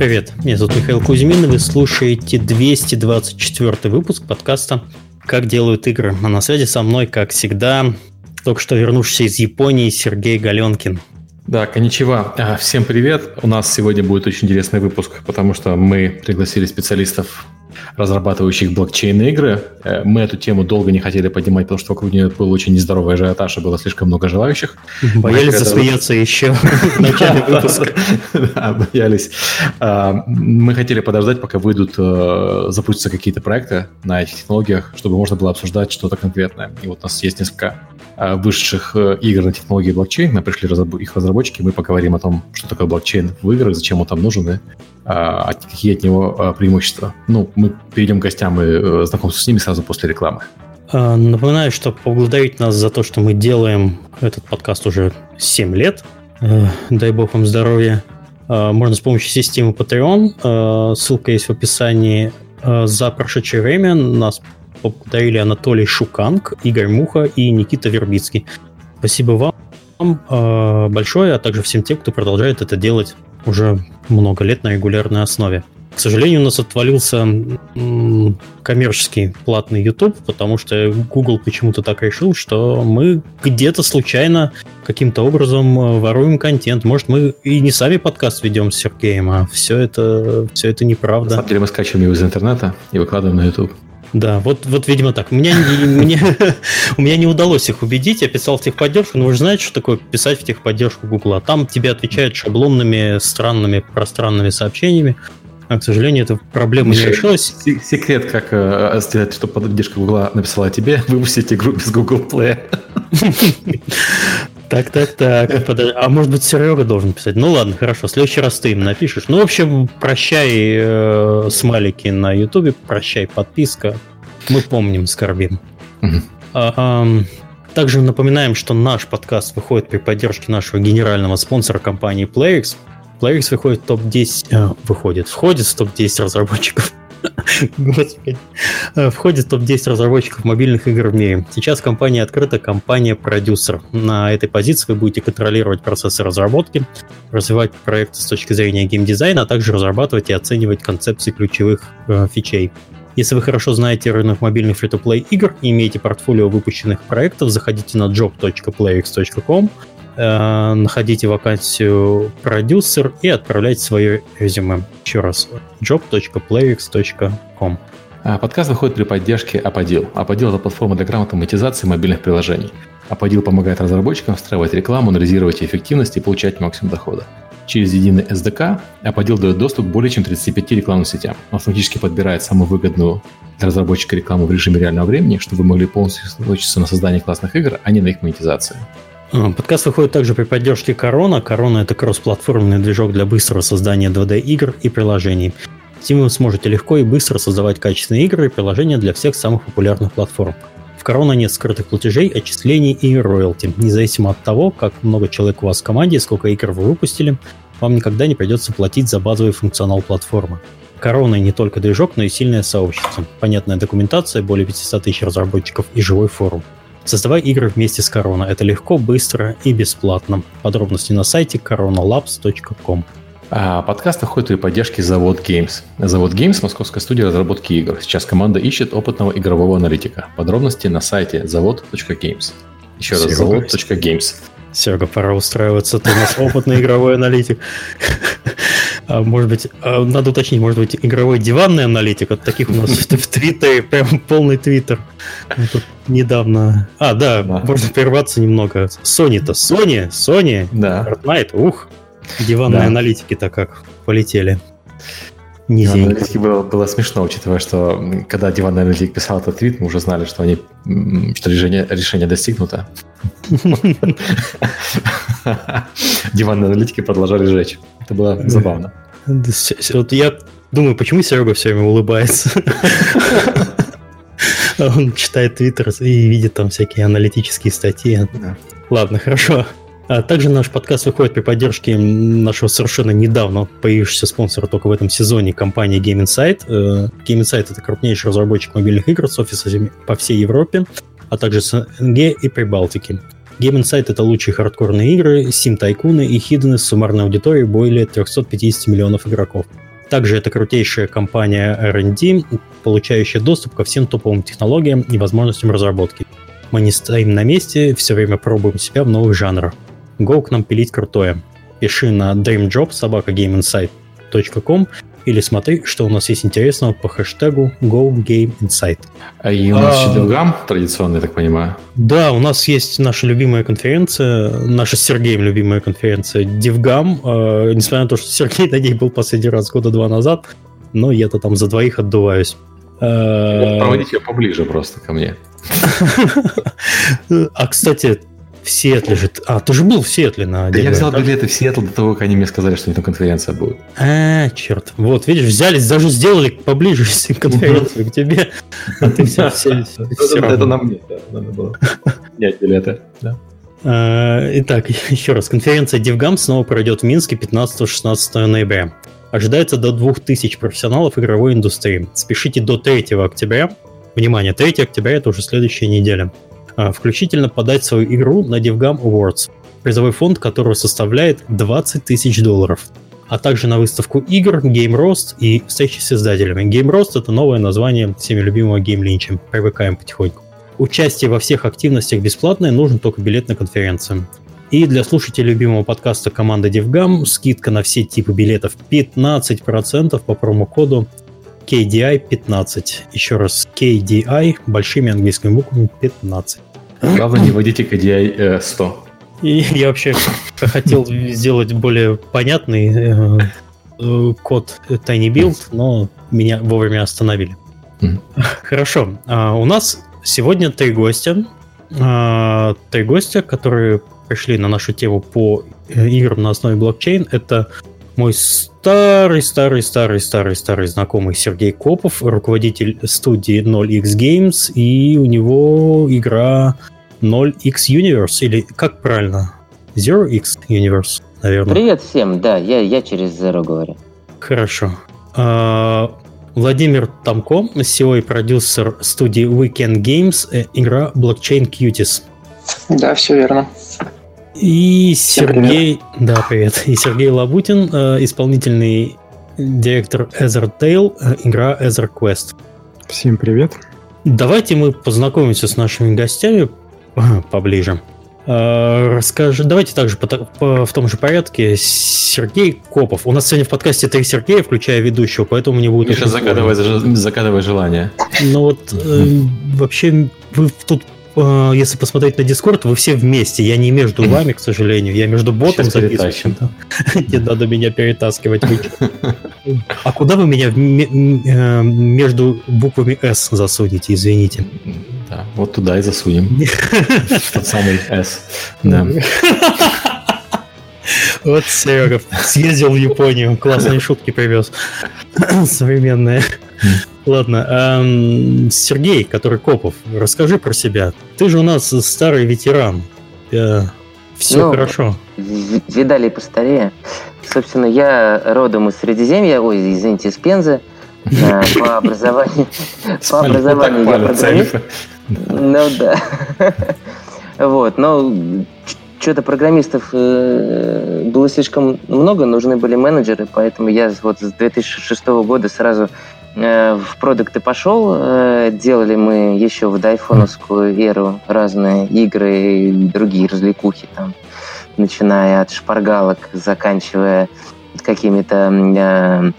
Привет, меня зовут Михаил Кузьмин, и вы слушаете 224 выпуск подкаста «Как делают игры». А на связи со мной, как всегда, только что вернувшийся из Японии Сергей Галенкин. Да, коничева. А, всем привет. У нас сегодня будет очень интересный выпуск, потому что мы пригласили специалистов разрабатывающих блокчейн игры. Э, мы эту тему долго не хотели поднимать, потому что вокруг нее был очень нездоровый ажиотаж, и было слишком много желающих. Боялись засмеяться еще в начале выпуска. Да, боялись. А, мы хотели подождать, пока выйдут, э, запустятся какие-то проекты на этих технологиях, чтобы можно было обсуждать что-то конкретное. И вот у нас есть несколько э, высших игр на технологии блокчейн. Мы пришли их разработчики, мы поговорим о том, что такое блокчейн в играх, зачем он там нужен и а, какие от него а, преимущества. Ну, мы перейдем к гостям и э, знакомству с ними сразу после рекламы. А, напоминаю, что поблагодарить нас за то, что мы делаем этот подкаст уже 7 лет. Э, дай бог вам здоровья. Можно с помощью системы Patreon. Ссылка есть в описании. За прошедшее время нас поблагодарили Анатолий Шуканг, Игорь Муха и Никита Вербицкий. Спасибо вам большое, а также всем тем, кто продолжает это делать уже много лет на регулярной основе. К сожалению, у нас отвалился коммерческий платный YouTube, потому что Google почему-то так решил, что мы где-то случайно каким-то образом э, воруем контент. Может, мы и не сами подкаст ведем с Сергеем, а все это, все это неправда. На самом деле мы скачиваем его из интернета и выкладываем на YouTube. Да, вот, вот видимо, так. У меня, мне, у меня не удалось их убедить. Я писал в техподдержку, но вы же знаете, что такое писать в техподдержку Гугла. Там тебе отвечают шаблонными, странными, пространными сообщениями. А, к сожалению, эта проблема не решилась. Секрет, как э, сделать, чтобы поддержка Гугла написала тебе, выпустить игру без Google Play. Так, так, так. А может быть, Серега должен писать? Ну ладно, хорошо. В следующий раз ты им напишешь. Ну, в общем, прощай э, смайлики на Ютубе, прощай подписка. Мы помним, скорбим. А, а, также напоминаем, что наш подкаст выходит при поддержке нашего генерального спонсора компании PlayX. PlayX выходит в топ-10, э, выходит, входит в топ-10 разработчиков Господи. Э, входит в топ-10 разработчиков мобильных игр в мире. Сейчас компания открыта, компания продюсер. На этой позиции вы будете контролировать процессы разработки, развивать проекты с точки зрения геймдизайна, а также разрабатывать и оценивать концепции ключевых э, фичей. Если вы хорошо знаете рынок мобильных фри-то-плей игр и имеете портфолио выпущенных проектов, заходите на job.playx.com Э, находите вакансию продюсер и отправляйте свое резюме. Еще раз, job.playx.com. А, подкаст выходит при поддержке Apodil. Apodil – это платформа для грамотной монетизации мобильных приложений. Apodil помогает разработчикам встраивать рекламу, анализировать эффективность и получать максимум дохода. Через единый SDK Apodil дает доступ более чем 35 рекламным сетям. Он автоматически подбирает самую выгодную для разработчика рекламу в режиме реального времени, чтобы вы могли полностью сосредоточиться на создании классных игр, а не на их монетизации. А, подкаст выходит также при поддержке Корона. Корона – это кроссплатформенный движок для быстрого создания 2D-игр и приложений. С ним вы сможете легко и быстро создавать качественные игры и приложения для всех самых популярных платформ. В Корона нет скрытых платежей, отчислений и роялти. Независимо от того, как много человек у вас в команде и сколько игр вы выпустили, вам никогда не придется платить за базовый функционал платформы. Корона не только движок, но и сильное сообщество. Понятная документация, более 500 тысяч разработчиков и живой форум. Создавай игры вместе с Корона. Это легко, быстро и бесплатно. Подробности на сайте coronalabs.com. А подкаст выходит при поддержке Завод Games. Завод Games – московская студия разработки игр. Сейчас команда ищет опытного игрового аналитика. Подробности на сайте завод.games. Еще раз, завод.games. Серега, пора устраиваться, ты у нас опытный игровой аналитик. А, может быть, а, надо уточнить, может быть, игровой диванный аналитик, от таких у нас в Твиттере прям полный Твиттер. Тут недавно... А, да, можно прерваться немного. Sony-то, Sony, Sony, да. Fortnite, ух, диванные аналитики-то как полетели. Диван аналитики было, было смешно, учитывая, что когда диван аналитик писал этот твит, мы уже знали, что они что решение, решение достигнуто. Диванные аналитики продолжали жечь. Это было забавно. Вот я думаю, почему Серега все время улыбается. Он читает твиттер и видит там всякие аналитические статьи. Ладно, хорошо. А также наш подкаст выходит при поддержке нашего совершенно недавно появившегося спонсора только в этом сезоне компании Game Insight. Game Insight — это крупнейший разработчик мобильных игр с офисами по всей Европе, а также СНГ и Прибалтике. Game Insight — это лучшие хардкорные игры, Tycoon и хидены с суммарной аудиторией более 350 миллионов игроков. Также это крутейшая компания R&D, получающая доступ ко всем топовым технологиям и возможностям разработки. Мы не стоим на месте, все время пробуем себя в новых жанрах. Go к нам пилить крутое. Пиши на dreamjob.sobakagameinsight.com или смотри, что у нас есть интересного по хэштегу GoGameInsight. А и у нас а, еще DevGam традиционный, я так понимаю. Да, у нас есть наша любимая конференция, наша с Сергеем любимая конференция DevGam. Э, несмотря на то, что Сергей на ней был последний раз года два назад, но я-то там за двоих отдуваюсь. Э, проводите ее поближе просто ко мне. А, кстати, в Сиэтле же... А, ты же был в Сиэтле на Да я взял билеты в Сиэтл до того, как они мне сказали, что у них конференция будет. А, черт. Вот, видишь, взялись, даже сделали поближе конференцию к тебе. А ты все... Это на мне, надо было снять билеты. А, итак, еще раз. Конференция DevGam снова пройдет в Минске 15-16 ноября. Ожидается до 2000 профессионалов игровой индустрии. Спешите до 3 октября. Внимание, 3 октября это уже следующая неделя. А, включительно подать свою игру на DevGam Awards, призовой фонд которого составляет 20 тысяч долларов, а также на выставку игр Game Roast и встречи с издателями. Game Roast — это новое название всеми любимого Game Lynch, привыкаем потихоньку. Участие во всех активностях бесплатное, нужен только билет на конференцию. И для слушателей любимого подкаста команды DevGam скидка на все типы билетов 15% по промокоду KDI 15. Еще раз, KDI большими английскими буквами 15. Главное, не вводите KDI 100. Э, И я вообще хотел сделать более понятный э, э, код Tiny Build, но меня вовремя остановили. Хорошо. А, у нас сегодня три гостя. А, три гостя, которые пришли на нашу тему по играм на основе блокчейн. Это мой старый, старый, старый, старый, старый знакомый Сергей Копов, руководитель студии 0x Games, и у него игра 0x Universe, или как правильно? Zero X Universe, наверное. Привет всем, да, я, я через Zero говорю. Хорошо. А, Владимир Тамко, SEO и продюсер студии Weekend Games, э, игра Blockchain Cuties. Да, все верно. И Сергей, да, привет. И Сергей Лабутин, э, исполнительный директор Ethertail, э, игра Ether Quest. Всем привет. Давайте мы познакомимся с нашими гостями поближе. Э, расскажи, давайте также по, по, в том же порядке. Сергей Копов. У нас сегодня в подкасте три Сергея, включая ведущего, поэтому мне будет... Миша, загадывай, загадывай желание. Ну вот, э, вообще, вы тут Э, если посмотреть на Дискорд, вы все вместе. Я не между вами, к сожалению. Я между ботом записываю. Не надо меня перетаскивать. А куда вы меня э, между буквами S засунете, извините? Да, вот туда и засунем. Тот самый S. Да. Вот Серега съездил в Японию, классные шутки привез. Современные. Ладно, эм, Сергей, который Копов, расскажи про себя. Ты же у нас старый ветеран. Э, все ну, хорошо. Видали постарее. Собственно, я родом из Средиземья, ой, извините, из Пензы. Э, по образованию, по образованию я программист. Ну да. Вот, но что-то программистов э, было слишком много, нужны были менеджеры, поэтому я вот с 2006 года сразу в продукты пошел. Э, делали мы еще в дайфоновскую эру разные игры и другие развлекухи, там, начиная от шпаргалок, заканчивая какими-то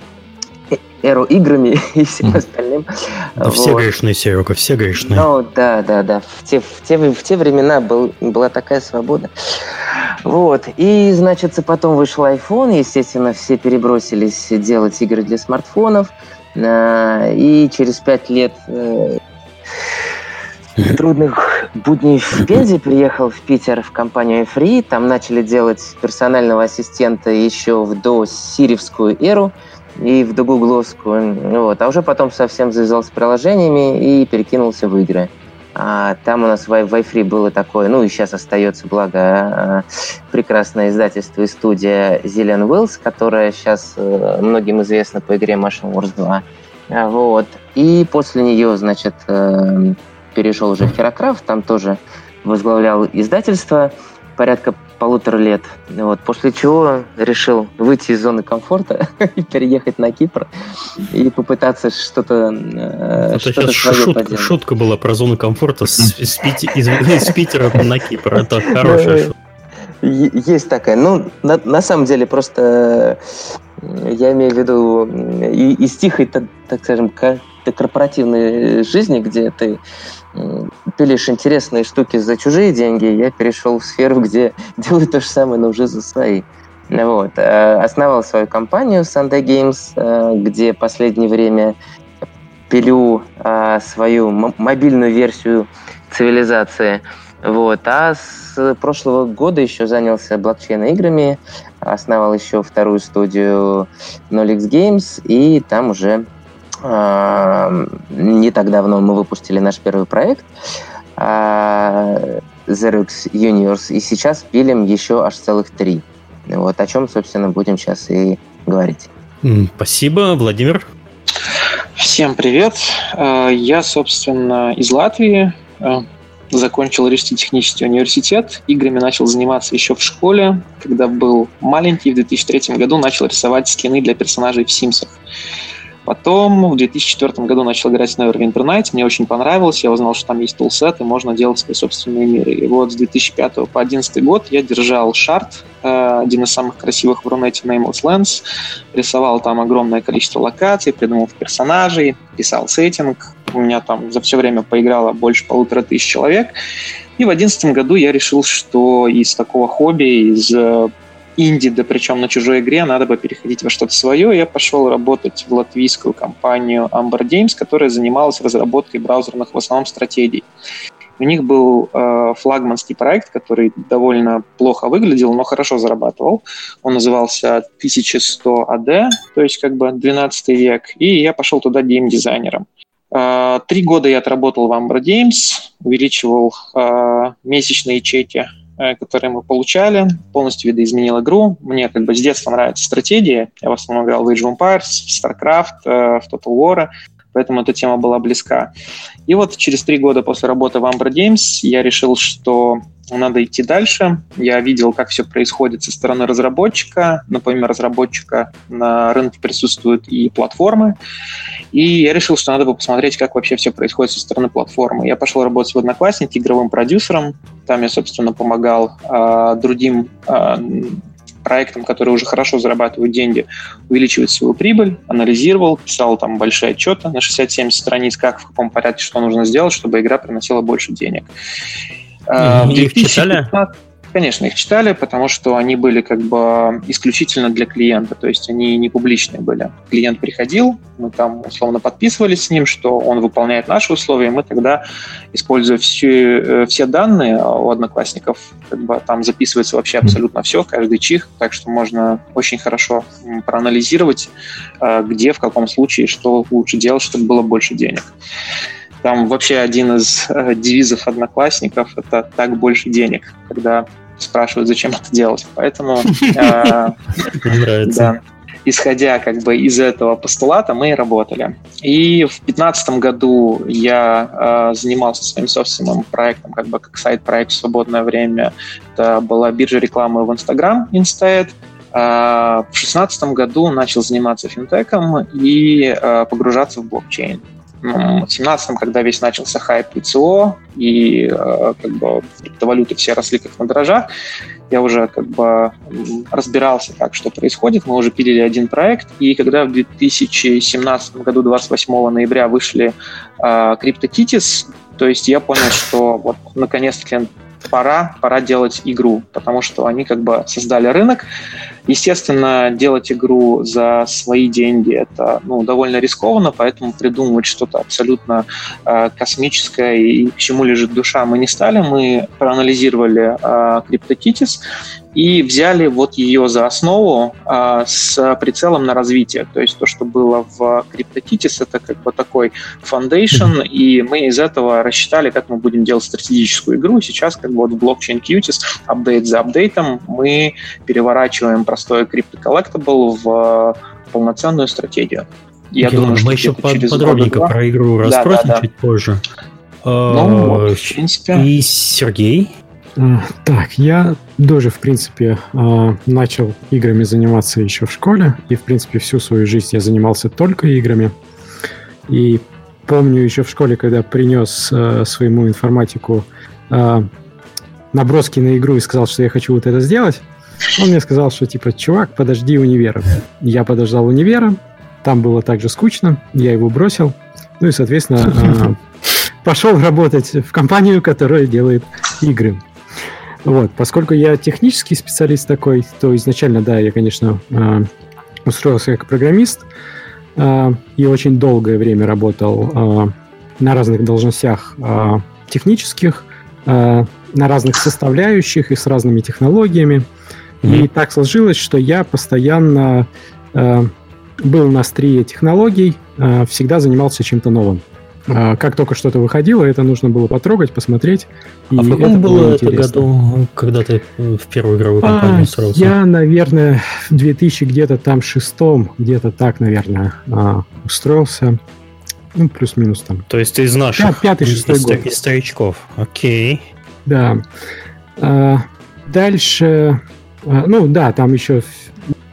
эру играми и всем остальным. Да вот. Все грешные, Серега, все грешные. Ну, да, да, да. В те, в те, в те времена был, была такая свобода. Вот. И, значит, потом вышел iPhone, естественно, все перебросились делать игры для смартфонов. А, и через пять лет э, трудных будней в Пензе приехал в Питер в компанию Free. Там начали делать персонального ассистента еще в до Сиревскую эру и в догугловскую. Вот. А уже потом совсем завязал с приложениями и перекинулся в игры. А там у нас в iFree было такое, ну и сейчас остается, благо, а, прекрасное издательство и студия Zillion Wills, которая сейчас э, многим известна по игре Machine Wars 2. А, вот. И после нее, значит, э, перешел уже в Herocraft, там тоже возглавлял издательство порядка полутора лет. Вот, после чего решил выйти из зоны комфорта и переехать на Кипр и попытаться что-то э, что свое шутка, поделать. Шутка была про зону комфорта с, с, Пити, из, из Питера на Кипр. Это хорошая шутка. Есть такая. Ну, на, на самом деле, просто я имею в виду из тихой, так, так скажем, корпоративной жизни, где ты пилишь интересные штуки за чужие деньги, я перешел в сферу, где делаю то же самое, но уже за свои. Вот. Э, основал свою компанию Sunday Games, э, где последнее время пилю э, свою мобильную версию цивилизации. Вот. А с прошлого года еще занялся блокчейн-играми, основал еще вторую студию Nolix Games, и там уже не так давно мы выпустили наш первый проект Zero X Universe, и сейчас пилим еще аж целых три. Вот о чем, собственно, будем сейчас и говорить. Спасибо, Владимир. Всем привет. А, я, собственно, из Латвии. А, закончил Рижский технический университет. Играми начал заниматься еще в школе. Когда был маленький, в 2003 году начал рисовать скины для персонажей в Симсах. Потом в 2004 году начал играть в Neverwinter Nights, мне очень понравилось, я узнал, что там есть тулсет, и можно делать свои собственные миры. И вот с 2005 по 2011 год я держал шарт, э, один из самых красивых в Рунете Nameless Lands, рисовал там огромное количество локаций, придумал персонажей, писал сеттинг, у меня там за все время поиграло больше полутора тысяч человек. И в 2011 году я решил, что из такого хобби, из э, инди, да причем на чужой игре, надо бы переходить во что-то свое. Я пошел работать в латвийскую компанию Amber Games, которая занималась разработкой браузерных в основном стратегий. У них был э, флагманский проект, который довольно плохо выглядел, но хорошо зарабатывал. Он назывался 1100 AD, то есть как бы 12 век, и я пошел туда геймдизайнером. Э, три года я отработал в Amber Games, увеличивал э, месячные чеки которые мы получали, полностью видоизменил игру. Мне как бы с детства нравятся стратегии. Я в основном играл в Age of Empires, в StarCraft, э, в Total War, поэтому эта тема была близка. И вот через три года после работы в Amber Games я решил, что надо идти дальше. Я видел, как все происходит со стороны разработчика. Но помимо разработчика на рынке присутствуют и платформы. И я решил, что надо бы посмотреть, как вообще все происходит со стороны платформы. Я пошел работать в Одноклассники игровым продюсером. Там я, собственно, помогал э, другим э, проектам, которые уже хорошо зарабатывают деньги, увеличивать свою прибыль, анализировал, писал там большие отчеты на 60-70 страниц, как, в каком порядке, что нужно сделать, чтобы игра приносила больше денег. А, в 2015, Конечно, их читали, потому что они были как бы исключительно для клиента, то есть они не публичные были. Клиент приходил, мы там условно подписывались с ним, что он выполняет наши условия, и мы тогда, используя все, э, все данные у одноклассников, как бы там записывается вообще абсолютно все, каждый чих, так что можно очень хорошо проанализировать, э, где, в каком случае, что лучше делать, чтобы было больше денег. Там вообще один из э, девизов одноклассников — это «так больше денег», когда спрашивают, зачем это делать. Поэтому, э, да, исходя как бы из этого постулата, мы и работали. И в 2015 году я э, занимался своим собственным проектом, как бы как сайт-проект в свободное время. Это была биржа рекламы в Instagram, Instead. Э, в 2016 году начал заниматься финтеком и э, погружаться в блокчейн 2017 когда весь начался хайп ИЦО, и э, как бы криптовалюты все росли как на дрожжах, я уже как бы разбирался, как что происходит. Мы уже пилили один проект, и когда в 2017 году, 28 ноября, вышли э, CryptoKitties, то есть я понял, что вот наконец-таки пора, пора делать игру, потому что они как бы создали рынок. Естественно, делать игру за свои деньги это ну, довольно рискованно, поэтому придумывать что-то абсолютно э, космическое и к чему лежит душа мы не стали. Мы проанализировали э, CryptoKitties и взяли вот ее за основу а, с прицелом на развитие. То есть то, что было в CryptoKitties, это как бы такой foundation, и мы из этого рассчитали, как мы будем делать стратегическую игру. Сейчас как бы вот в блокчейн Qtis, апдейт за апдейтом, мы переворачиваем простой CryptoCollectible в полноценную стратегию. Я okay, думаю, мы еще под, подробненько год, про игру расспросим да, да, да. чуть позже. Ну, а, вот, в принципе. И Сергей? А, так, я тоже, в принципе, начал играми заниматься еще в школе, и, в принципе, всю свою жизнь я занимался только играми. И помню еще в школе, когда принес своему информатику наброски на игру и сказал, что я хочу вот это сделать, он мне сказал, что типа, чувак, подожди универа. Я подождал универа, там было также скучно, я его бросил, ну и, соответственно, пошел работать в компанию, которая делает игры. Вот, поскольку я технический специалист такой, то изначально, да, я, конечно, э, устроился как программист э, и очень долгое время работал на разных должностях технических, на разных составляющих и с разными технологиями. Mm-hmm. И так сложилось, что я постоянно был на острие технологий, всегда занимался чем-то новым. А, как только что-то выходило, это нужно было потрогать, посмотреть. А в каком это было это году, когда ты в первую игровую компанию а, устроился? Я, наверное, в 2000 где-то там шестом, где-то так, наверное, а, устроился. Ну, плюс-минус там. То есть ты из наших? Пятый, шестой из, год. Из старичков. Окей. Да. А, дальше... А, ну, да, там еще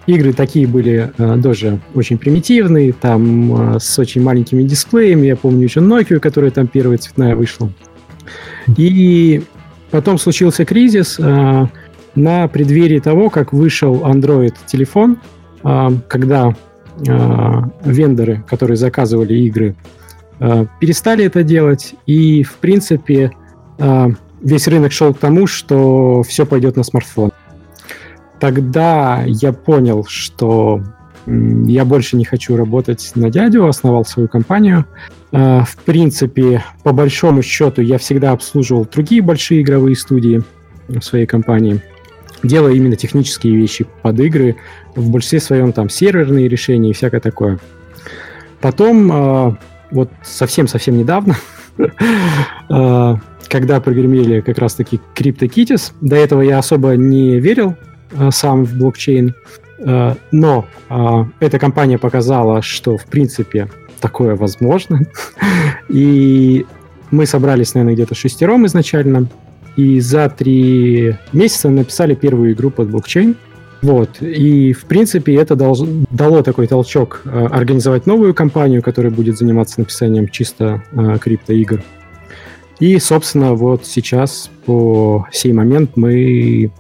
Игры такие были э, тоже очень примитивные, там э, с очень маленькими дисплеями. Я помню еще Nokia, которая там первая цветная вышла. И потом случился кризис э, на преддверии того, как вышел Android-телефон, когда вендоры, которые заказывали игры, перестали это делать. И, в принципе, весь рынок шел к тому, что все пойдет на смартфон тогда я понял, что я больше не хочу работать на дядю, основал свою компанию. А, в принципе, по большому счету, я всегда обслуживал другие большие игровые студии в своей компании, делая именно технические вещи под игры, в большинстве своем там серверные решения и всякое такое. Потом, а, вот совсем-совсем недавно, а, когда прогремели как раз-таки CryptoKitties, до этого я особо не верил Э, сам в блокчейн. Э, но э, эта компания показала, что в принципе такое возможно. И мы собрались, наверное, где-то шестером изначально. И за три месяца написали первую игру под блокчейн. Вот. И, в принципе, это дало такой толчок э, организовать новую компанию, которая будет заниматься написанием чисто э, криптоигр. И, собственно, вот сейчас по сей момент мы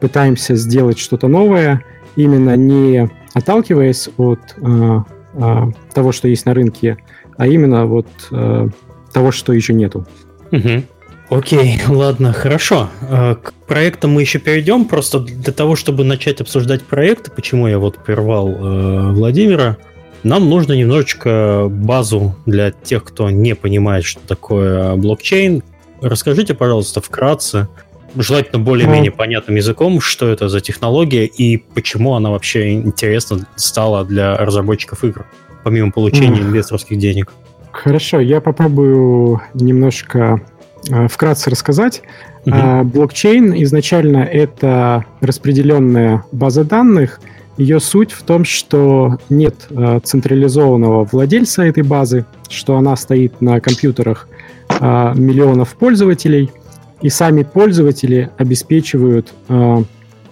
пытаемся сделать что-то новое, именно не отталкиваясь от э, э, того, что есть на рынке, а именно вот э, того, что еще нету. Угу. Окей, ладно, хорошо. Э, к проектам мы еще перейдем. Просто для того, чтобы начать обсуждать проекты, почему я вот прервал э, Владимира, нам нужно немножечко базу для тех, кто не понимает, что такое блокчейн. Расскажите, пожалуйста, вкратце, желательно более-менее ну, понятным языком, что это за технология и почему она вообще интересна стала для разработчиков игр, помимо получения инвесторских денег. Хорошо, я попробую немножко э, вкратце рассказать. Угу. блокчейн изначально это распределенная база данных. Ее суть в том, что нет э, централизованного владельца этой базы, что она стоит на компьютерах э, миллионов пользователей – и сами пользователи обеспечивают, э,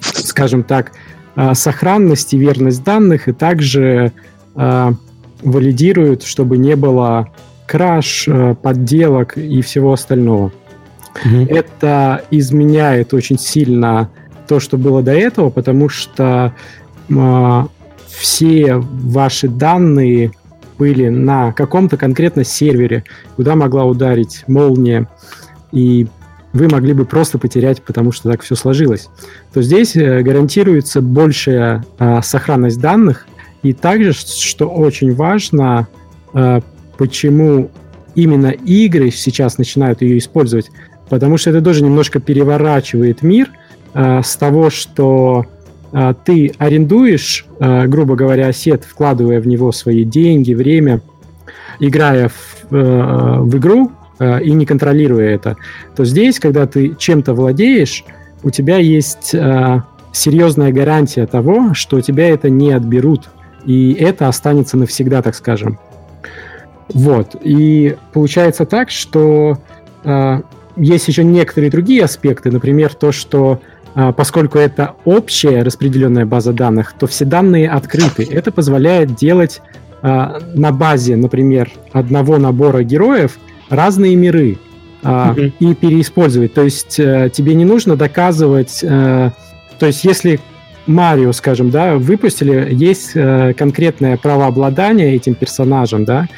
скажем так, э, сохранность и верность данных, и также э, валидируют, чтобы не было краш, подделок и всего остального. Mm-hmm. Это изменяет очень сильно то, что было до этого, потому что все ваши данные были на каком-то конкретно сервере, куда могла ударить молния, и вы могли бы просто потерять, потому что так все сложилось, то здесь э, гарантируется большая э, сохранность данных, и также, что очень важно, э, почему именно игры сейчас начинают ее использовать, потому что это тоже немножко переворачивает мир э, с того, что ты арендуешь, грубо говоря, сет, вкладывая в него свои деньги, время, играя в, э, в игру, и не контролируя это, то здесь, когда ты чем-то владеешь, у тебя есть э, серьезная гарантия того, что тебя это не отберут, и это останется навсегда, так скажем. Вот. И получается так, что э, есть еще некоторые другие аспекты, например, то, что а, поскольку это общая распределенная база данных, то все данные открыты. Это позволяет делать а, на базе, например, одного набора героев разные миры mm-hmm. и переиспользовать. То есть э, тебе не нужно доказывать... Э, то есть если Марио, скажем, да, выпустили, есть э, конкретное правообладание этим персонажем, да,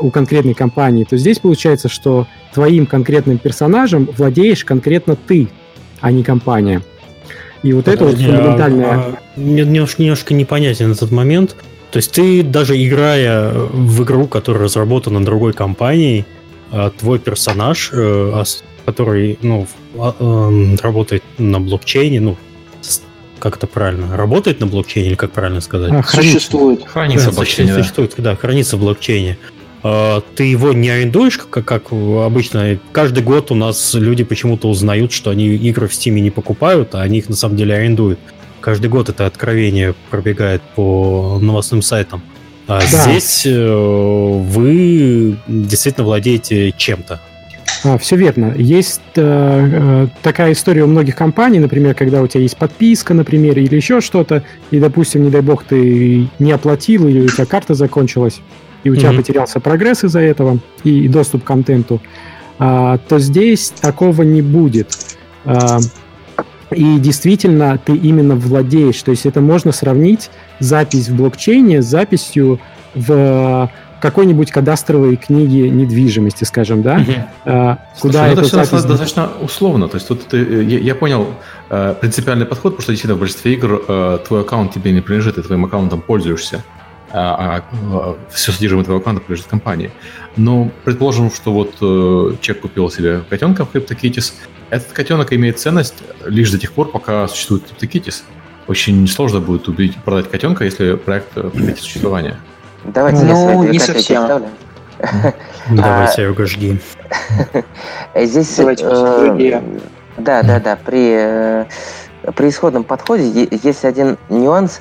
у конкретной компании, то здесь получается, что твоим конкретным персонажем владеешь конкретно ты, а не компания. И вот Подожди, это вот фундаментальное... А, мне немножко, немножко непонятен этот момент. То есть ты даже играя в игру, которая разработана другой компанией, а, твой персонаж, э, который ну, а, эм, работает на блокчейне, ну, как это правильно? Работает на блокчейне или как правильно сказать? А, существует. Хранится в блокчейне. Существует, да. хранится в блокчейне. А, ты его не арендуешь, как, как обычно. Каждый год у нас люди почему-то узнают, что они игры в Steam не покупают, а они их на самом деле арендуют. Каждый год это откровение пробегает по новостным сайтам. А да. здесь э, вы действительно владеете чем-то. А, все верно. Есть э, э, такая история у многих компаний, например, когда у тебя есть подписка, например, или еще что-то, и, допустим, не дай бог, ты не оплатил, или у тебя карта закончилась, и у тебя mm-hmm. потерялся прогресс из-за этого и, и доступ к контенту, а, то здесь такого не будет. А, и действительно ты именно владеешь. То есть это можно сравнить запись в блокчейне с записью в какой-нибудь кадастровой книге недвижимости, скажем, да? Угу. А, куда Слушай, ну это все запись... достаточно условно. То есть тут ты, я, я понял э, принципиальный подход, потому что действительно в большинстве игр э, твой аккаунт тебе не принадлежит, ты твоим аккаунтом пользуешься а, а все содержимое твоего аккаунта принадлежит компании. Но предположим, что вот э, человек купил себе котенка в CryptoKitties. Этот котенок имеет ценность лишь до тех пор, пока существует CryptoKitties. Очень сложно будет убить, продать котенка, если проект э, прекратит существование. Давайте ну, я не совсем. Давай, Серега, жги. Здесь... Э, да, да, да. При при исходном подходе есть один нюанс.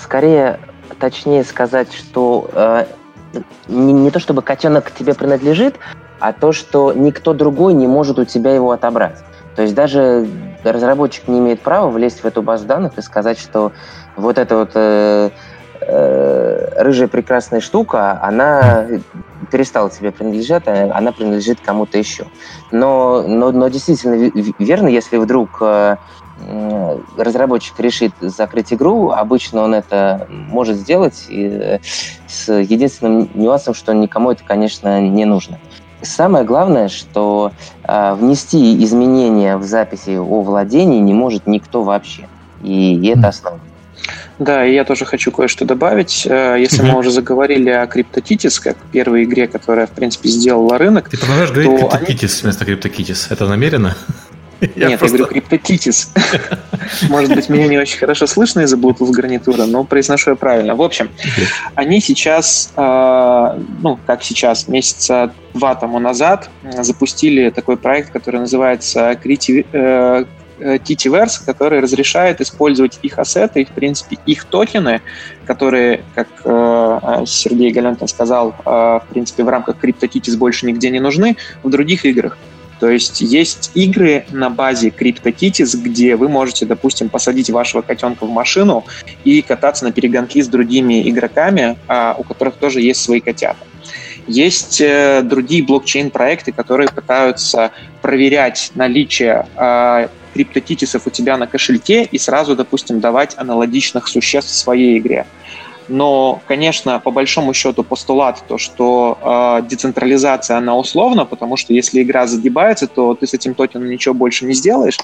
Скорее точнее сказать, что э, не, не то чтобы котенок тебе принадлежит, а то, что никто другой не может у тебя его отобрать. То есть даже разработчик не имеет права влезть в эту базу данных и сказать, что вот эта вот э, э, рыжая прекрасная штука, она перестала тебе принадлежать, а она принадлежит кому-то еще. Но, но, но действительно верно, если вдруг э, разработчик решит закрыть игру, обычно он это может сделать и с единственным нюансом, что никому это, конечно, не нужно. Самое главное, что э, внести изменения в записи о владении не может никто вообще. И, и это основа. Да, и я тоже хочу кое-что добавить. Э, если мы уже заговорили о CryptoKitties, как первой игре, которая, в принципе, сделала рынок... Ты продолжаешь говорить CryptoKitties они... вместо CryptoKitties. Это намеренно? Нет, просто... я говорю криптотитис. Может быть, меня не очень хорошо слышно из-за Bluetooth гарнитура, но произношу я правильно. В общем, они сейчас, а, ну, как сейчас, месяца два тому назад запустили такой проект, который называется Titiverse, э, который разрешает использовать их ассеты, в принципе, их токены, которые, как э, Сергей Галентин сказал, э, в принципе, в рамках CryptoKitties больше нигде не нужны, в других играх. То есть есть игры на базе CryptoKitties, где вы можете, допустим, посадить вашего котенка в машину и кататься на перегонки с другими игроками, а, у которых тоже есть свои котята. Есть э, другие блокчейн-проекты, которые пытаются проверять наличие э, криптокитисов у тебя на кошельке и сразу, допустим, давать аналогичных существ в своей игре. Но, конечно, по большому счету постулат то, что э, децентрализация, она условна, потому что если игра загибается, то ты с этим токеном ничего больше не сделаешь.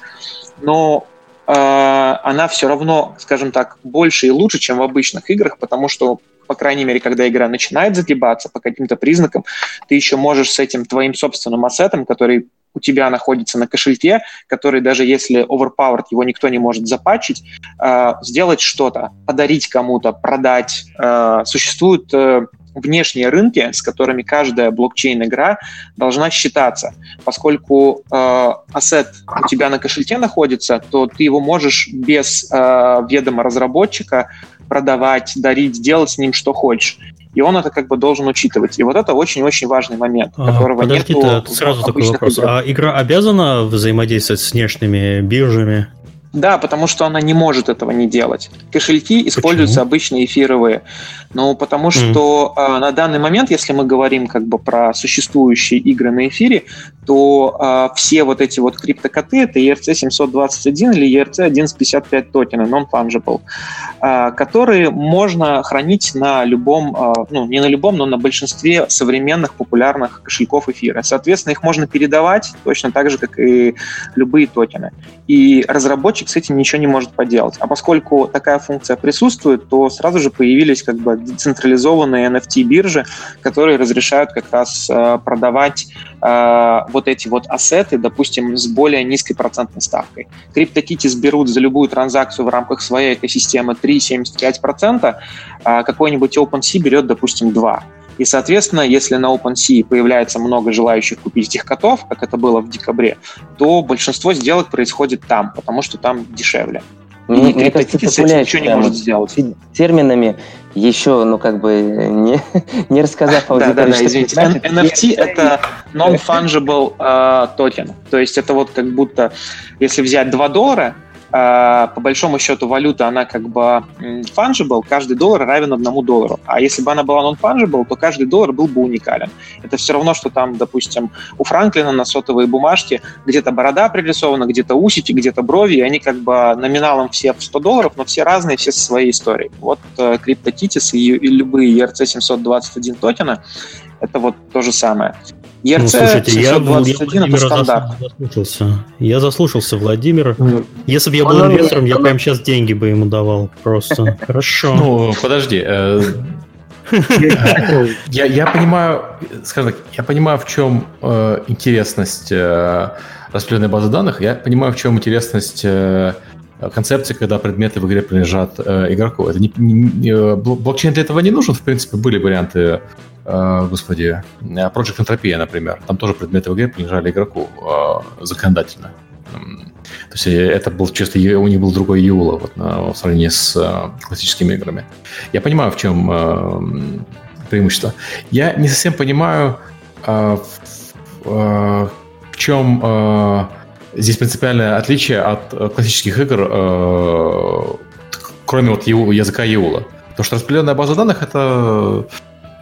Но э, она все равно, скажем так, больше и лучше, чем в обычных играх, потому что по крайней мере, когда игра начинает загибаться по каким-то признакам, ты еще можешь с этим твоим собственным ассетом, который у тебя находится на кошельке, который даже если overpowered, его никто не может запачить, э, сделать что-то, подарить кому-то, продать. Э, существуют э, внешние рынки, с которыми каждая блокчейн-игра должна считаться. Поскольку э, ассет у тебя на кошельке находится, то ты его можешь без э, ведома разработчика продавать, дарить, делать с ним что хочешь. И он это как бы должен учитывать. И вот это очень-очень важный момент, а, которого нету сразу такой вопрос. Игр. А игра обязана взаимодействовать с внешними биржами? Да, потому что она не может этого не делать. Кошельки используются Почему? обычно эфировые. Ну, потому что mm. э, на данный момент, если мы говорим как бы про существующие игры на эфире, то э, все вот эти вот криптокоты, это ERC-721 или ERC-1155 токены, non-fungible, э, которые можно хранить на любом, э, ну, не на любом, но на большинстве современных популярных кошельков эфира. Соответственно, их можно передавать точно так же, как и любые токены. И с этим ничего не может поделать. А поскольку такая функция присутствует, то сразу же появились как бы децентрализованные NFT-биржи, которые разрешают как раз э, продавать э, вот эти вот ассеты, допустим, с более низкой процентной ставкой. CryptoKitties берут за любую транзакцию в рамках своей экосистемы 3,75%, а какой-нибудь OpenSea берет, допустим, 2%. И, соответственно, если на OpenSea появляется много желающих купить этих котов, как это было в декабре, то большинство сделок происходит там, потому что там дешевле. Мне, мне кажется, ты пуляешь ничего не может сделать. терминами, еще, ну, как бы, не, не рассказав аудитории. Да, да, да, извините. Значит, NFT — это non-fungible uh, токен. То есть это вот как будто, если взять 2 доллара, по большому счету валюта, она как бы fungible, каждый доллар равен одному доллару. А если бы она была non-fungible, то каждый доллар был бы уникален. Это все равно, что там, допустим, у Франклина на сотовой бумажке где-то борода пририсована, где-то усики, где-то брови, и они как бы номиналом все в 100 долларов, но все разные, все со своей историей. Вот э, CryptoKitties и, и любые ERC-721 токены — это вот то же самое. ERC ну, слушайте, 721 я, это стандарт. Заслушался. Я заслушался Владимир. Если бы я был инвестором, я прямо сейчас деньги бы ему давал. Просто. Хорошо. Ну, подожди. Э, я, я понимаю, скажем так, я понимаю, в чем э, интересность э, распределенной базы данных, я понимаю, в чем интересность э, концепции, когда предметы в игре принадлежат э, игроку. Это не, не, не, э, блокчейн для этого не нужен, в принципе, были варианты господи, Project Entropia, например. Там тоже предметы в игре принадлежали игроку э, законодательно. То есть э, это был чисто, у них был другой EULA вот, в сравнении с э, классическими играми. Я понимаю, в чем э, преимущество. Я не совсем понимаю, э, в, э, чем э, здесь принципиальное отличие от э, классических игр, э, кроме вот языка EULA. Потому что распределенная база данных это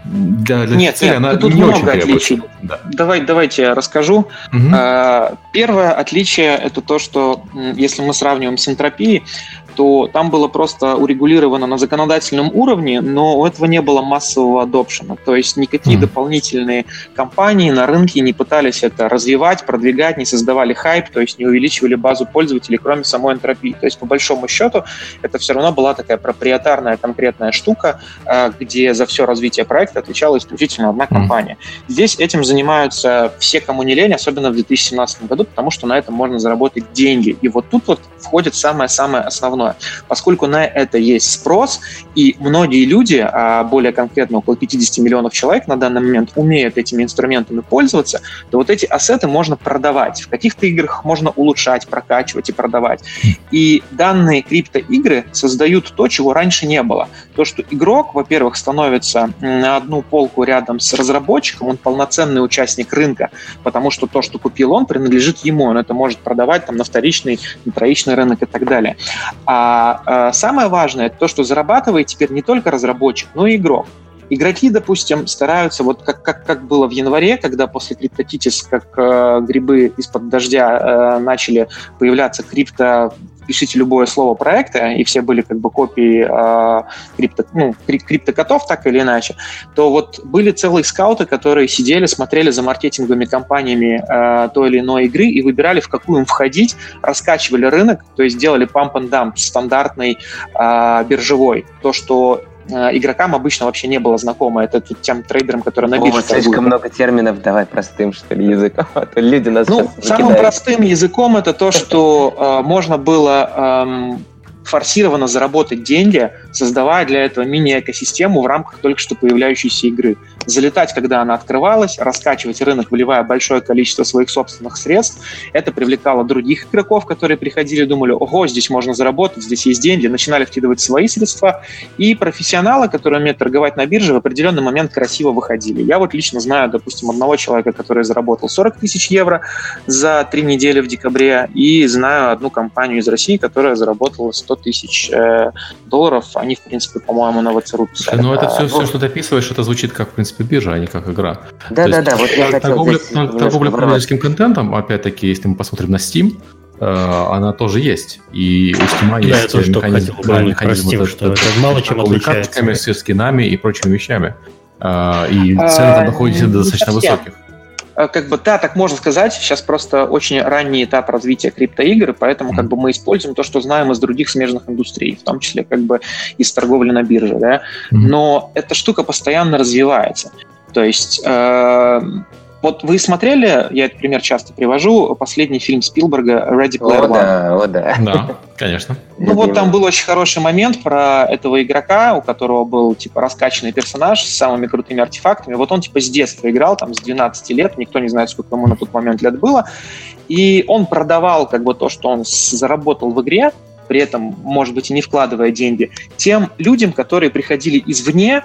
для, для нет, цели нет, она тут не много очень отличий. Да. Давай, давайте я расскажу. Угу. Первое отличие это то, что если мы сравниваем с энтропией, то там было просто урегулировано на законодательном уровне, но у этого не было массового адопшена. То есть никакие mm. дополнительные компании на рынке не пытались это развивать, продвигать, не создавали хайп, то есть не увеличивали базу пользователей, кроме самой энтропии. То есть по большому счету это все равно была такая проприетарная конкретная штука, э, где за все развитие проекта отвечала исключительно одна компания. Mm. Здесь этим занимаются все, кому не лень, особенно в 2017 году, потому что на этом можно заработать деньги. И вот тут вот входит самое-самое основное основное. Поскольку на это есть спрос, и многие люди, а более конкретно около 50 миллионов человек на данный момент умеют этими инструментами пользоваться, то вот эти ассеты можно продавать. В каких-то играх можно улучшать, прокачивать и продавать. И данные криптоигры создают то, чего раньше не было. То, что игрок, во-первых, становится на одну полку рядом с разработчиком, он полноценный участник рынка, потому что то, что купил он, принадлежит ему, он это может продавать там, на вторичный, на троичный рынок и так далее. А, а самое важное, это то, что зарабатывает теперь не только разработчик, но и игрок. Игроки, допустим, стараются, вот как, как, как было в январе, когда после CryptoKitties, как э, грибы из-под дождя э, начали появляться крипто пишите любое слово проекта, и все были как бы копии э, крипто, ну, криптокотов так или иначе, то вот были целые скауты, которые сидели, смотрели за маркетинговыми компаниями э, той или иной игры и выбирали, в какую им входить, раскачивали рынок, то есть делали pump and dump стандартный э, биржевой. То, что игрокам обычно вообще не было знакомо. Это тем трейдерам, которые на бирже слишком много терминов, давай простым, что ли, языком. А то люди нас Ну, самым простым языком это то, что э, можно было эм, форсированно заработать деньги, создавая для этого мини-экосистему в рамках только что появляющейся игры. Залетать, когда она открывалась, раскачивать рынок, выливая большое количество своих собственных средств. Это привлекало других игроков, которые приходили думали, ого, здесь можно заработать, здесь есть деньги, начинали вкидывать свои средства. И профессионалы, которые умеют торговать на бирже, в определенный момент красиво выходили. Я вот лично знаю, допустим, одного человека, который заработал 40 тысяч евро за три недели в декабре, и знаю одну компанию из России, которая заработала 100 тысяч э, долларов. Они, в принципе, по-моему, на ВЦРУ писали. Ну, это все, все, что ты описываешь, это звучит как, в принципе, биржа, а не как игра. Да-да-да, вот я хотел торговля, торговля пользовательским контентом, опять-таки, если мы посмотрим на Steam, э, она тоже есть. И у Steam да, есть механизм, да, механизм Steam, что это мало чем отличается. Карточками, с скинами и прочими вещами. Э, и цены там находятся достаточно высоких. Э, как бы, да, так можно сказать. Сейчас просто очень ранний этап развития криптоигр, поэтому как бы мы используем то, что знаем из других смежных индустрий, в том числе как бы из торговли на бирже, да. Но эта штука постоянно развивается. То есть э, вот вы смотрели, я этот пример часто привожу, последний фильм Спилберга «Ready Player One». О, да, о, да. Да, конечно. Ну вот там был очень хороший момент про этого игрока, у которого был типа раскачанный персонаж с самыми крутыми артефактами. Вот он типа с детства играл, там с 12 лет, никто не знает, сколько ему на тот момент лет было. И он продавал как бы то, что он заработал в игре, при этом, может быть, и не вкладывая деньги, тем людям, которые приходили извне,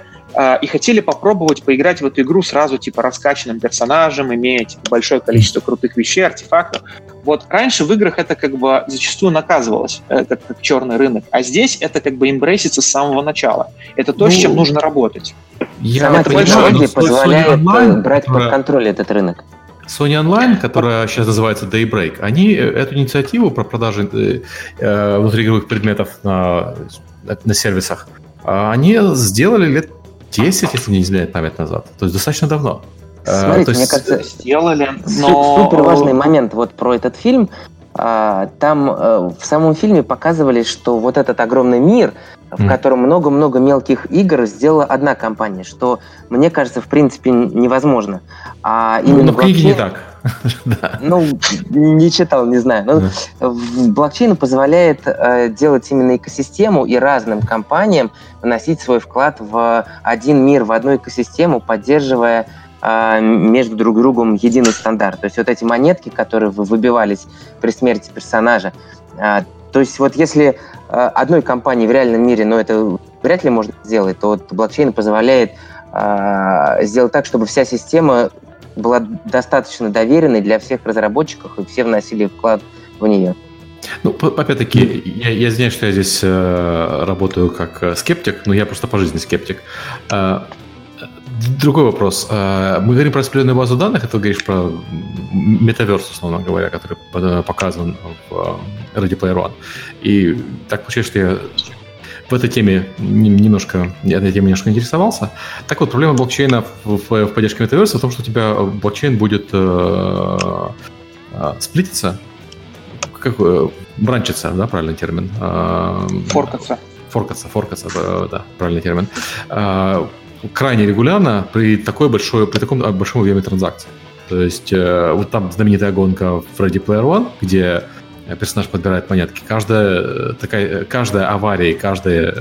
и хотели попробовать поиграть в эту игру сразу типа раскачанным персонажем, имея типа, большое количество крутых вещей, артефактов. Вот раньше в играх это как бы зачастую наказывалось, э, как, как черный рынок, а здесь это как бы имбрейсится с самого начала. Это то, ну, с чем нужно работать. Я Сама технология позволяет э, Online, брать под контроль этот рынок. Sony Online, которая сейчас называется Daybreak, они э, эту инициативу про продажи э, внутриигровых предметов на, на сервисах, а они сделали лет 10, если не изменяет память назад. То есть достаточно давно. Э, Смотрите, есть... мне кажется, сделали, но... Супер важный момент вот про этот фильм. А, там э, в самом фильме показывали, что вот этот огромный мир, в mm. котором много-много мелких игр сделала одна компания, что, мне кажется, в принципе невозможно. А именно ну, но блокчейн... не так. Ну, не читал, не знаю. Но yeah. блокчейн позволяет э, делать именно экосистему и разным компаниям вносить свой вклад в один мир, в одну экосистему, поддерживая э, между друг другом единый стандарт. То есть вот эти монетки, которые выбивались при смерти персонажа, э, то есть вот если одной компании в реальном мире, но это вряд ли можно сделать, то вот блокчейн позволяет сделать так, чтобы вся система была достаточно доверенной для всех разработчиков, и все вносили вклад в нее. Ну, опять-таки, я, я извиняюсь, что я здесь э, работаю как э, скептик, но я просто по жизни скептик. Э, другой вопрос. Э, мы говорим про распределенную базу данных, это ты говоришь про метаверс, условно говоря, который показан в э, Ready Player One. И так получается, что я в этой теме немножко, этой теме немножко интересовался. Так вот, проблема блокчейна в, в, в поддержке метаверса в том, что у тебя блокчейн будет э, э, сплититься, как э, бранчиться, да, правильный термин? Э, форкаться. Форкаться, форкаться, да, да правильный термин. Э, крайне регулярно при такой большой, при таком большом объеме транзакций. То есть э, вот там знаменитая гонка в Ready Player One, где Э, персонаж подбирает монетки. Каждая, э, такая, каждая авария и каждый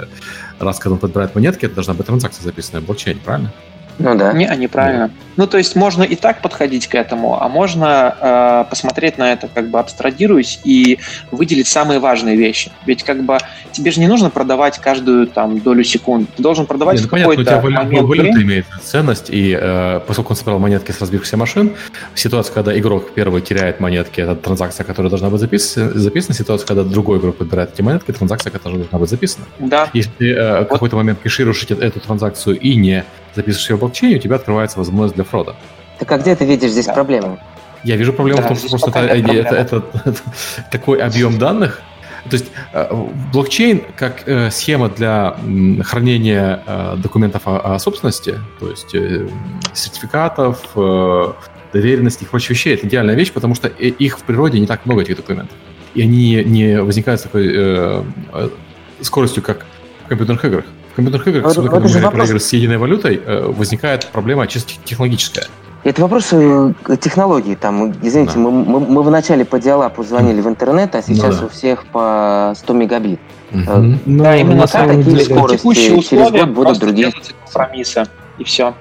раз, когда он подбирает монетки, это должна быть транзакция записанная в блокчейне, правильно? Ну да. Не, неправильно. Да. Ну, то есть можно и так подходить к этому, а можно э, посмотреть на это, как бы абстрагируясь и выделить самые важные вещи. Ведь как бы тебе же не нужно продавать каждую там долю секунд. Ты должен продавать Нет, ну, в какой-то понятно, у тебя момент валюта времени. имеет ценность, и э, поскольку он собрал монетки с разбившихся машин, ситуация, когда игрок первый теряет монетки, это транзакция, которая должна быть записана, записана. Ситуация, когда другой игрок подбирает эти монетки, транзакция, которая должна быть записана. Да. Если ты э, вот. какой-то момент кэшируешь эту транзакцию и не записываешь ее в блокчейне, у тебя открывается возможность для фрода. Так а где ты видишь здесь да. проблему? Я вижу проблему да, в том, что просто это, это, это, это такой объем данных. То есть э, блокчейн как э, схема для хранения э, документов о, о собственности, то есть сертификатов, доверенности и прочих вещей, это идеальная вещь, потому что их в природе не так много, этих документов. И они не возникают с такой э, скоростью, как в компьютерных играх компьютерных играх, вот, особенно когда мы говорим про игры с единой валютой, э, возникает проблема чисто технологическая. Это вопрос э, технологии. Там, извините, да. мы, мы, мы вначале по диалапу звонили в интернет, а сейчас ну, да. у всех по 100 мегабит. Угу. Но да, именно так, такие деле, скорости текущие условия будут другие компромиссы, и все.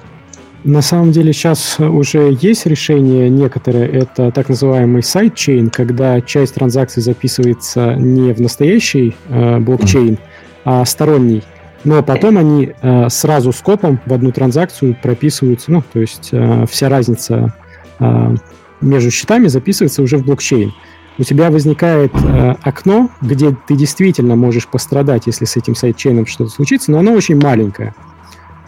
На самом деле сейчас уже есть решение некоторые, это так называемый сайдчейн, когда часть транзакций записывается не в настоящий э, блокчейн, а сторонний. Но потом они э, сразу скопом в одну транзакцию прописываются, ну, то есть э, вся разница э, между счетами записывается уже в блокчейн. У тебя возникает э, окно, где ты действительно можешь пострадать, если с этим сайдчейном что-то случится, но оно очень маленькое.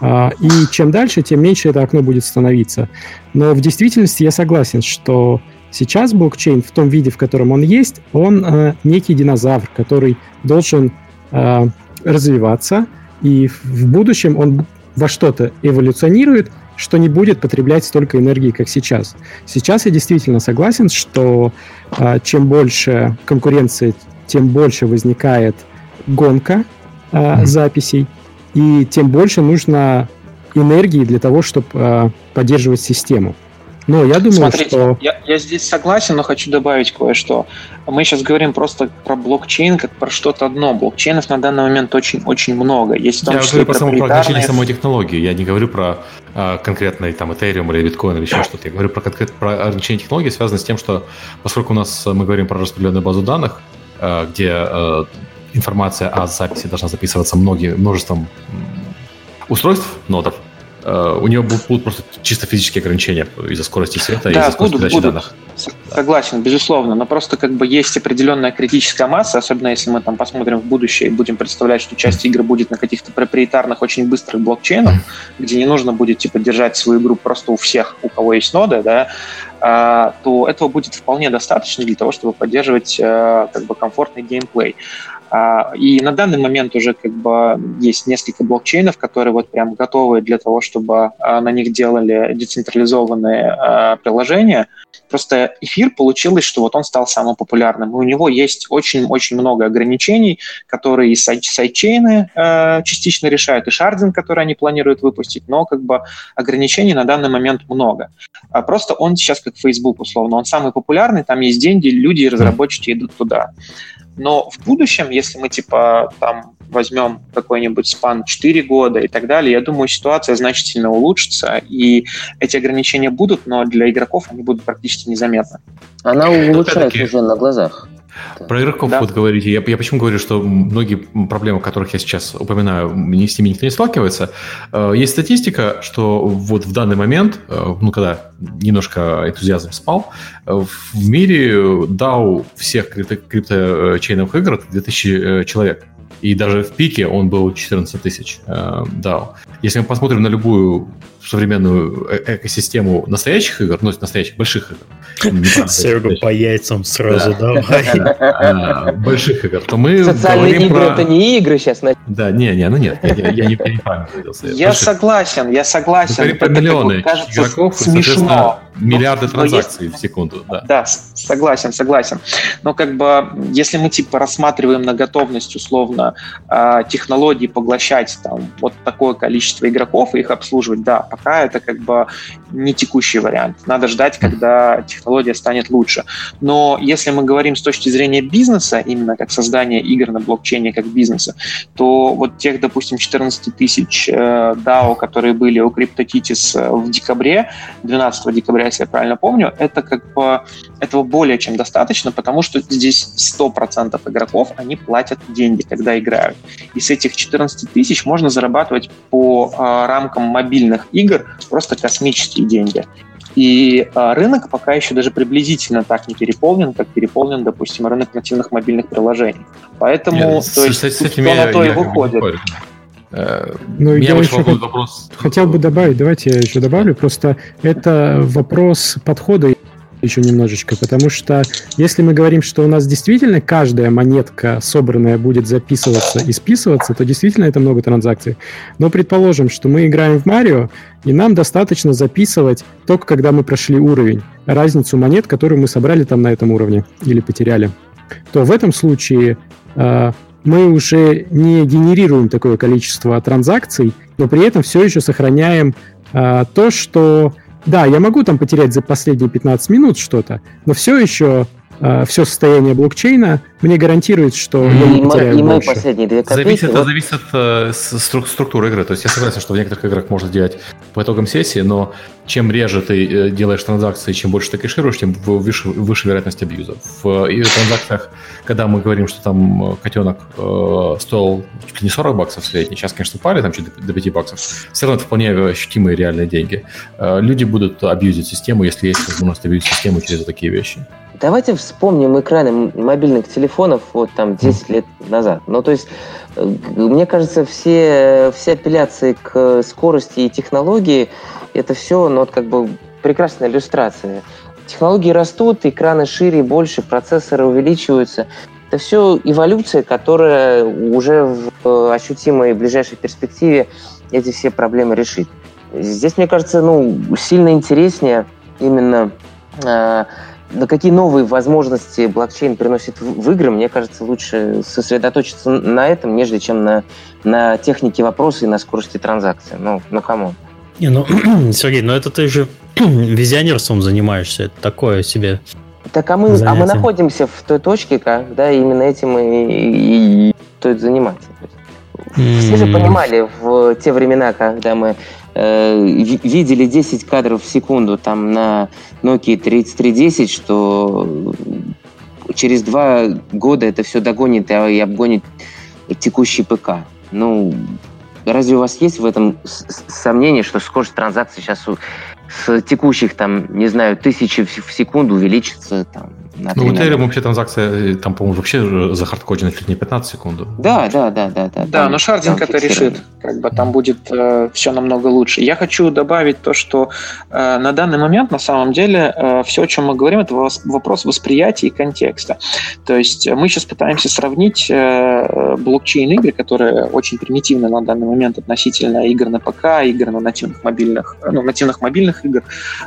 А, и чем дальше, тем меньше это окно будет становиться. Но в действительности я согласен, что сейчас блокчейн в том виде, в котором он есть, он э, некий динозавр, который должен э, развиваться, и в будущем он во что-то эволюционирует, что не будет потреблять столько энергии, как сейчас. Сейчас я действительно согласен, что э, чем больше конкуренции, тем больше возникает гонка э, записей, и тем больше нужно энергии для того, чтобы э, поддерживать систему. Но я думаю, Смотрите, что... Я, я здесь согласен, но хочу добавить кое-что. Мы сейчас говорим просто про блокчейн как про что-то одно. Блокчейнов на данный момент очень-очень много. Есть в том я числе говорю про, саму, про значение самой технологии. Я не говорю про э, конкретный там Ethereum или биткоин или еще что-то. Я говорю про, конкрет, про ограничение технологии, связанное с тем, что поскольку у нас мы говорим про распределенную базу данных, э, где э, информация о записи должна записываться многие, множеством устройств, нодов, у нее будут, просто чисто физические ограничения из-за скорости света да, из-за скорости будут, будут. данных. Согласен, безусловно, но просто как бы есть определенная критическая масса, особенно если мы там посмотрим в будущее и будем представлять, что часть игр будет на каких-то проприетарных, очень быстрых блокчейнах, где не нужно будет типа держать свою игру просто у всех, у кого есть ноды, да, а, то этого будет вполне достаточно для того, чтобы поддерживать э, как бы комфортный геймплей. А, и на данный момент уже как бы есть несколько блокчейнов, которые вот прям готовы для того, чтобы а, на них делали децентрализованные а, приложения. Просто эфир получилось, что вот он стал самым популярным. И у него есть очень-очень много ограничений, которые и сайдчейны частично решают, и шардинг, который они планируют выпустить, но как бы ограничений на данный момент много. Просто он сейчас как Facebook, условно, он самый популярный, там есть деньги, люди и разработчики идут туда. Но в будущем, если мы типа там возьмем какой-нибудь спан 4 года и так далее, я думаю, ситуация значительно улучшится, и эти ограничения будут, но для игроков они будут практически незаметны. Она улучшается уже на глазах. Про игроков да. вот говорите. Я, я почему говорю, что многие проблемы, которых я сейчас упоминаю, не с ними никто не сталкивается. Э, есть статистика, что вот в данный момент, э, ну, когда немножко энтузиазм спал, э, в мире DAO всех крипто- крипточейновых игр это 2000 человек. И даже в пике он был 14 тысяч DAO. Если мы посмотрим на любую современную э экосистему настоящих игр, ну, настоящих больших игр. Серега по яйцам сразу, да? Больших игр, то мы Социальные игры это не игры сейчас. Да, не, не, ну нет, я не правильно Я согласен, я согласен. Про миллионы игроков, соответственно, миллиарды транзакций в секунду. Да, согласен, согласен. Но как бы, если мы типа рассматриваем на готовность условно а, технологий поглощать там вот такое количество игроков и их обслуживать, да, пока это как бы не текущий вариант. Надо ждать, когда технология станет лучше. Но если мы говорим с точки зрения бизнеса, именно как создание игр на блокчейне как бизнеса, то вот тех, допустим, 14 тысяч э, DAO, которые были у CryptoKitties э, в декабре, 12 декабря, если я правильно помню, это как бы этого более чем достаточно, потому что здесь 100% игроков, они платят деньги, когда играют. И с этих 14 тысяч можно зарабатывать по э, рамкам мобильных игр просто космические деньги. И а, рынок пока еще даже приблизительно так не переполнен, как переполнен, допустим, рынок нативных мобильных приложений. Поэтому, Нет, то есть, с, с этим я, на то я, и выходит. Э, ну, я еще вопрос... хотел бы добавить, давайте я еще добавлю, просто это вопрос подхода еще немножечко, потому что если мы говорим, что у нас действительно каждая монетка собранная будет записываться и списываться, то действительно это много транзакций. Но предположим, что мы играем в Марио, и нам достаточно записывать только когда мы прошли уровень, разницу монет, которую мы собрали там на этом уровне или потеряли, то в этом случае э, мы уже не генерируем такое количество транзакций, но при этом все еще сохраняем э, то, что да, я могу там потерять за последние 15 минут что-то, но все еще э, все состояние блокчейна, мне гарантирует, что я не потеряю и больше. мои последние две копейки... Зависит, это вот- зависит от э, структуры игры. То есть я согласен, что в некоторых играх можно делать по итогам сессии, но чем реже ты э, делаешь транзакции, чем больше ты кэшируешь, тем выше, выше вероятность абьюза. В э, транзакциях, когда мы говорим, что там э, котенок э, стоил чуть ли не 40 баксов в среднем, сейчас, конечно, упали там чуть до до 5 баксов, все равно это вполне ощутимые реальные деньги. Э, Люди будут абьюзить систему, если есть возможность абьюзить систему через такие вещи. Давайте вспомним экраны мобильных телефонов вот там 10 лет назад. Ну, то есть, э, мне кажется, все, все апелляции к скорости и технологии, это все, ну, вот как бы прекрасная иллюстрация. Технологии растут, экраны шире, больше, процессоры увеличиваются. Это все эволюция, которая уже в э, ощутимой ближайшей перспективе эти все проблемы решит. Здесь, мне кажется, ну, сильно интереснее именно э, на какие новые возможности блокчейн приносит в, игры, мне кажется, лучше сосредоточиться на этом, нежели чем на, на технике вопроса и на скорости транзакции. Ну, ну come on. Не, ну, Сергей, ну это ты же визионерством занимаешься. Это такое себе. Так а мы, а мы находимся в той точке, когда именно этим и, и- и стоит заниматься. Все же понимали в те времена, когда мы э, ви- видели 10 кадров в секунду там на Nokia 3310, что через два года это все догонит и и обгонит текущий ПК. Ну, разве у вас есть в этом сомнение, что скорость транзакции сейчас с текущих, там, не знаю, тысячи в секунду увеличится там, на Ну, у Ethereum вообще транзакция, э, там, по-моему, вообще захардкоджена чуть не 15 секунд. Да, да, да, да, да. Да, но шардинг это решит. Как бы там будет все намного лучше. Я хочу добавить то, что э, на данный момент на самом деле все, о чем мы говорим, это вопрос восприятия и контекста. То есть э, мы сейчас пытаемся сравнить э, блокчейн-игры, которые очень примитивны на данный момент относительно игр на ПК, игр на нативных мобильных, э, ну, нативных мобильных игр,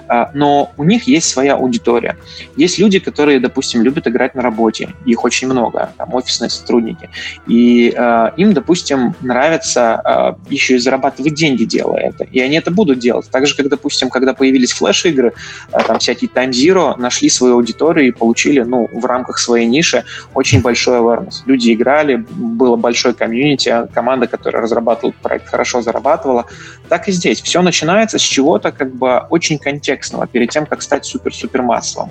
А, но у них есть своя аудитория. Есть люди, которые, допустим, любят играть на работе, их очень много, там офисные сотрудники, и э, им, допустим, нравится э, еще и зарабатывать деньги, делая это. И они это будут делать. Так же, как, допустим, когда появились флеш-игры, э, там всякие Time Zero нашли свою аудиторию и получили, ну, в рамках своей ниши очень большой awareness. Люди играли, было большое комьюнити, команда, которая разрабатывала проект, хорошо зарабатывала. Так и здесь. Все начинается с чего-то как бы очень контекстного, перед тем, как стать супер-супер массовым.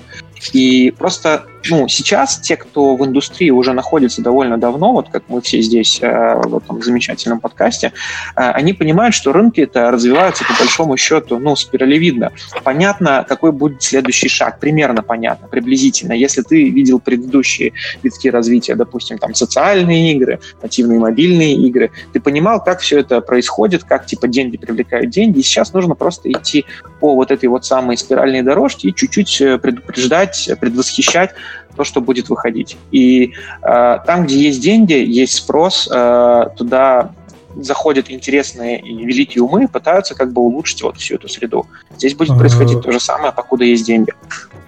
И просто, ну, сейчас те, кто в индустрии уже находится довольно давно, вот как мы все здесь э, в этом замечательном подкасте, э, они понимают, что рынки это развиваются по большому счету, ну, спиралевидно. Понятно, какой будет следующий шаг, примерно понятно, приблизительно. Если ты видел предыдущие витки развития, допустим, там социальные игры, нативные мобильные игры, ты понимал, как все это происходит, как типа деньги привлекают деньги, и сейчас нужно просто идти по вот этой вот самой спиральной дорожке и чуть-чуть э, предупреждать, э, предвосхищать то, что будет выходить. И э, там, где есть деньги, есть спрос, э, туда заходят интересные и великие умы, пытаются как бы улучшить вот всю эту среду. Здесь будет происходить то же самое, покуда есть деньги.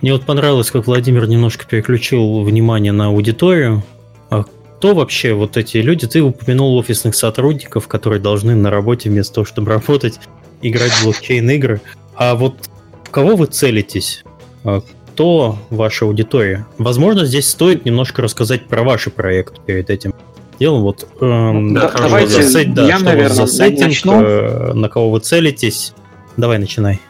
Мне вот понравилось, как Владимир немножко переключил внимание на аудиторию. А кто вообще вот эти люди? Ты упомянул офисных сотрудников, которые должны на работе вместо того, чтобы работать, играть в блокчейн-игры. А вот в кого вы целитесь? Кто ваша аудитория? Возможно, здесь стоит немножко рассказать про ваш проект перед этим делом. Вот, эм, Да, что давайте за да, я, что наверное, за сеттинг, начну. э, на кого вы целитесь. Давай, начинай.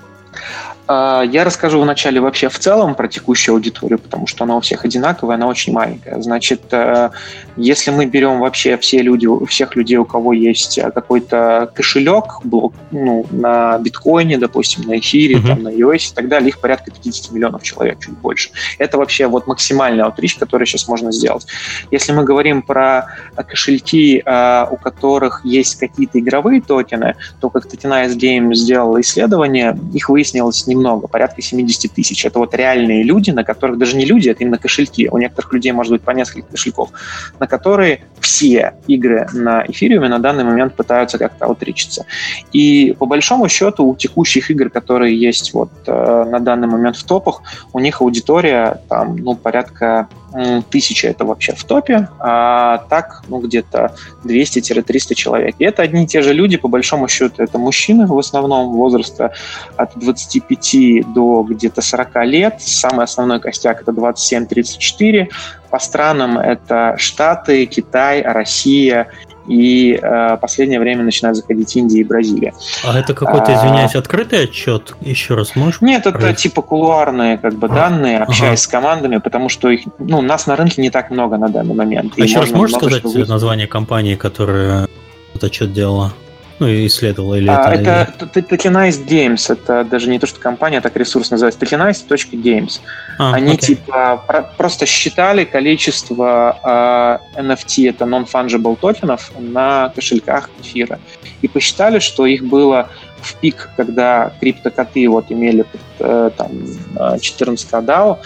А, Я расскажу вначале вообще в целом про текущую аудиторию, потому что она у всех одинаковая, она очень маленькая. Значит, э, если мы берем вообще все люди, всех людей, у кого есть э, какой-то кошелек блок, ну, на биткоине, допустим, на эфире, Мгм. там, на iOS и так далее, их порядка 50 миллионов человек, чуть больше. Это вообще вот максимальный аутрич, который сейчас можно сделать. Если мы говорим про э, кошельки, у которых есть какие-то игровые токены, то как Tokenize Game сделала исследование, их выяснилось немного, порядка 70 тысяч. Это вот реальные люди, на которых даже не люди, это именно кошельки. У некоторых людей может быть по несколько кошельков, на которые все игры на эфириуме на данный момент пытаются как-то аутричиться. И по большому счету у текущих игр, которые есть вот э, на данный момент в топах, у них аудитория там, ну, порядка тысяча это вообще в топе, а так, ну, где-то 200-300 человек. И это одни и те же люди, по большому счету, это мужчины в основном возраста от 25 до где-то 40 лет. Самый основной костяк это 27-34. По странам это Штаты, Китай, Россия и э, последнее время начинают заходить Индия и Бразилия. А это какой-то, а, извиняюсь, открытый отчет? Еще раз можешь? Нет, это типа кулуарные как бы а, данные, общаясь ага. с командами, потому что их, ну, нас на рынке не так много на данный момент. А еще раз можешь сказать название компании, которая этот отчет делала? Ну, и исследовала или а, это? Это Tokenized Games, это даже не то, что компания, так ресурс называется, tokenized.games. А, Они окей. типа про- просто считали количество э, NFT, это non-fungible токенов, на кошельках эфира. И посчитали, что их было в пик, когда криптокоты вот имели э, там 14 DAO,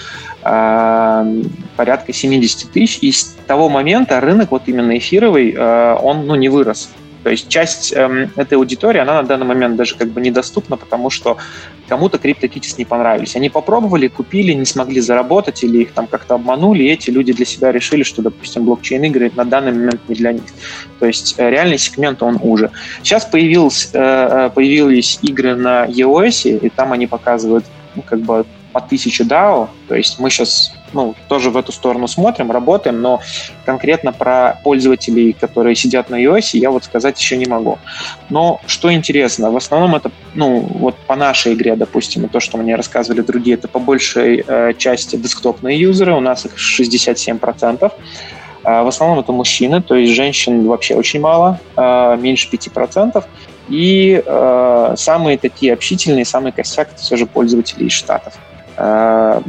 э, порядка 70 тысяч, и с того момента рынок вот именно эфировый, э, он ну, не вырос. То есть часть эм, этой аудитории, она на данный момент даже как бы недоступна, потому что кому-то CryptoKitties не понравились. Они попробовали, купили, не смогли заработать или их там как-то обманули, и эти люди для себя решили, что, допустим, блокчейн-игры на данный момент не для них. То есть э, реальный сегмент, он уже. Сейчас появилось, э, э, появились игры на iOS, и там они показывают ну, как бы по 1000 DAO, то есть мы сейчас ну, тоже в эту сторону смотрим, работаем, но конкретно про пользователей, которые сидят на iOS, я вот сказать еще не могу. Но что интересно, в основном это, ну, вот по нашей игре, допустим, и то, что мне рассказывали другие, это по большей э, части десктопные юзеры, у нас их 67%. Э, в основном это мужчины, то есть женщин вообще очень мало, э, меньше 5%. И э, самые такие общительные, самый косяк это все же пользователи из Штатов. Э,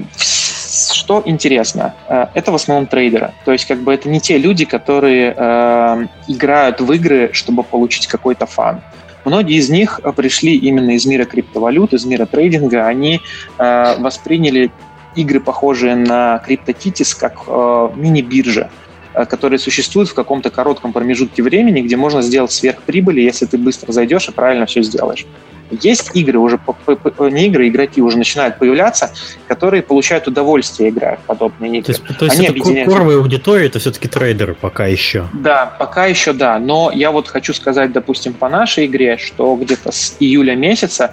что интересно, э, это в основном трейдеры. То есть как бы это не те люди, которые э, играют в игры, чтобы получить какой-то фан. Многие из них пришли именно из мира криптовалют, из мира трейдинга. Они э, восприняли игры, похожие на CryptoKitties, как э, мини-биржа э, которые существуют в каком-то коротком промежутке времени, где можно сделать сверхприбыли, если ты быстро зайдешь и правильно все сделаешь. Есть игры уже, не игры, игроки уже начинают появляться, которые получают удовольствие, играя в подобные игры. То есть, то есть Они это объединяют... коровая аудитория, это все-таки трейдеры пока еще? Да, пока еще да. Но я вот хочу сказать, допустим, по нашей игре, что где-то с июля месяца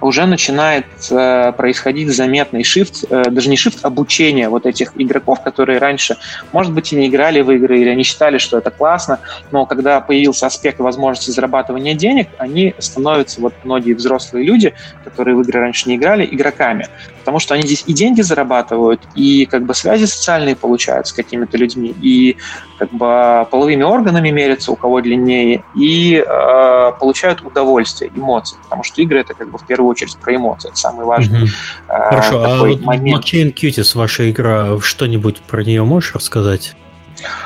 уже начинает э, происходить заметный шифт, э, даже не шифт, обучение вот этих игроков, которые раньше, может быть, и не играли в игры, или они считали, что это классно, но когда появился аспект возможности зарабатывания денег, они становятся, вот многие взрослые люди, которые в игры раньше не играли, игроками, потому что они здесь и деньги зарабатывают, и как бы связи социальные получают с какими-то людьми, и как бы половыми органами мерятся, у кого длиннее, и э, получают удовольствие, эмоции, потому что игры это как бы в первую очередь про эмоции, это самый важный угу. э, Хорошо, а вот момент. Blockchain Cuties, ваша игра, что-нибудь про нее можешь рассказать?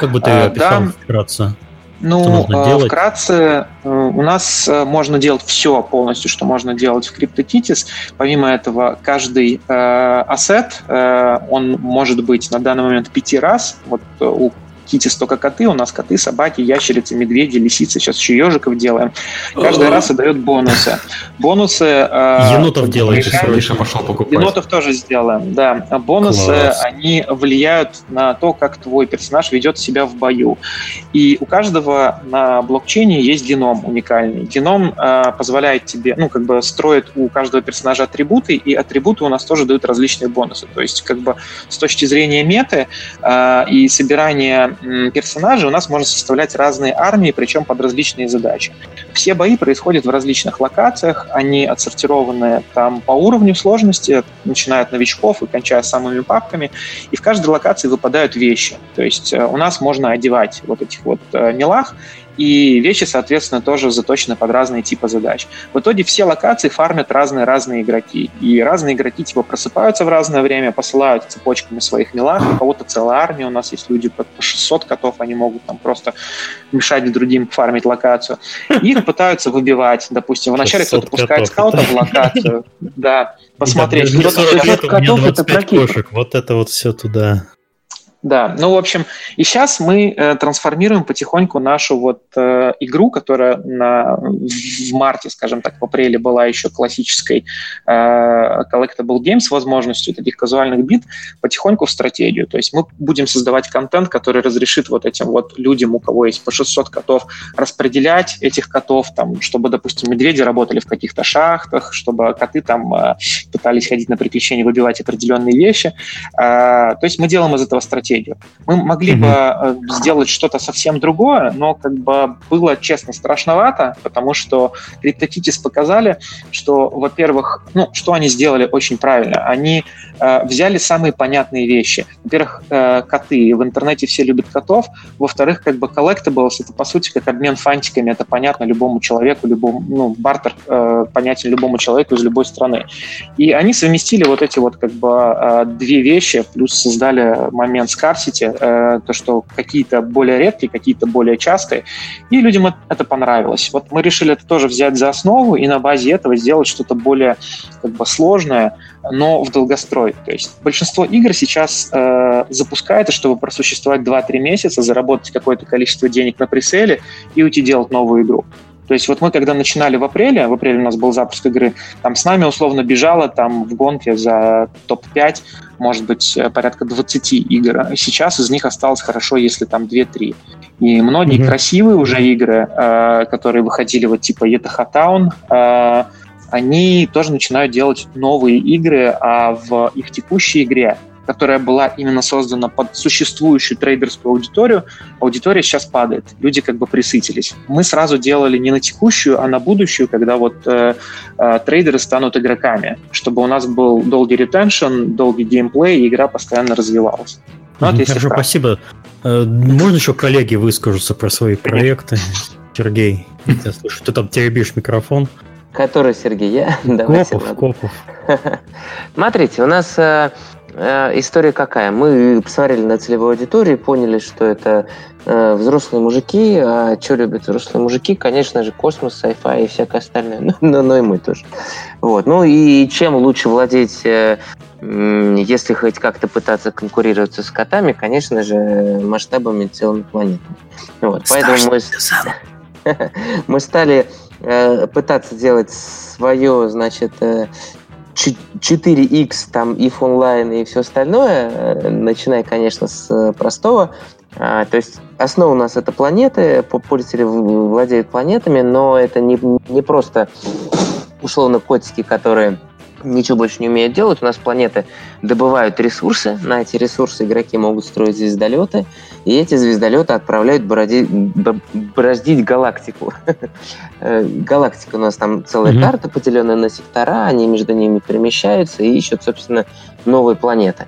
Как бы ты ее а, описал да. вкратце? Ну, э, вкратце, э, у нас э, можно делать все полностью, что можно делать в CryptoKitties. Помимо этого, каждый ассет, он может быть на данный момент пяти раз. Вот у Китис только коты, у нас коты, собаки, ящерицы, медведи, лисицы, сейчас еще ежиков делаем. Каждый раз дает бонусы. Бонусы... Э, Енотов делаете, Миша пошел покупать. Енотов тоже сделаем, да. Бонусы, Класс. они влияют на то, как твой персонаж ведет себя в бою. И у каждого на блокчейне есть геном уникальный. Геном э, позволяет тебе, ну, как бы строит у каждого персонажа атрибуты, и атрибуты у нас тоже дают различные бонусы. То есть, как бы с точки зрения меты э, и собирания персонажей у нас можно составлять разные армии, причем под различные задачи. Все бои происходят в различных локациях, они отсортированы там по уровню сложности, начиная от новичков и кончая самыми папками, и в каждой локации выпадают вещи. То есть э, у нас можно одевать вот этих вот э, милах, и вещи, соответственно, тоже заточены под разные типы задач. В итоге все локации фармят разные-разные игроки, и разные игроки типа просыпаются в разное время, посылают цепочками своих милах, у кого-то целая армия, у нас есть люди по 600 котов, они могут там просто мешать другим фармить локацию. их пытаются выбивать, допустим, вначале кто-то пускает скаута в локацию, да, посмотреть. Котов это прокинь. Вот это вот все туда. Да, ну, в общем, и сейчас мы э, трансформируем потихоньку нашу вот э, игру, которая на, в марте, скажем так, в апреле была еще классической э, collectible game с возможностью таких казуальных бит, потихоньку в стратегию. То есть мы будем создавать контент, который разрешит вот этим вот людям, у кого есть по 600 котов, распределять этих котов, там, чтобы, допустим, медведи работали в каких-то шахтах, чтобы коты там э, пытались ходить на приключения, выбивать определенные вещи. Э, то есть мы делаем из этого стратегию стратегию. Мы могли mm-hmm. бы э, сделать что-то совсем другое, но как бы было, честно, страшновато, потому что CryptoKitties показали, что, во-первых, ну, что они сделали очень правильно. Они э, взяли самые понятные вещи. Во-первых, э, коты. В интернете все любят котов. Во-вторых, как бы collectibles — это, по сути, как обмен фантиками. Это понятно любому человеку, любому, ну, бартер э, понятен любому человеку из любой страны. И они совместили вот эти вот как бы э, две вещи, плюс создали момент scarcity, э, то, что какие-то более редкие, какие-то более частые, и людям это понравилось. Вот мы решили это тоже взять за основу и на базе этого сделать что-то более как бы сложное, но в долгострой. То есть большинство игр сейчас э, запускается, чтобы просуществовать 2-3 месяца, заработать какое-то количество денег на преселе и уйти делать новую игру. То есть вот мы, когда начинали в апреле, в апреле у нас был запуск игры, там с нами условно бежало там в гонке за топ-5, может быть, э, порядка 20 игр. Сейчас из них осталось хорошо, если там 2-3. И многие mm-hmm. красивые уже игры, э, которые выходили вот типа Yetaha Town, э, они тоже начинают делать новые игры, а в их текущей игре которая была именно создана под существующую трейдерскую аудиторию, аудитория сейчас падает. Люди как бы присытились. Мы сразу делали не на текущую, а на будущую, когда вот э, э, трейдеры станут игроками, чтобы у нас был долгий ретеншн, долгий геймплей, и игра постоянно развивалась. Ну, вот Хорошо, спасибо. Э, можно еще коллеги выскажутся про свои проекты? Сергей, я слышу, ты там теребишь микрофон. Который, Сергей, я? Копов, Копов. Смотрите, у нас Э, история какая? Мы посмотрели на целевую аудиторию и поняли, что это э, взрослые мужики. А что любят взрослые мужики? Конечно же, космос, sci-fi и всякое остальное. Ну, но, но и мы тоже. Вот. Ну и чем лучше владеть, э, если хоть как-то пытаться конкурироваться с котами, конечно же, масштабами целыми планетами. Вот. Поэтому мы, мы стали э, пытаться делать свое, значит, э, 4X, там, if онлайн и все остальное, э, начиная, конечно, с э, простого. А, то есть основа у нас это планеты, пользователи владеют планетами, но это не, не просто условно котики, которые ничего больше не умеют делать. У нас планеты добывают ресурсы. На эти ресурсы игроки могут строить звездолеты. И эти звездолеты отправляют бороди... бороздить галактику. Э, галактика у нас там целая mm-hmm. карта, поделенная на сектора. Они между ними перемещаются и ищут, собственно, новые планеты.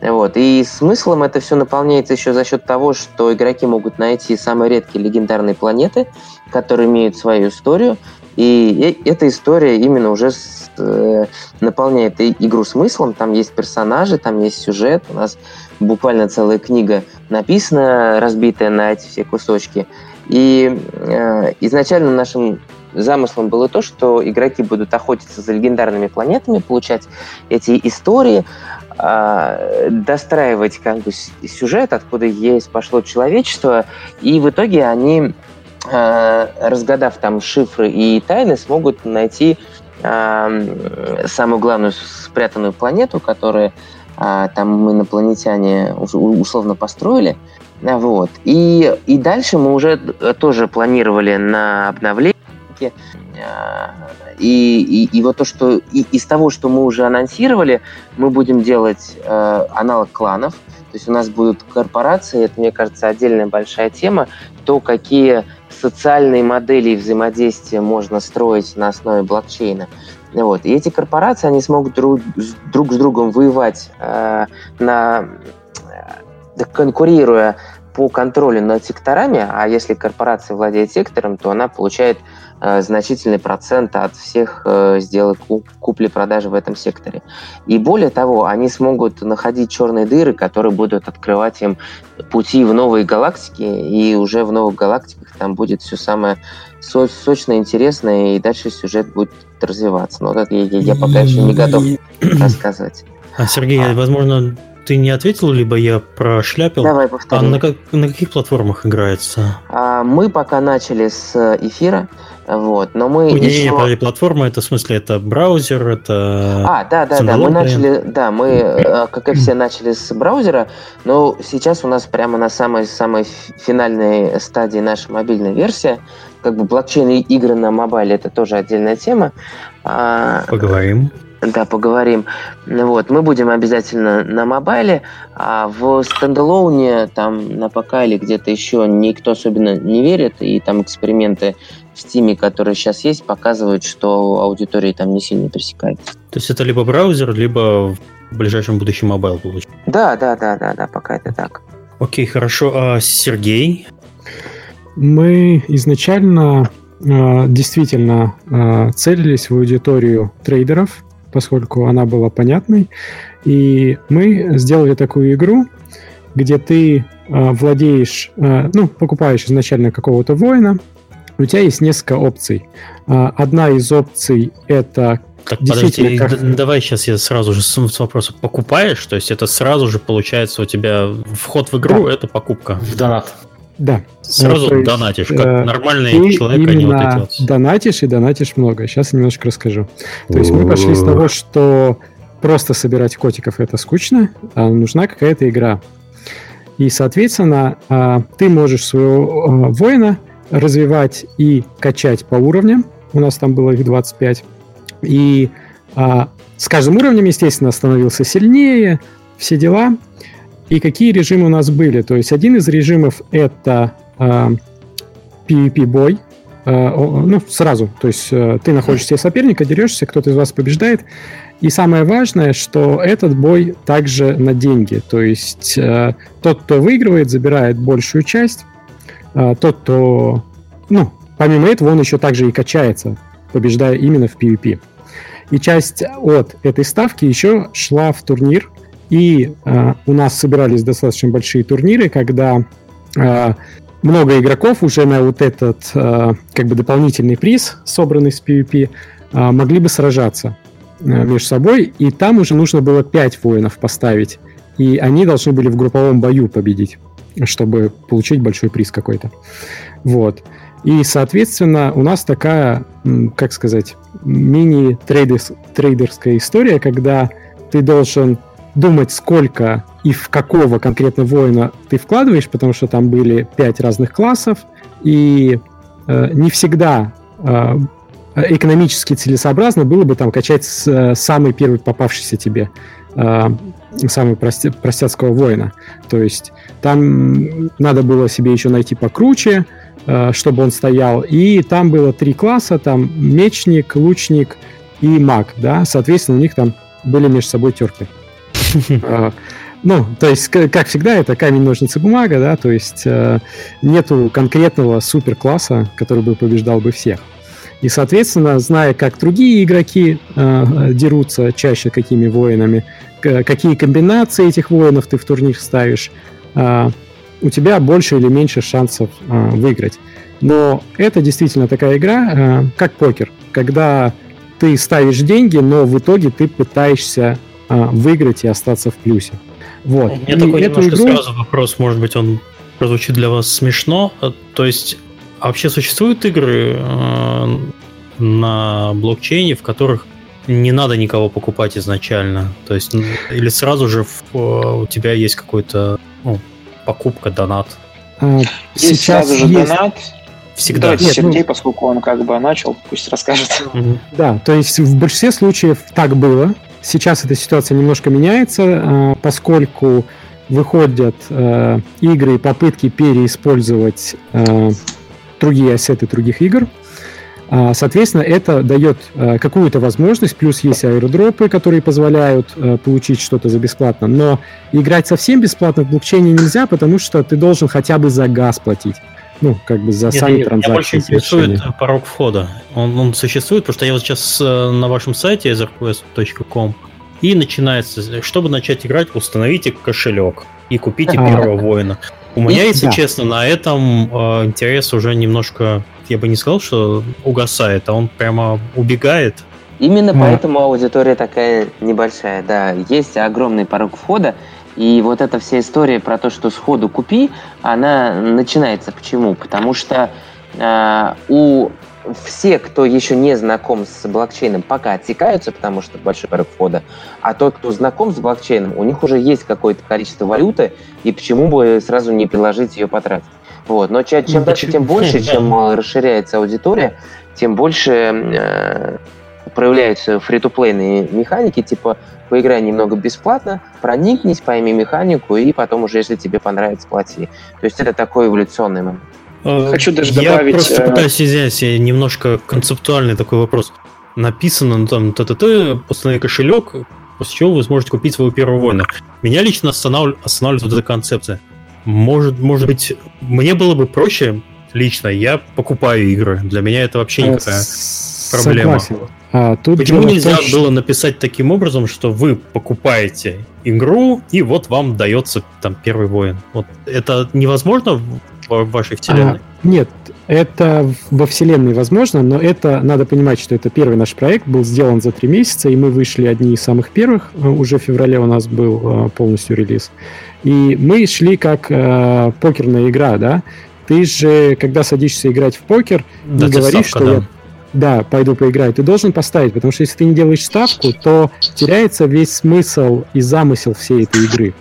Вот. И смыслом это все наполняется еще за счет того, что игроки могут найти самые редкие легендарные планеты, которые имеют свою историю, и эта история именно уже с, э, наполняет игру смыслом. Там есть персонажи, там есть сюжет. У нас буквально целая книга написана, разбитая на эти все кусочки. И э, изначально нашим замыслом было то, что игроки будут охотиться за легендарными планетами, получать эти истории, э, достраивать как бы сюжет, откуда есть пошло человечество, и в итоге они разгадав там шифры и тайны, смогут найти э, самую главную спрятанную планету, которую э, там инопланетяне условно построили. Вот. И, и дальше мы уже тоже планировали на обновление. И, и, и вот то, что и, из того, что мы уже анонсировали, мы будем делать э, аналог кланов. То есть у нас будут корпорации, это, мне кажется, отдельная большая тема, то, какие социальные модели взаимодействия можно строить на основе блокчейна. Вот. И эти корпорации, они смогут друг, друг с другом воевать э, на, э, конкурируя по контролю над секторами, а если корпорация владеет сектором, то она получает значительный процент от всех э, сделок купли-продажи в этом секторе. И более того, они смогут находить черные дыры, которые будут открывать им пути в новые галактики, и уже в новых галактиках там будет все самое со сочное, интересное, и дальше сюжет будет развиваться. Но вот это я, я пока еще не готов рассказывать. А, Сергей, а. возможно, ты не ответил, либо я прошляпил. Давай повтори. А на, как, на каких платформах играется? А, мы пока начали с эфира, вот, но мы не, еще... не, не, платформа, это в смысле, это браузер, это... А, да, да, да, мы начали, да, мы, э, как и все, начали с браузера, но сейчас у нас прямо на самой-самой финальной стадии наша мобильная версия, как бы блокчейн и игры на мобайле, это тоже отдельная тема. А, Поговорим. Да, поговорим. Вот, мы будем обязательно на mobile, а в standalone 'е, там, на ПК или где-то еще никто особенно не верит, и там эксперименты в Steam, которые сейчас есть, показывают, что аудитория там не сильно пересекается. То есть это либо браузер, либо в ближайшем будущем mobile получится? Да, да, да, да, да, пока это так. Окей, хорошо. А Сергей? Мы изначально э, действительно э, целились в аудиторию трейдеров, поскольку она была понятной. И мы сделали такую игру, где ты э, владеешь, э, ну, покупаешь изначально какого-то воина, у тебя есть несколько опций. Э, одна из опций это так, подожди, как... давай сейчас я сразу же с, с вопросом. Покупаешь? То есть это сразу же получается у тебя вход в игру, да. это покупка. В донат. Да. Сразу ну, донатишь, как э, нормальный человек, а не вот эти вот. донатишь и донатишь много. Сейчас немножко расскажу. То есть мы пошли с того, что просто собирать котиков это скучно, а нужна какая-то игра. И, соответственно, а, ты можешь своего а, воина развивать и качать по уровням. У нас там было их 25. И а, с каждым уровнем, естественно, становился сильнее, все дела. И какие режимы у нас были? То есть один из режимов это э, PvP-бой, э, ну, сразу, то есть э, ты находишь себе соперника, дерешься, кто-то из вас побеждает, и самое важное, что этот бой также на деньги, то есть э, тот, кто выигрывает, забирает большую часть, э, тот, кто, ну, помимо этого, он еще также и качается, побеждая именно в PvP. И часть от этой ставки еще шла в турнир, и э, у нас собирались достаточно большие турниры, когда э, много игроков уже на вот этот э, как бы дополнительный приз, собранный с PvP, э, могли бы сражаться э, между собой, и там уже нужно было 5 воинов поставить, и они должны были в групповом бою победить, чтобы получить большой приз какой-то. Вот. И, соответственно, у нас такая, как сказать, мини-трейдерская история, когда ты должен думать, сколько и в какого конкретно воина ты вкладываешь, потому что там были пять разных классов, и э, не всегда э, экономически целесообразно было бы там качать с, э, самый первый попавшийся тебе э, самый прости, простецкого воина. То есть там надо было себе еще найти покруче, э, чтобы он стоял. И там было три класса, там мечник, лучник и маг, да, соответственно, у них там были между собой терки. А, ну, то есть, как всегда, это камень, ножницы, бумага, да, то есть э, нету конкретного супер-класса, который бы побеждал бы всех. И, соответственно, зная, как другие игроки э, дерутся чаще какими воинами, какие комбинации этих воинов ты в турнир ставишь, э, у тебя больше или меньше шансов э, выиграть. Но это действительно такая игра, э, как покер, когда ты ставишь деньги, но в итоге ты пытаешься выиграть и остаться в плюсе. Вот. У меня и такой немножко игру... сразу вопрос, может быть, он прозвучит для вас смешно. А, то есть, а вообще существуют игры э, на блокчейне, в которых не надо никого покупать изначально? То есть, или сразу же в, у тебя есть какой-то ну, покупка, донат? А, сейчас сразу же есть... донат, Всегда. Давайте Нет, Сергей, ну... поскольку он как бы начал, пусть расскажет. Да, то есть в большинстве случаев так было. Сейчас эта ситуация немножко меняется, а, поскольку выходят а, игры и попытки переиспользовать а, другие ассеты других игр. Соответственно, это дает какую-то возможность, плюс есть аэродропы, которые позволяют получить что-то за бесплатно, но играть совсем бесплатно в блокчейне нельзя, потому что ты должен хотя бы за газ платить ну, как бы за нет, сами нет, транзакции. Меня больше интересует порог входа. Он, он существует, потому что я вот сейчас э, на вашем сайте ezerquest.com и начинается, чтобы начать играть, установите кошелек и купите а, первого воина. У меня, если да. честно, на этом э, интерес уже немножко, я бы не сказал, что угасает, а он прямо убегает. Именно а. поэтому аудитория такая небольшая, да. Есть огромный порог входа, И вот эта вся история про то, что сходу купи, она начинается почему? Потому что э, у все, кто еще не знаком с блокчейном, пока отсекаются, потому что большой порог входа, а тот, кто знаком с блокчейном, у них уже есть какое-то количество валюты, и почему бы сразу не приложить ее потратить. Вот. Но чем, чем дальше, тем больше, чем э, расширяется аудитория, тем больше э, проявляются фри-то-плейные механики, типа поиграй немного бесплатно, проникнись, пойми механику, и потом уже, если тебе понравится, плати. То есть это такой эволюционный момент. Э, Хочу даже я добавить... Я просто э, пытаюсь взять немножко концептуальный такой вопрос. Написано, ну там, ТТТ, установи кошелек, после чего вы сможете купить своего первого воина. Меня лично останавливает, останавливает вот эта концепция. Может, может быть, мне было бы проще лично, я покупаю игры. Для меня это вообще никакая проблема. Согласен. А, тут Почему нельзя том, было написать таким образом, что вы покупаете игру, и вот вам дается там первый воин? Вот это невозможно в вашей вселенной? А, нет, это во вселенной возможно, но это надо понимать, что это первый наш проект, был сделан за три месяца, и мы вышли одни из самых первых. Уже в феврале у нас был э, полностью релиз. И мы шли как э, покерная игра, да? Ты же, когда садишься играть в покер, да, не говоришь, ставка, что да. я да, пойду поиграю, ты должен поставить, потому что если ты не делаешь ставку, то теряется весь смысл и замысел всей этой игры.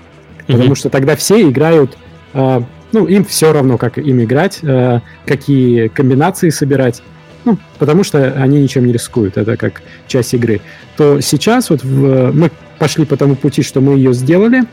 Потому что тогда все играют, э, ну, им все равно, как им играть, э, какие комбинации собирать, ну, потому что они ничем не рискуют, это как часть игры. То сейчас вот в, мы пошли по тому пути, что мы ее сделали,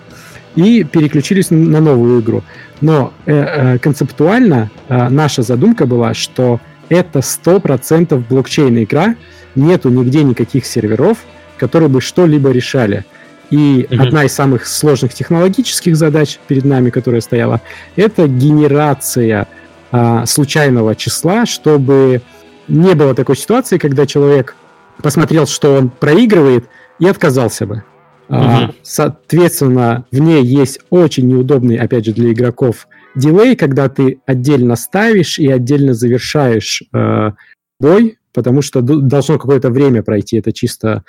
и переключились на новую игру. Но э, э, концептуально э, наша задумка была, что это 100% блокчейн игра, нету нигде никаких серверов, которые бы что-либо решали. И mm-hmm. одна из самых сложных технологических задач перед нами, которая стояла, это генерация а, случайного числа, чтобы не было такой ситуации, когда человек посмотрел, что он проигрывает, и отказался бы. Mm-hmm. Соответственно, в ней есть очень неудобный, опять же, для игроков дилей, когда ты отдельно ставишь и отдельно завершаешь э, бой, потому что должно какое-то время пройти. Это чисто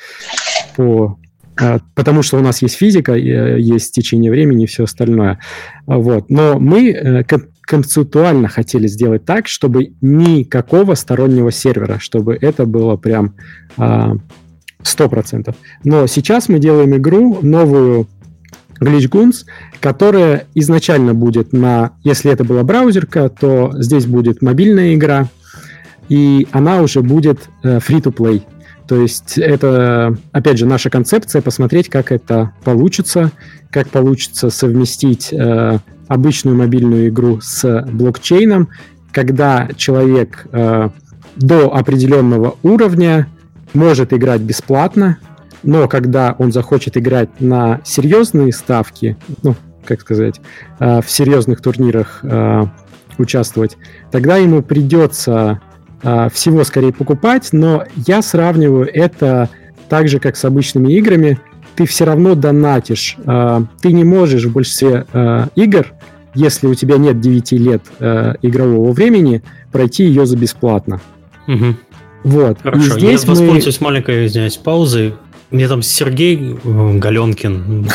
по э, потому что у нас есть физика, э, есть течение времени и все остальное. Вот. Но мы э, концептуально хотели сделать так, чтобы никакого стороннего сервера, чтобы это было прям сто процентов. Но сейчас мы делаем игру новую Glitch Goons, которая изначально будет на... Если это была браузерка, то здесь будет мобильная игра, и она уже будет э, free-to-play. То есть это, опять же, наша концепция, посмотреть, как это получится, как получится совместить э, обычную мобильную игру с блокчейном, когда человек э, до определенного уровня может играть бесплатно, но когда он захочет играть на серьезные ставки, ну, как сказать, э, в серьезных турнирах э, участвовать, тогда ему придется э, всего скорее покупать, но я сравниваю это так же, как с обычными играми. Ты все равно донатишь. Ты не можешь в большинстве игр, если у тебя нет 9 лет игрового времени, пройти ее за бесплатно. Угу. Вот. Хорошо, и здесь я воспользуюсь мы... маленькой, извиняюсь, паузой. Мне там Сергей э, Галенкин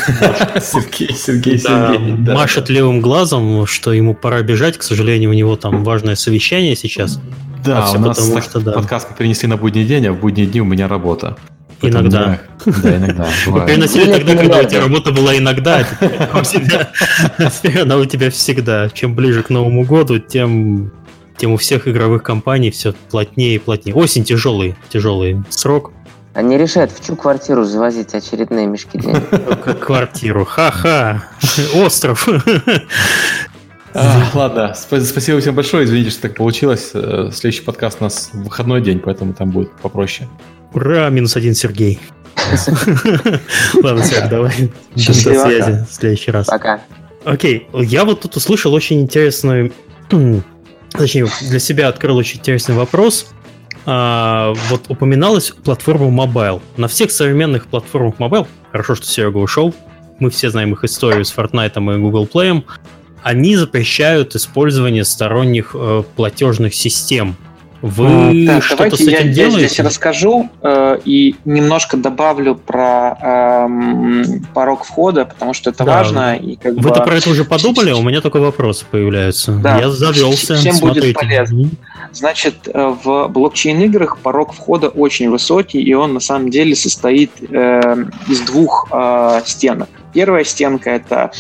Сергей, Сергей, Сергей машет левым глазом, что ему пора бежать. К сожалению, у него там важное совещание сейчас. Да, а у нас потому, что, да. подкаст мы перенесли на будний день, а в будние дни у меня работа. Иногда. Да, иногда. Вы переносили тогда, когда у тебя работа была иногда, а она у тебя всегда. Чем ближе к Новому году, тем тем у всех игровых компаний все плотнее и плотнее. Осень тяжелый, тяжелый срок. Они решают, в чью квартиру завозить очередные мешки денег. Квартиру, ха-ха, остров. А, ладно, спасибо всем большое. Извините, что так получилось. Э, следующий подкаст у нас выходной день, поэтому там будет попроще. Ура, минус один Сергей. Ладно, Серег, давай. До связи в следующий раз. Пока. Окей, я вот тут услышал очень интересную, точнее, для себя открыл очень интересный вопрос а, вот упоминалась платформа Mobile. На всех современных платформах Mobile, хорошо, что Серега ушел, мы все знаем их историю с Fortnite и Google Play, они запрещают использование сторонних э, платежных систем. Вы так, что-то с этим я, делаете? Я здесь расскажу э, и немножко добавлю про порог входа, потому что это да. важно. И как Вы-то бы... про это уже подумали? У меня только вопросы появляются. Да. Я завелся. Всем смотрите. будет полезно. Значит, э, в блокчейн-играх порог входа очень высокий, и он на самом деле состоит э, из двух э, стенок. Первая стенка это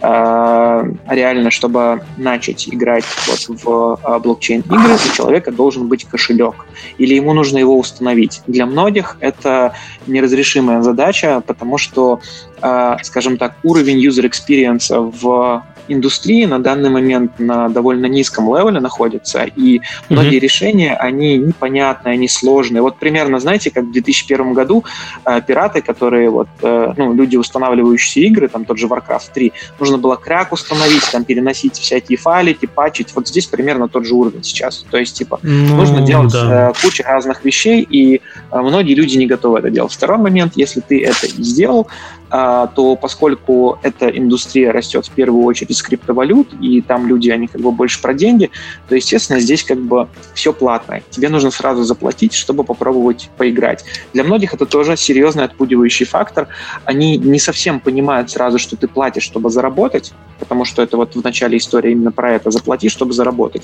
э, реально, чтобы начать играть вот в э, блокчейн игры, у человека должен быть кошелек, или ему нужно его установить. Для многих это неразрешимая задача, потому что, э, скажем так, уровень user experience в индустрии на данный момент на довольно низком левеле находится, и многие mm-hmm. решения, они непонятные, они сложные. Вот примерно, знаете, как в 2001 году э, пираты, которые вот, э, ну, люди, устанавливающие игры, там тот же Warcraft 3, нужно было крак установить, там переносить всякие файлики, патчить. Вот здесь примерно тот же уровень сейчас. То есть, типа, ну, нужно делать да. э, кучу разных вещей, и э, многие люди не готовы это делать. Второй момент, если ты это сделал, то поскольку эта индустрия растет в первую очередь из криптовалют, и там люди, они как бы больше про деньги, то, естественно, здесь как бы все платное. Тебе нужно сразу заплатить, чтобы попробовать поиграть. Для многих это тоже серьезный отпугивающий фактор. Они не совсем понимают сразу, что ты платишь, чтобы заработать, потому что это вот в начале истории именно про это «заплати, чтобы заработать»,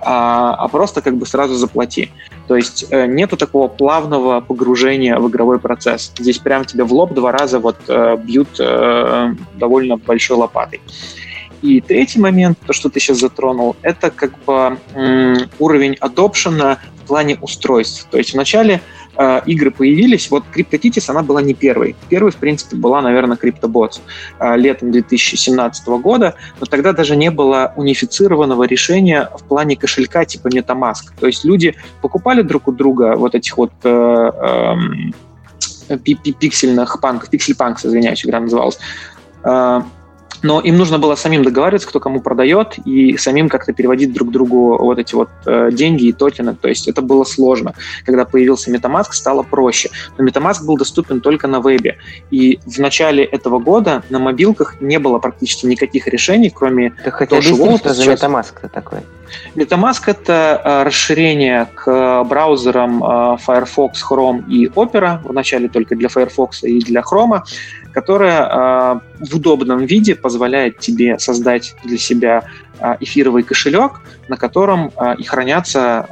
а, а просто как бы сразу заплати. То есть э, нету такого плавного погружения в игровой процесс. Здесь прям тебе в лоб два раза вот э, бьют э, довольно большой лопатой. И третий момент, то, что ты сейчас затронул, это как бы уровень адопшена в плане устройств. То есть вначале э, игры появились, вот CryptoKitties, она была не первой. Первой, в принципе, была, наверное, CryptoBots э, летом 2017 года, но тогда даже не было унифицированного решения в плане кошелька типа MetaMask. То есть люди покупали друг у друга вот этих вот э, э, пиксельных панков, пиксель-панкс, извиняюсь, игра называлась, э, но им нужно было самим договариваться, кто кому продает, и самим как-то переводить друг другу вот эти вот э, деньги и токены. То есть это было сложно. Когда появился MetaMask, стало проще. Но MetaMask был доступен только на вебе. И в начале этого года на мобилках не было практически никаких решений, кроме Ты хоть объясни, что за MetaMask такой? MetaMask — это э, расширение к браузерам э, Firefox, Chrome и Opera, вначале только для Firefox и для Chrome, которая э, в удобном виде позволяет тебе создать для себя э, эфировый кошелек, на котором э, и хранятся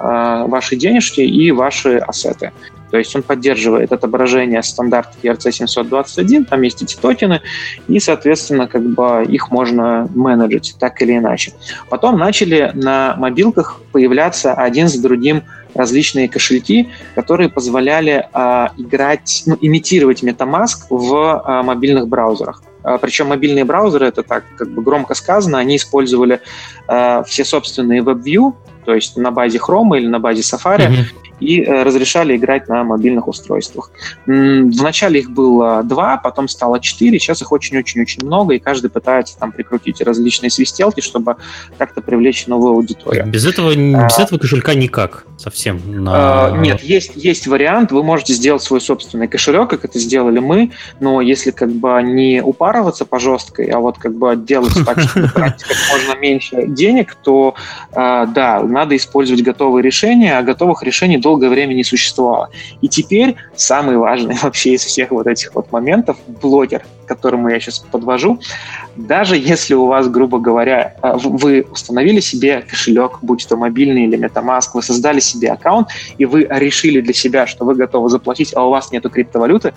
ваши денежки и ваши ассеты. То есть он поддерживает отображение стандартов ERC-721, там есть эти токены, и, соответственно, как бы их можно менеджить так или иначе. Потом начали на мобилках появляться один за другим различные кошельки, которые позволяли э, играть, ну, имитировать MetaMask в э, мобильных браузерах. Э, причем мобильные браузеры, это так как бы громко сказано, они использовали э, все собственные WebView, то есть на базе Chrome или на базе Safari, mm-hmm и э, разрешали играть на мобильных устройствах. Вначале их было два, потом стало четыре, сейчас их очень-очень-очень много, и каждый пытается там прикрутить различные свистелки, чтобы как-то привлечь новую аудиторию. Без этого, а, без этого кошелька никак совсем. На... А, нет, есть, есть вариант, вы можете сделать свой собственный кошелек, как это сделали мы, но если как бы не упарываться по жесткой, а вот как бы делать так, чтобы тратить как можно меньше денег, то а, да, надо использовать готовые решения, а готовых решений долгое время не существовало. И теперь самый важный вообще из всех вот этих вот моментов – блогер, к которому я сейчас подвожу. Даже если у вас, грубо говоря, э, вы установили себе кошелек, будь то мобильный или MetaMask, вы создали себе аккаунт, и вы решили для себя, что вы готовы заплатить, а у вас нету криптовалюты,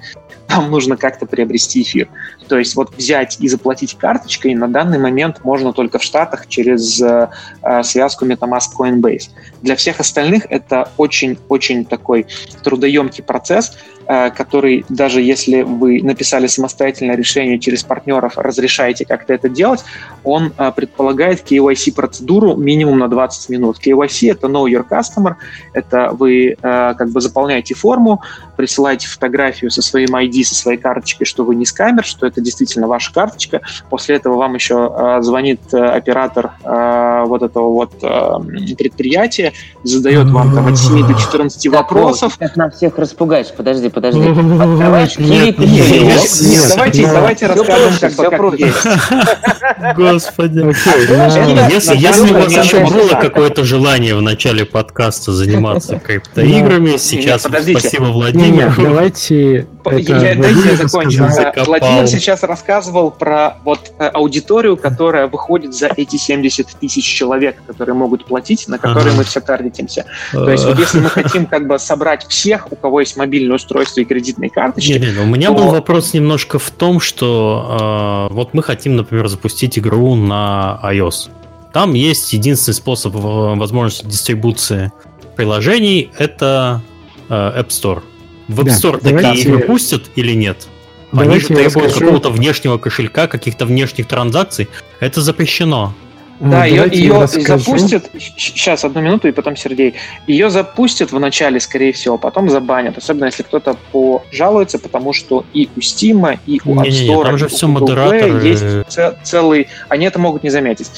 вам нужно как-то приобрести эфир. То есть вот взять и заплатить карточкой на данный момент можно только в Штатах через э, э связку MetaMask Coinbase. Для всех остальных это очень-очень такой трудоемкий процесс, который даже если вы написали самостоятельное решение через партнеров, разрешаете как-то это делать, он э, предполагает KYC-процедуру минимум на 20 минут. KYC — это Know Your Customer, это вы э, как бы заполняете форму, присылаете фотографию со своим ID, со своей карточкой, что вы не скамер, что это действительно ваша карточка. После этого вам еще звонит оператор вот этого вот предприятия, задает вам там от 7 до 14 так вопросов. Вот, нам всех распугаешь, подожди, подожди. Открываешь киви, Давайте, давайте расскажем, как бы есть. Господи. Если у вас еще было какое-то желание в начале подкаста заниматься криптоиграми, сейчас спасибо Владимиру. Давайте я, дайте я закончу. Владимир сейчас рассказывал про вот э, аудиторию, которая выходит за эти 70 тысяч человек, которые могут платить, на которые ага. мы все таргетимся. То есть вот если мы хотим как бы собрать всех, у кого есть мобильное устройство и кредитные карточки... Не, не, у меня то... был вопрос немножко в том, что э, вот мы хотим, например, запустить игру на iOS. Там есть единственный способ возможности дистрибуции приложений — это э, App Store. В App да, Store такие игры пустят или нет? Они же требуют какого-то внешнего кошелька, каких-то внешних транзакций. Это запрещено. Да, ее, ее запустят, сейчас, одну минуту, и потом Сергей. Ее запустят в начале, скорее всего, а потом забанят. Особенно, если кто-то пожалуется, потому что и у Steam, и у App Store, там же все модераторы... есть целый... Они это могут не заметить.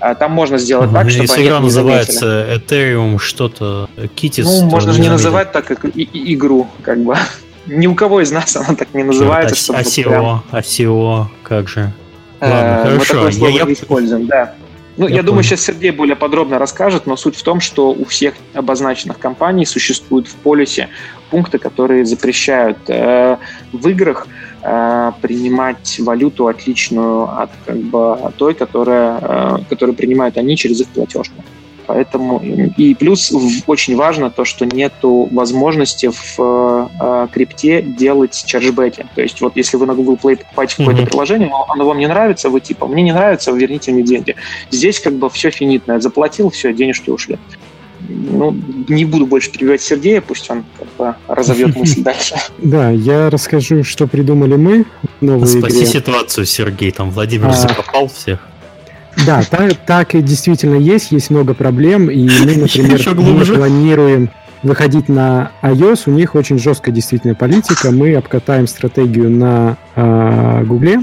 А, там можно сделать так, чтобы Если игра называется Ethereum что-то, Kitty... Ну, можно же не называть так, как и, и, игру, как бы. Ни у кого из нас она так не называется. А, ICO, ICO, как же. Ладно, хорошо. Мы такое слово я, используем, да. Ну, я, я думаю, сейчас Сергей более подробно расскажет, но суть в том, что у всех обозначенных компаний существуют в полисе пункты, которые запрещают э, в играх э, принимать валюту отличную от как бы той, которая, э, которую принимают они через их платежку. Поэтому и плюс очень важно то, что нету возможности в э, крипте делать чарджбеки. То есть вот если вы на Google Play покупаете какое-то mm-hmm. приложение, оно вам не нравится, вы типа мне не нравится, верните мне деньги. Здесь как бы все финитное, заплатил, все, денежки ушли. Ну, не буду больше перебивать Сергея, пусть он как бы разовьет мысль дальше. Да, я расскажу, что придумали мы. Спаси ситуацию, Сергей, там Владимир а. закопал всех. Да, так, так и действительно есть, есть много проблем, и мы, например, мы планируем выходить на iOS, у них очень жесткая действительно политика, мы обкатаем стратегию на э, Гугле,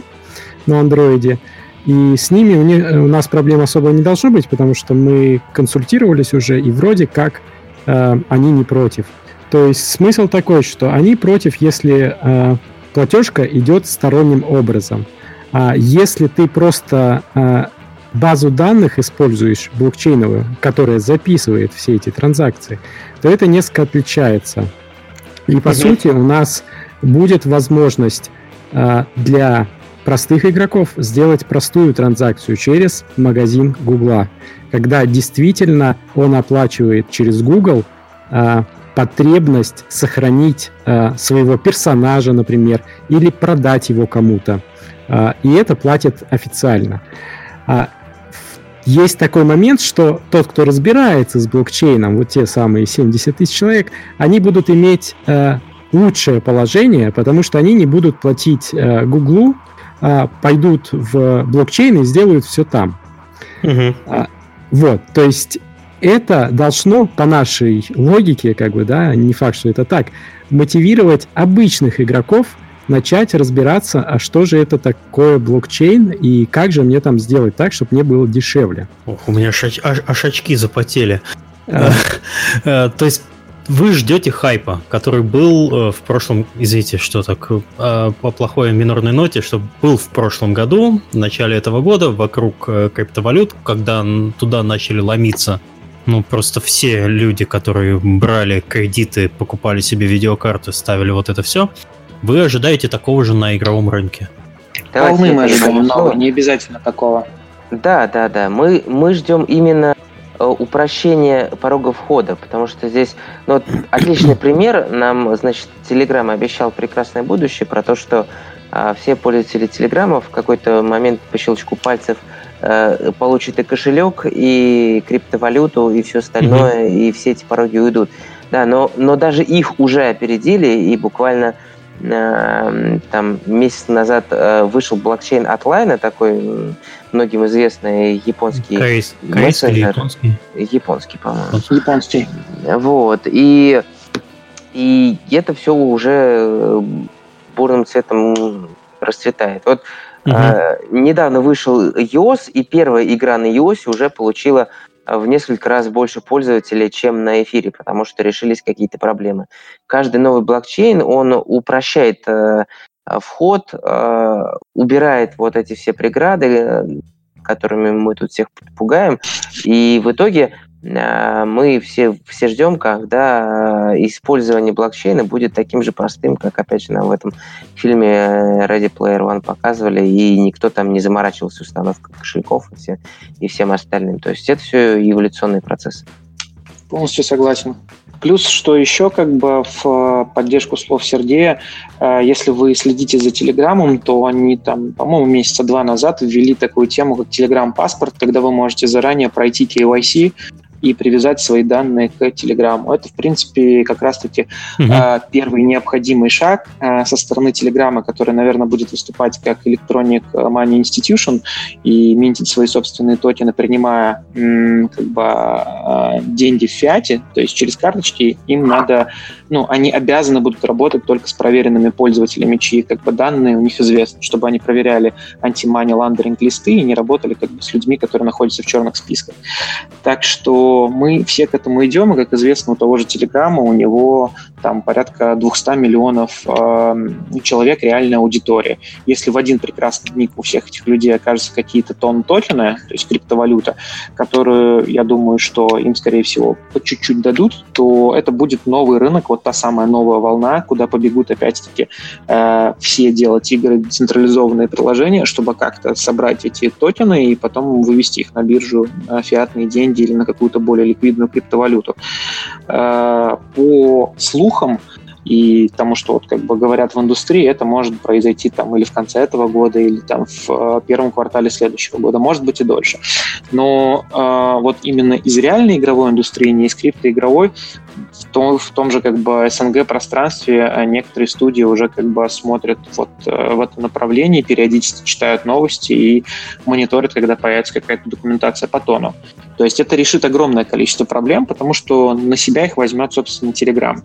на андроиде, и с ними у, них, у нас проблем особо не должно быть, потому что мы консультировались уже, и вроде как э, они не против. То есть смысл такой, что они против, если э, платежка идет сторонним образом. А если ты просто э, базу данных используешь блокчейновую, которая записывает все эти транзакции, то это несколько отличается. И по угу. сути у нас будет возможность э, для простых игроков сделать простую транзакцию через магазин Гугла, когда действительно он оплачивает через Google э, потребность сохранить э, своего персонажа, например, или продать его кому-то. Э, и это платит официально. А есть такой момент, что тот, кто разбирается с блокчейном, вот те самые 70 тысяч человек, они будут иметь э, лучшее положение, потому что они не будут платить э, Гуглу, э, пойдут в блокчейн и сделают все там. Угу. А, вот, то есть это должно по нашей логике, как бы, да, не факт, что это так, мотивировать обычных игроков начать разбираться, а что же это такое блокчейн и как же мне там сделать так, чтобы мне было дешевле. Ох, у меня аж, аж, аж очки запотели. А. Э, то есть вы ждете хайпа, который был э, в прошлом, извините, что так э, по плохой минорной ноте, что был в прошлом году, в начале этого года, вокруг криптовалют, когда туда начали ломиться ну, просто все люди, которые брали кредиты, покупали себе видеокарты, ставили вот это все, вы ожидаете такого же на игровом рынке? Волны мы ожидаем, но не обязательно такого. Да, да, да. Мы, мы ждем именно э, упрощения порога входа, потому что здесь, ну, вот, отличный пример, нам, значит, Telegram обещал прекрасное будущее про то, что а, все пользователи Телеграма в какой-то момент по щелчку пальцев а, получат и кошелек, и криптовалюту, и все остальное, mm-hmm. и все эти пороги уйдут. Да, но, но даже их уже опередили, и буквально там месяц назад э, вышел блокчейн от Лайна, такой многим известный японский мессенджер. японский? Японский, по-моему. Японский. Вот. И, и это все уже э, бурным цветом расцветает. Вот угу. э, недавно вышел iOS, и первая игра на iOS уже получила в несколько раз больше пользователей, чем на эфире, потому что решились какие-то проблемы. Каждый новый блокчейн, он упрощает э, вход, э, убирает вот эти все преграды, которыми мы тут всех пугаем, и в итоге э, мы все, все ждем, когда использование блокчейна будет таким же простым, как, опять же, нам в этом фильме Ready Player One показывали, и никто там не заморачивался установкой кошельков и, все, и всем остальным. То есть это все эволюционный процесс. Полностью согласен. Плюс, что еще как бы в э, поддержку слов Сергея, э, если вы следите за Телеграмом, то они там, по-моему, месяца два назад ввели такую тему, как Телеграм-паспорт, когда вы можете заранее пройти KYC, и привязать свои данные к Telegram. Это, в принципе, как раз-таки угу. первый необходимый шаг э, со стороны Telegram, который, наверное, будет выступать как Electronic Money Institution и минтить свои собственные токены, принимая как бы, э, деньги в фиате, то есть через карточки, им надо, ну, они обязаны будут работать только с проверенными пользователями, чьи как бы данные у них известны, чтобы они проверяли анти-мани ландеринг листы и не работали как бы с людьми, которые находятся в черных списках. Так что мы все к этому идем, и, как известно, у того же Телеграма у него там порядка 200 миллионов э, человек реальная аудитория. Если в один прекрасный день у всех этих людей окажутся какие-то тонны токены, то есть криптовалюта, которую, я думаю, что им, скорее всего, по чуть-чуть дадут, то это будет новый рынок, вот та самая новая волна, куда побегут опять-таки э, все делать игры, децентрализованные приложения, чтобы как-то собрать эти токены и потом вывести их на биржу на фиатные деньги или на какую-то более ликвидную криптовалюту. Э, по слухам, и тому, что вот как бы говорят в индустрии, это может произойти там или в конце этого года, или там в э, первом квартале следующего года, может быть и дольше. Но э, вот именно из реальной игровой индустрии, не из криптоигровой, в том, в том же как бы СНГ пространстве э, некоторые студии уже как бы смотрят вот э, в это направление, периодически читают новости и мониторят, когда появится какая-то документация по тону. То есть это решит огромное количество проблем, потому что на себя их возьмет, собственно, Telegram.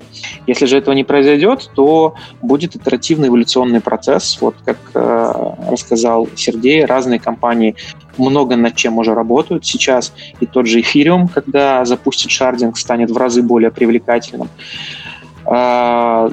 Если же этого не произойдет, то будет итеративный эволюционный процесс. Вот как э, рассказал Сергей, разные компании много над чем уже работают сейчас. И тот же Ethereum, когда запустит шардинг, станет в разы более привлекательным. А,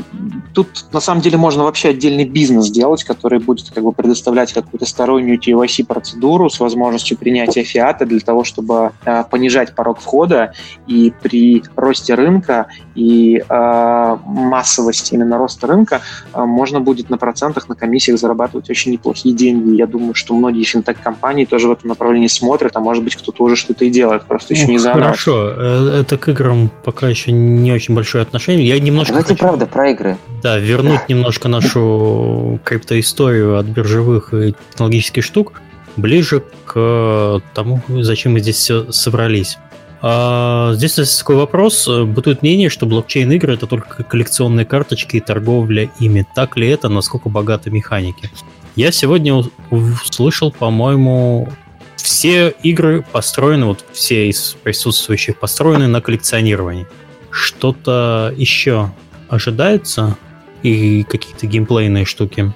тут на самом деле можно вообще отдельный бизнес делать, который будет как бы предоставлять какую-то стороннюю KYC-процедуру с возможностью принятия фиата для того, чтобы а, понижать порог входа и при росте рынка и э, массовости именно роста рынка можно будет на процентах, на комиссиях зарабатывать очень неплохие деньги. Я думаю, что многие финтех-компании тоже в этом направлении смотрят, а может быть кто-то уже что-то и делает, просто еще ну, не за Хорошо, э, это к играм пока еще не очень большое отношение. Я немножко Давайте хочу, правда про игры. Да, вернуть немножко нашу криптоисторию от биржевых и технологических штук ближе к тому, зачем мы здесь все собрались. А, здесь есть такой вопрос. Бытует мнение, что блокчейн-игры это только коллекционные карточки и торговля ими. Так ли это? Насколько богаты механики? Я сегодня услышал, по-моему, все игры построены, вот все из присутствующих построены на коллекционировании. Что-то еще ожидается? И какие-то геймплейные штуки?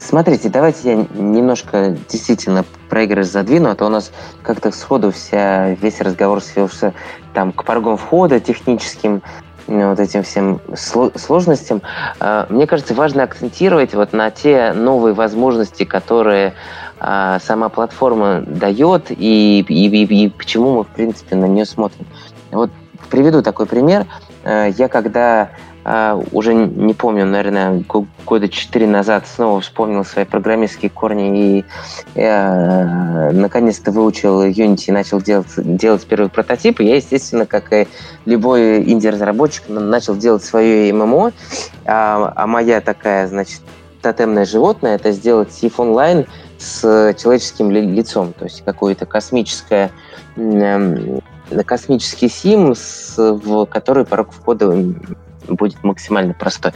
Смотрите, давайте я немножко действительно про игры задвину, а то у нас как-то сходу вся, весь разговор свелся там к порогам входа техническим, вот этим всем сложностям. А, мне кажется, важно акцентировать вот на те новые возможности, которые а, сама платформа дает и, и, и, и почему мы, в принципе, на нее смотрим. Вот приведу такой пример. Э, я когда а, уже не помню, наверное, года четыре назад снова вспомнил свои программистские корни и я, наконец-то выучил Unity и начал делать, делать первые прототипы. Я, естественно, как и любой инди-разработчик, начал делать свое ММО, а, а моя такая, значит, тотемное животное это сделать SIF онлайн с человеческим лицом, то есть какое-то космическое космический сим, в который порог входа будет максимально простой.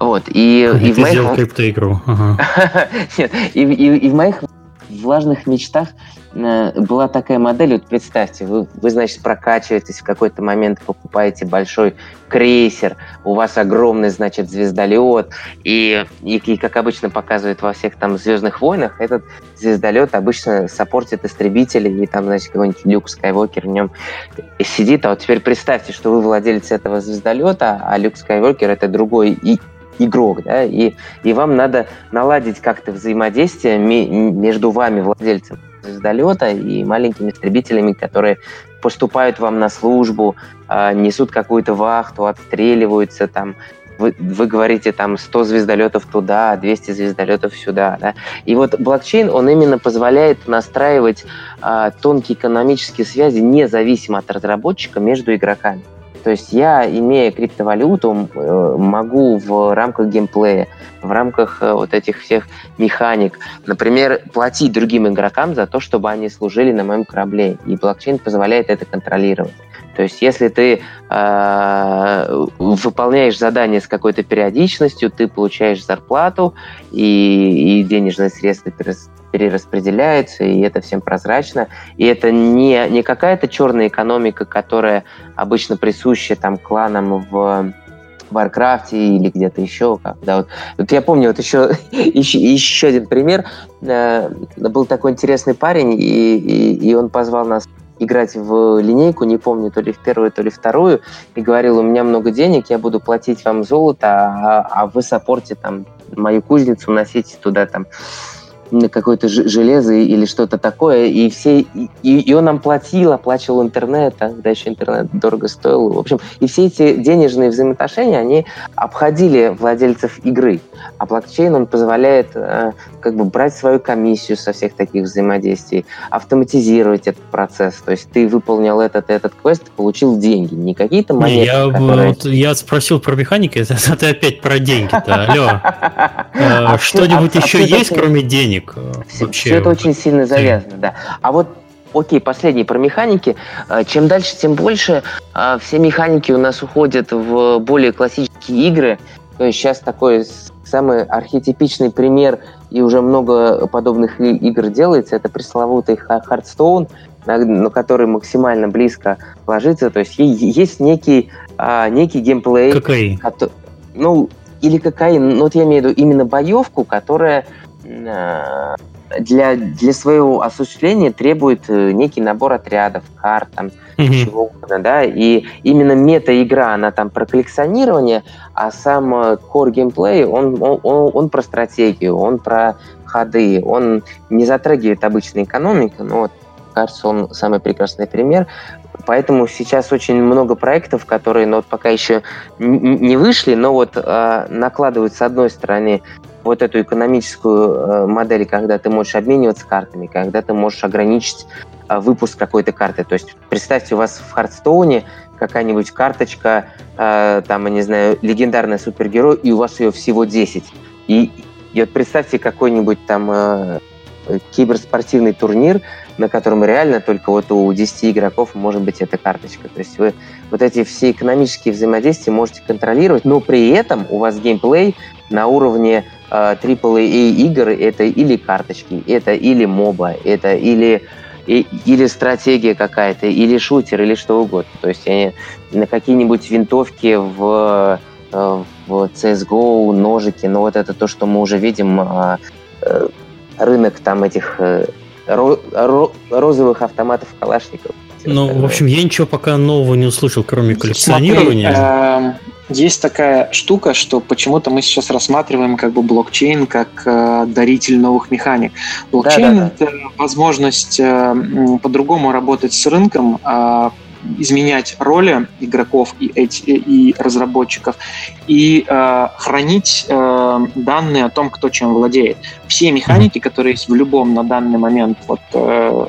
Вот. И, и в моих... криптоигру. Ага. Нет, и, и, и в моих влажных мечтах была такая модель, вот представьте, вы, вы, значит, прокачиваетесь, в какой-то момент покупаете большой крейсер, у вас огромный, значит, звездолет, и, и, и как обычно показывают во всех там «Звездных войнах», этот звездолет обычно саппортит истребители, и там, значит, какой-нибудь Люк Скайуокер в нем сидит, а вот теперь представьте, что вы владелец этого звездолета, а Люк Скайуокер — это другой и игрок, да, и, и вам надо наладить как-то взаимодействие между вами, владельцем звездолета и маленькими истребителями, которые поступают вам на службу, а, несут какую-то вахту, отстреливаются там, вы, вы говорите там 100 звездолетов туда, 200 звездолетов сюда, да? И вот блокчейн, он именно позволяет настраивать а, тонкие экономические связи независимо от разработчика между игроками. То есть я, имея криптовалюту, э, могу в рамках геймплея, в рамках э, вот этих всех механик, например, платить другим игрокам за то, чтобы они служили на моем корабле. И блокчейн позволяет это контролировать. То есть, если ты э, выполняешь задание с какой-то периодичностью, ты получаешь зарплату, и, и денежные средства перераспределяются, и это всем прозрачно. И это не, не какая-то черная экономика, которая обычно присуща там кланам в Warcraft 'е или где-то еще. Когда вот, вот я помню, вот еще, еще, еще один пример. Э, был такой интересный парень, и, и, и он позвал нас играть в линейку, не помню, то ли в первую, то ли вторую, и говорил, у меня много денег, я буду платить вам золото, а, а вы саппорте там мою кузницу, носите туда там какое-то железо или что-то такое, и все, и, и он нам платил, оплачивал интернет, а еще интернет дорого стоил. В общем, и все эти денежные взаимоотношения, они обходили владельцев игры. А блокчейн, он позволяет э, как бы брать свою комиссию со всех таких взаимодействий, автоматизировать этот процесс. То есть ты выполнил этот этот квест, получил деньги, не какие-то монеты, я, которые... вот, я спросил про механики, а ты опять про деньги-то, алло. Э, а что-нибудь еще есть, кроме денег? все, это очень сильно завязано, да. А вот Окей, последний про механики. Чем дальше, тем больше все механики у нас уходят в более классические игры. То есть сейчас такой самый архетипичный пример, и уже много подобных игр делается, это пресловутый Hearthstone, на который максимально близко ложится. То есть есть некий, а, некий геймплей. Какой? Который, ну, или какая, ну вот я имею в виду именно боевку, которая Э, для, для своего осуществления требует э, некий набор отрядов, карт, там, mm-hmm. чего угодно, да, и именно мета-игра, она там про коллекционирование, а сам э, core геймплей, он, он, он, он про стратегию, он про ходы, он не затрагивает обычную экономику, но вот, кажется, он самый прекрасный пример. Поэтому сейчас очень много проектов, которые ну, вот пока еще не вышли, но вот э, накладывают с одной стороны вот эту экономическую э, модель, когда ты можешь обмениваться картами, когда ты можешь ограничить э, выпуск какой-то карты. То есть представьте, у вас в Хардстоуне какая-нибудь карточка, э, там, я не знаю, легендарный супергерой, и у вас ее всего 10. И, и вот представьте какой-нибудь там киберспортивный турнир, на котором реально только вот у 10 игроков может быть эта карточка. То есть вы вот эти все экономические взаимодействия можете контролировать, но при этом у вас геймплей на уровне AAA э, игр это или карточки, это или моба, это или и, или стратегия какая-то, или шутер, или что угодно. То есть они на какие-нибудь винтовки в, э, в CSGO, ножики, но вот это то, что мы уже видим, а, э, рынок там этих ро, ро, розовых автоматов Калашников. Ну, в общем, я ничего пока нового не услышал, кроме коллекционирования. Смотри, э, есть такая штука, что почему-то мы сейчас рассматриваем как бы блокчейн как э, даритель новых механик. Блокчейн да, да, да. это возможность э, по-другому работать с рынком, э, изменять роли игроков и, эти, и разработчиков и э, хранить э, данные о том, кто чем владеет. Все механики, которые есть в любом на данный момент вот, э,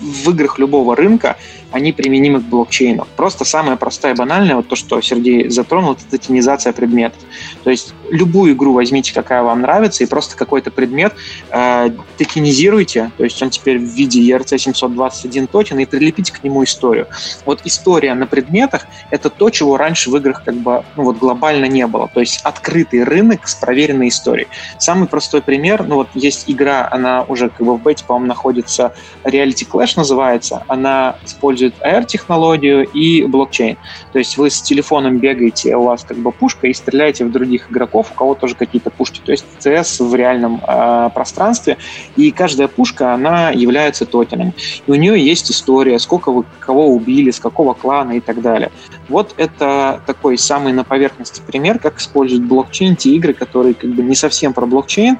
в играх любого рынка, они применимы к блокчейну. Просто самое простое и банальное, вот то, что Сергей затронул, это токенизация предметов. То есть любую игру возьмите, какая вам нравится, и просто какой-то предмет э, токенизируйте, то есть он теперь в виде ERC-721 токен, и прилепите к нему историю. Вот история на предметах — это то, чего раньше в играх как бы ну, вот глобально не было. То есть открытый рынок с проверенной историей. Самый простой пример, ну вот есть игра, она уже как бы в бете, по-моему, находится Reality Clash, называется, она использует AR-технологию и блокчейн. То есть вы с телефоном бегаете, у вас как бы пушка, и стреляете в других игроков, у кого тоже какие-то пушки. То есть CS в реальном э, пространстве, и каждая пушка, она является токеном. И у нее есть история, сколько вы кого убили, с какого клана и так далее. Вот это такой самый на поверхности пример, как используют блокчейн те игры, которые как бы не совсем про блокчейн,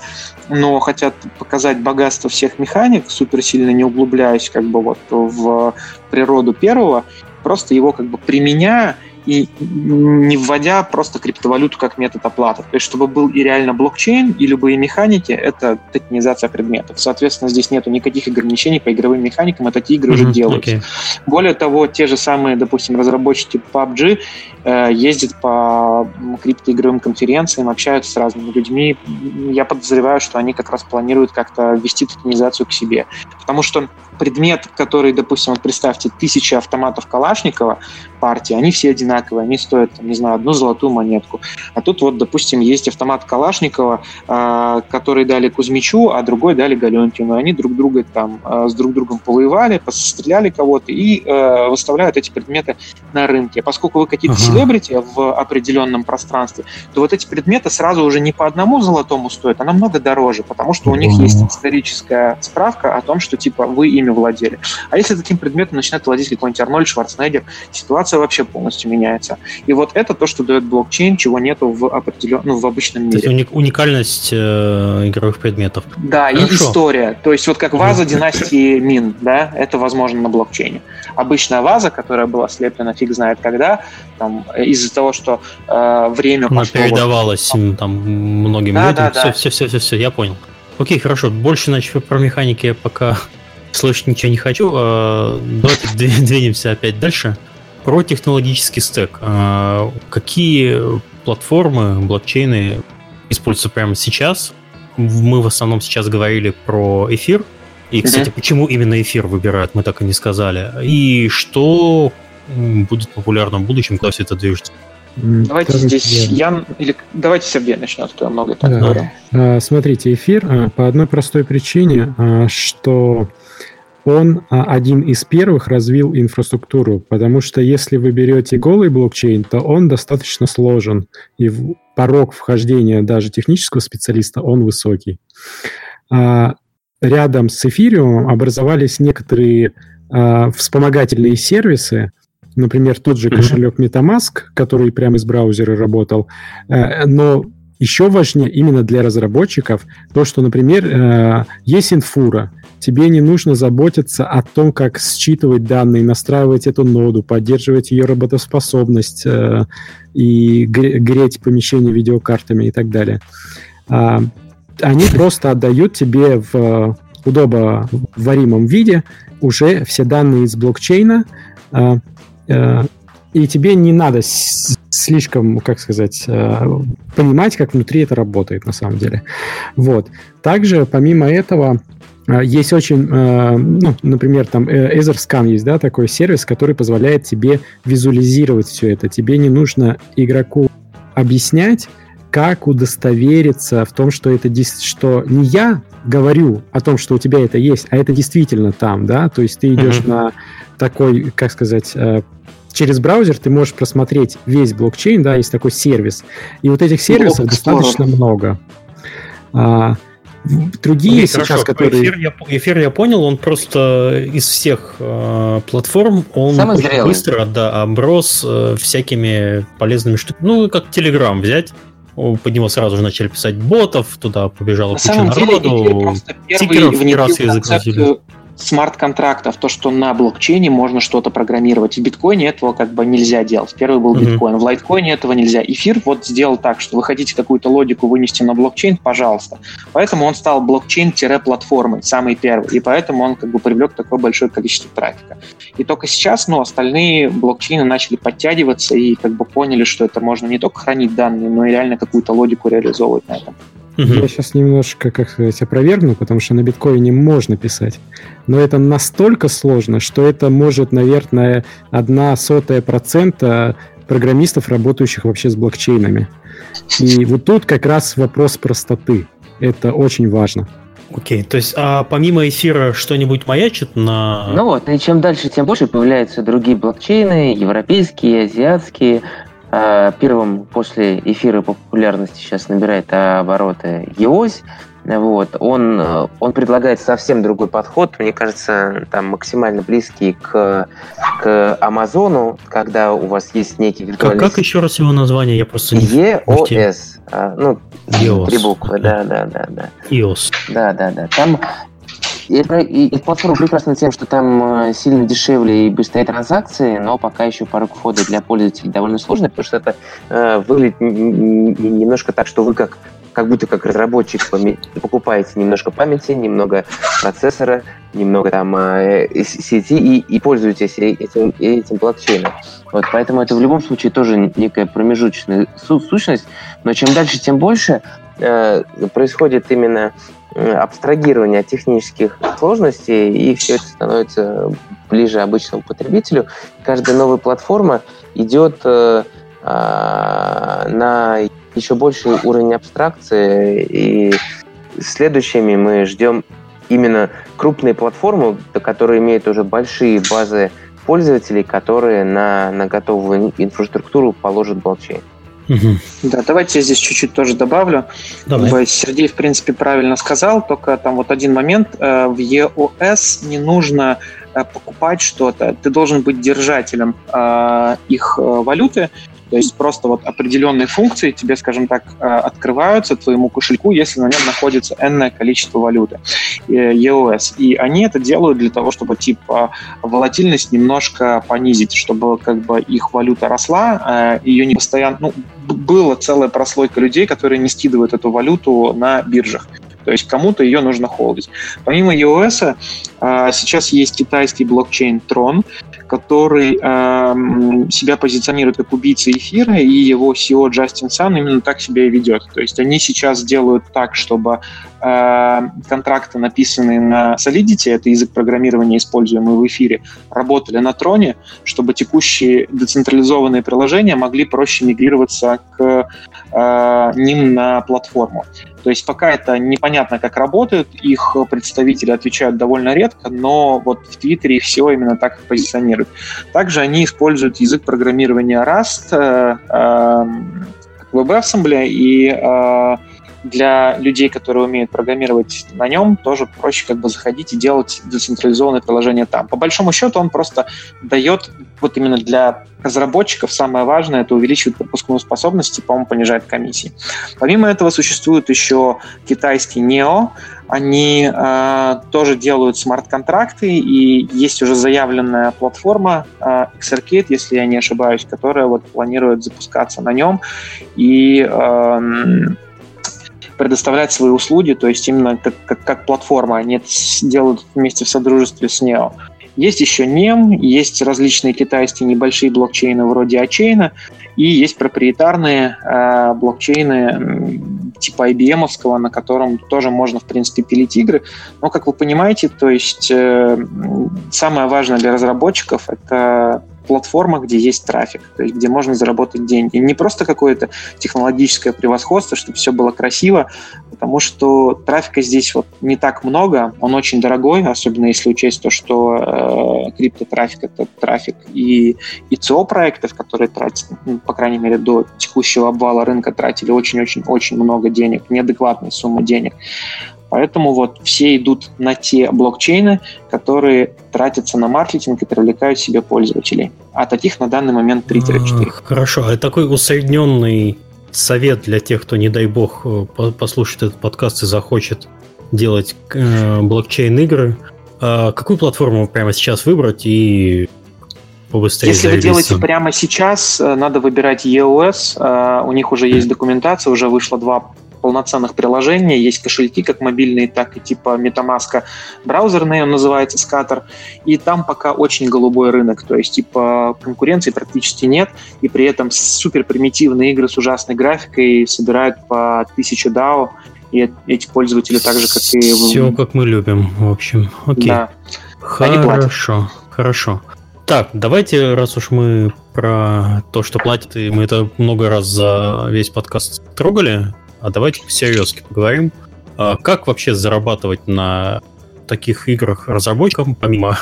но хотят показать богатство всех механик, супер сильно не углубляясь как бы вот в природу первого, просто его как бы применяя и не вводя просто криптовалюту как метод оплаты. То есть, чтобы был и реально блокчейн, и любые механики, это токенизация предметов. Соответственно, здесь нету никаких ограничений по игровым механикам, а такие игры mm-hmm, уже делаются. Okay. Более того, те же самые, допустим, разработчики PUBG э, ездят по криптоигровым конференциям, общаются с разными людьми. Я подозреваю, что они как раз планируют как-то ввести токенизацию к себе. Потому что предмет, который, допустим, вот представьте, тысячи автоматов Калашникова партии, они все одинаковые, они стоят, не знаю, одну золотую монетку. А тут вот, допустим, есть автомат Калашникова, э, который дали Кузьмичу, а другой дали Галенкину. Они друг друга там э, с друг другом повоевали, постреляли кого-то и э, выставляют эти предметы на рынке. Поскольку вы какие-то ага. селебрити в определенном пространстве, то вот эти предметы сразу уже не по одному золотому стоят, а намного дороже, потому что у них есть историческая справка о том, что типа вы ими владели. А если таким предметом начинает владеть какой-нибудь Арнольд Шварценеггер, ситуация вообще полностью меняется. И вот это то, что дает блокчейн, чего нету в определен... ну, в обычном мире. То есть уникальность э, игровых предметов. Да, Хорошо. и история. То есть вот как ваза династии Мин, да, это возможно на блокчейне. Обычная ваза, которая была слеплена фиг знает когда, там, из-за того, что э, время Она пошло... передавалась вот, там многим да, людям. Да, да. Все, все, все, все, все, я понял. Окей, хорошо. Больше, значит, про механики я пока слышать ничего не хочу. А, давайте двинемся опять дальше. Про технологический стек. А, какие платформы, блокчейны используются прямо сейчас? Мы в основном сейчас говорили про эфир. И, кстати, mm-hmm. почему именно эфир выбирают, мы так и не сказали. И что будет популярно в будущем, куда все это движется? Давайте Второй здесь Ян или давайте Сергей начнет, что я много так да. говорю. А, смотрите, эфир по одной простой причине, что он а, один из первых развил инфраструктуру, потому что если вы берете голый блокчейн, то он достаточно сложен, и порог вхождения даже технического специалиста, он высокий. А, рядом с эфириумом образовались некоторые а, вспомогательные сервисы, например, тот же кошелек MetaMask, который прямо из браузера работал, э, но еще важнее именно для разработчиков то, что, например, э, есть инфура, тебе не нужно заботиться о том, как считывать данные, настраивать эту ноду, поддерживать ее работоспособность э, и греть помещение видеокартами и так далее. А, они просто отдают тебе в удобоваримом виде уже все данные из блокчейна, а, э, и тебе не надо слишком, как сказать, э, понимать, как внутри это работает на самом деле. Вот. Также, помимо этого, э, есть очень, э, ну, например, там EtherScan есть, да, такой сервис, который позволяет тебе визуализировать все это. Тебе не нужно игроку объяснять, как удостовериться в том, что это что не я говорю о том, что у тебя это есть, а это действительно там, да, то есть ты идешь mm-hmm. на такой, как сказать, через браузер ты можешь просмотреть весь блокчейн, да, есть такой сервис. И вот этих сервисов Блок достаточно много. Другие ну, сейчас, хорошо. которые... Эфир я, эфир я понял, он просто из всех э, платформ, он Самый очень зрелый. быстро да, оброс э, всякими полезными штуками. Ну, как Telegram взять. Под него сразу же начали писать ботов, туда побежала На куча народу. Стикеров в раз язык смарт-контрактов, то, что на блокчейне можно что-то программировать. В биткоине этого как бы нельзя делать. Первый был mm-hmm. биткоин. В лайткоине этого нельзя. Эфир вот сделал так, что вы хотите какую-то логику вынести на блокчейн, пожалуйста. Поэтому он стал блокчейн-платформой, самый первый. И поэтому он как бы привлек такое большое количество трафика. И только сейчас, ну, остальные блокчейны начали подтягиваться и как бы поняли, что это можно не только хранить данные, но и реально какую-то логику реализовывать на этом. Угу. Я сейчас немножко, как сказать, опровергну, потому что на биткоине можно писать. Но это настолько сложно, что это может, наверное, одна сотая процента программистов, работающих вообще с блокчейнами. И вот тут как раз вопрос простоты. Это очень важно. Окей, то есть, а помимо эфира что-нибудь маячит на... Ну вот, и чем дальше, тем больше появляются другие блокчейны, европейские, азиатские. А, первым после эфира популярности сейчас набирает обороты EOS. Вот. Он, он предлагает совсем другой подход, мне кажется, там максимально близкий к, к Амазону, когда у вас есть некий виртуальный... Как, как еще раз его название? Я просто не... EOS. А, ну, EOS. три буквы, да, да, да, да. EOS. Да, да, да. Там и, и, и платформа прекрасна тем, что там э, сильно дешевле и быстрее транзакции, но пока еще порог входа для пользователей довольно сложный, потому что это э, выглядит немножко так, что вы как как будто как разработчик покупаете немножко памяти, немного процессора, немного там э, сети и, и пользуетесь этим, этим блокчейном. Вот, поэтому это в любом случае тоже некая промежуточная сущность, но чем дальше, тем больше э, происходит именно э, абстрагирование от технических сложностей, и все это становится ближе обычному потребителю. Каждая новая платформа идет э, э, на еще больший уровень абстракции, и следующими мы ждем именно крупные платформы, которые имеют уже большие базы пользователей, которые на, на готовую инфраструктуру положат блокчейн. Угу. Да, давайте я здесь чуть-чуть тоже добавлю. Давай. Сергей, в принципе, правильно сказал, только там вот один момент. Э, в EOS не нужно э, покупать что-то, ты должен быть держателем э, их валюты, то есть просто вот определенные функции тебе, скажем так, э, открываются твоему кошельку, если на нем находится энное количество валюты EOS. И они это делают для того, чтобы типа волатильность немножко понизить, чтобы как бы их валюта росла, э, ее не постоянно... Ну, была целая прослойка людей, которые не скидывают эту валюту на биржах. То есть кому-то ее нужно холдить. Помимо EOS, э, сейчас есть китайский блокчейн Tron, который э, себя позиционирует как убийца эфира, и его CEO Джастин Сан именно так себя и ведет. То есть они сейчас делают так, чтобы э, контракты, написанные на Solidity, это язык программирования, используемый в эфире, работали на троне, чтобы текущие децентрализованные приложения могли проще мигрироваться к э, ним на платформу. То есть пока это непонятно, как работает, их представители отвечают довольно редко, но вот в Твиттере их все именно так позиционируют. Также они используют язык программирования Rust, э, э, WebAssembly и э, для людей, которые умеют программировать на нем, тоже проще как бы заходить и делать децентрализованное приложение там. По большому счету он просто дает вот именно для разработчиков самое важное – это увеличивает пропускную способность и, по-моему, понижает комиссии. Помимо этого существует еще китайский NEO. Они э, тоже делают смарт-контракты, и есть уже заявленная платформа э, XRCade, если я не ошибаюсь, которая вот планирует запускаться на нем. И э, предоставлять свои услуги, то есть именно как, как, как платформа, они это делают вместе в содружестве с Neo. Есть еще NEM, есть различные китайские небольшие блокчейны вроде Ачейна, и есть проприетарные э, блокчейны типа IBM, на котором тоже можно, в принципе, пилить игры. Но, как вы понимаете, то есть э, самое важное для разработчиков — это платформа, где есть трафик, то есть где можно заработать деньги. Не просто какое-то технологическое превосходство, чтобы все было красиво, потому что трафика здесь вот не так много, он очень дорогой, особенно если учесть то, что э, криптотрафик — это трафик и ИЦО проектов, которые тратят, ну, по крайней мере, до текущего обвала рынка тратили очень-очень-очень много денег, неадекватные суммы денег. Поэтому вот все идут на те блокчейны, которые тратятся на маркетинг и привлекают себе пользователей. А таких на данный момент 3-4. Хорошо, а такой усредненный совет для тех, кто, не дай бог, э, послушает этот подкаст и захочет делать э, блокчейн-игры, э, какую платформу прямо сейчас выбрать и побыстрее Если вы делаете прямо сейчас, э, надо выбирать EOS. У них уже есть документация, уже вышло два полноценных приложений. Есть кошельки, как мобильные, так и типа MetaMask браузерные, он называется Scatter. И там пока очень голубой рынок, то есть типа конкуренции практически нет, и при этом супер примитивные игры с ужасной графикой собирают по 1000 DAO, и эти пользователи так же, как и... Все, как мы любим, в общем. Окей. Да. Хорошо, хорошо. Так, давайте, раз уж мы про то, что платят, и мы это много раз за весь подкаст трогали, а давайте по-серьезки поговорим. А как вообще зарабатывать на таких играх разработчикам, помимо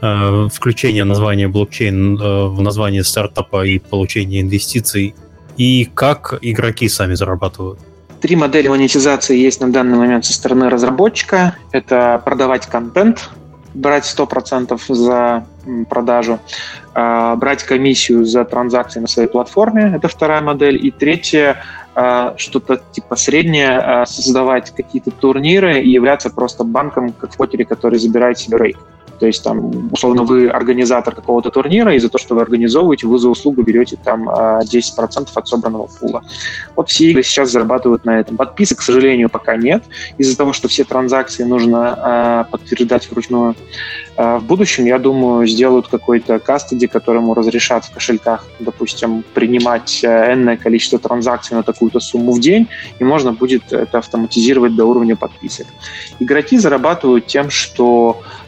э, включения названия блокчейн э, в название стартапа и получения инвестиций, и как игроки сами зарабатывают? Три модели монетизации есть на данный момент со стороны разработчика. Это продавать контент, брать 100% за продажу, а, брать комиссию за транзакции на своей платформе, это вторая модель. И третья, что-то типа среднее, а, создавать какие-то турниры и являться просто банком, как в покере, который забирает себе рейк. То есть там, условно, вы организатор какого-то турнира, и за то, что вы организовываете, вы за услугу берете там 10% от собранного фула. Вот все игры сейчас зарабатывают на этом. Подписок, к сожалению, пока нет, из-за того, что все транзакции нужно подтверждать вручную. В будущем, я думаю, сделают какой-то кастеди, которому разрешат в кошельках, допустим, принимать э, энное количество транзакций на такую-то сумму в день, и можно будет это автоматизировать до уровня подписок. Игроки зарабатывают тем, что э,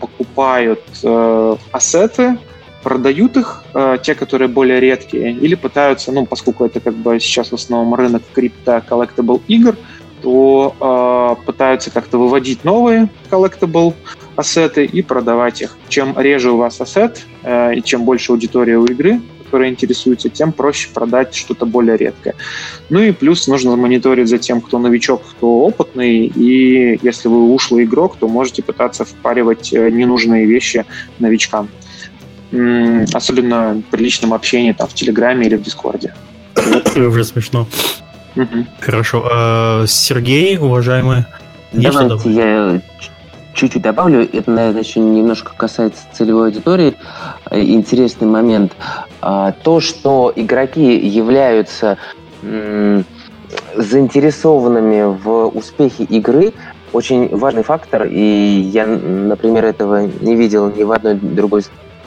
покупают э, ассеты, продают их, э, те, которые более редкие, или пытаются, ну, поскольку это как бы сейчас в основном рынок crypto collectible игр, то э, пытаются как-то выводить новые collectible ассеты и продавать их. Чем реже у вас ассет и чем больше аудитория у игры, которая интересуется, тем проще продать что-то более редкое. Ну и плюс нужно мониторить за тем, кто новичок, кто опытный, и если вы ушлый игрок, то можете пытаться впаривать э, ненужные вещи новичкам. Особенно при личном общении там, в Телеграме или в Дискорде. Уже смешно. Угу. Хорошо. А, Сергей, уважаемый, Давайте я чуть-чуть добавлю. Это, наверное, еще немножко касается целевой аудитории. Э, интересный момент. А, то, что игроки являются заинтересованными в успехе игры, очень важный фактор, и я, например, этого не видел ни в одной другой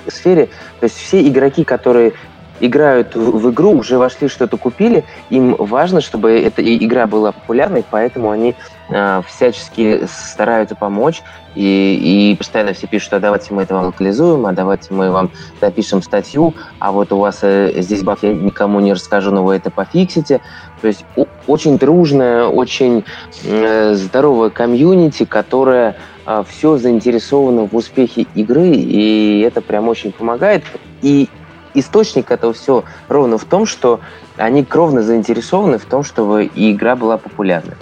сфере. То есть все игроки, которые играют в, в игру, уже вошли, что-то купили, им важно, чтобы эта игра была популярной, поэтому они э, всячески стараются помочь, и, и постоянно все пишут, а давайте мы это вам локализуем, а давайте мы вам напишем статью, а вот у вас э, здесь баг, я никому не расскажу, но вы это пофиксите. То есть очень дружная, очень э, здоровая комьюнити, которая э, все заинтересована в успехе игры, и это прям очень помогает. И источник этого все ровно в том, что они кровно заинтересованы в том, чтобы игра была популярной.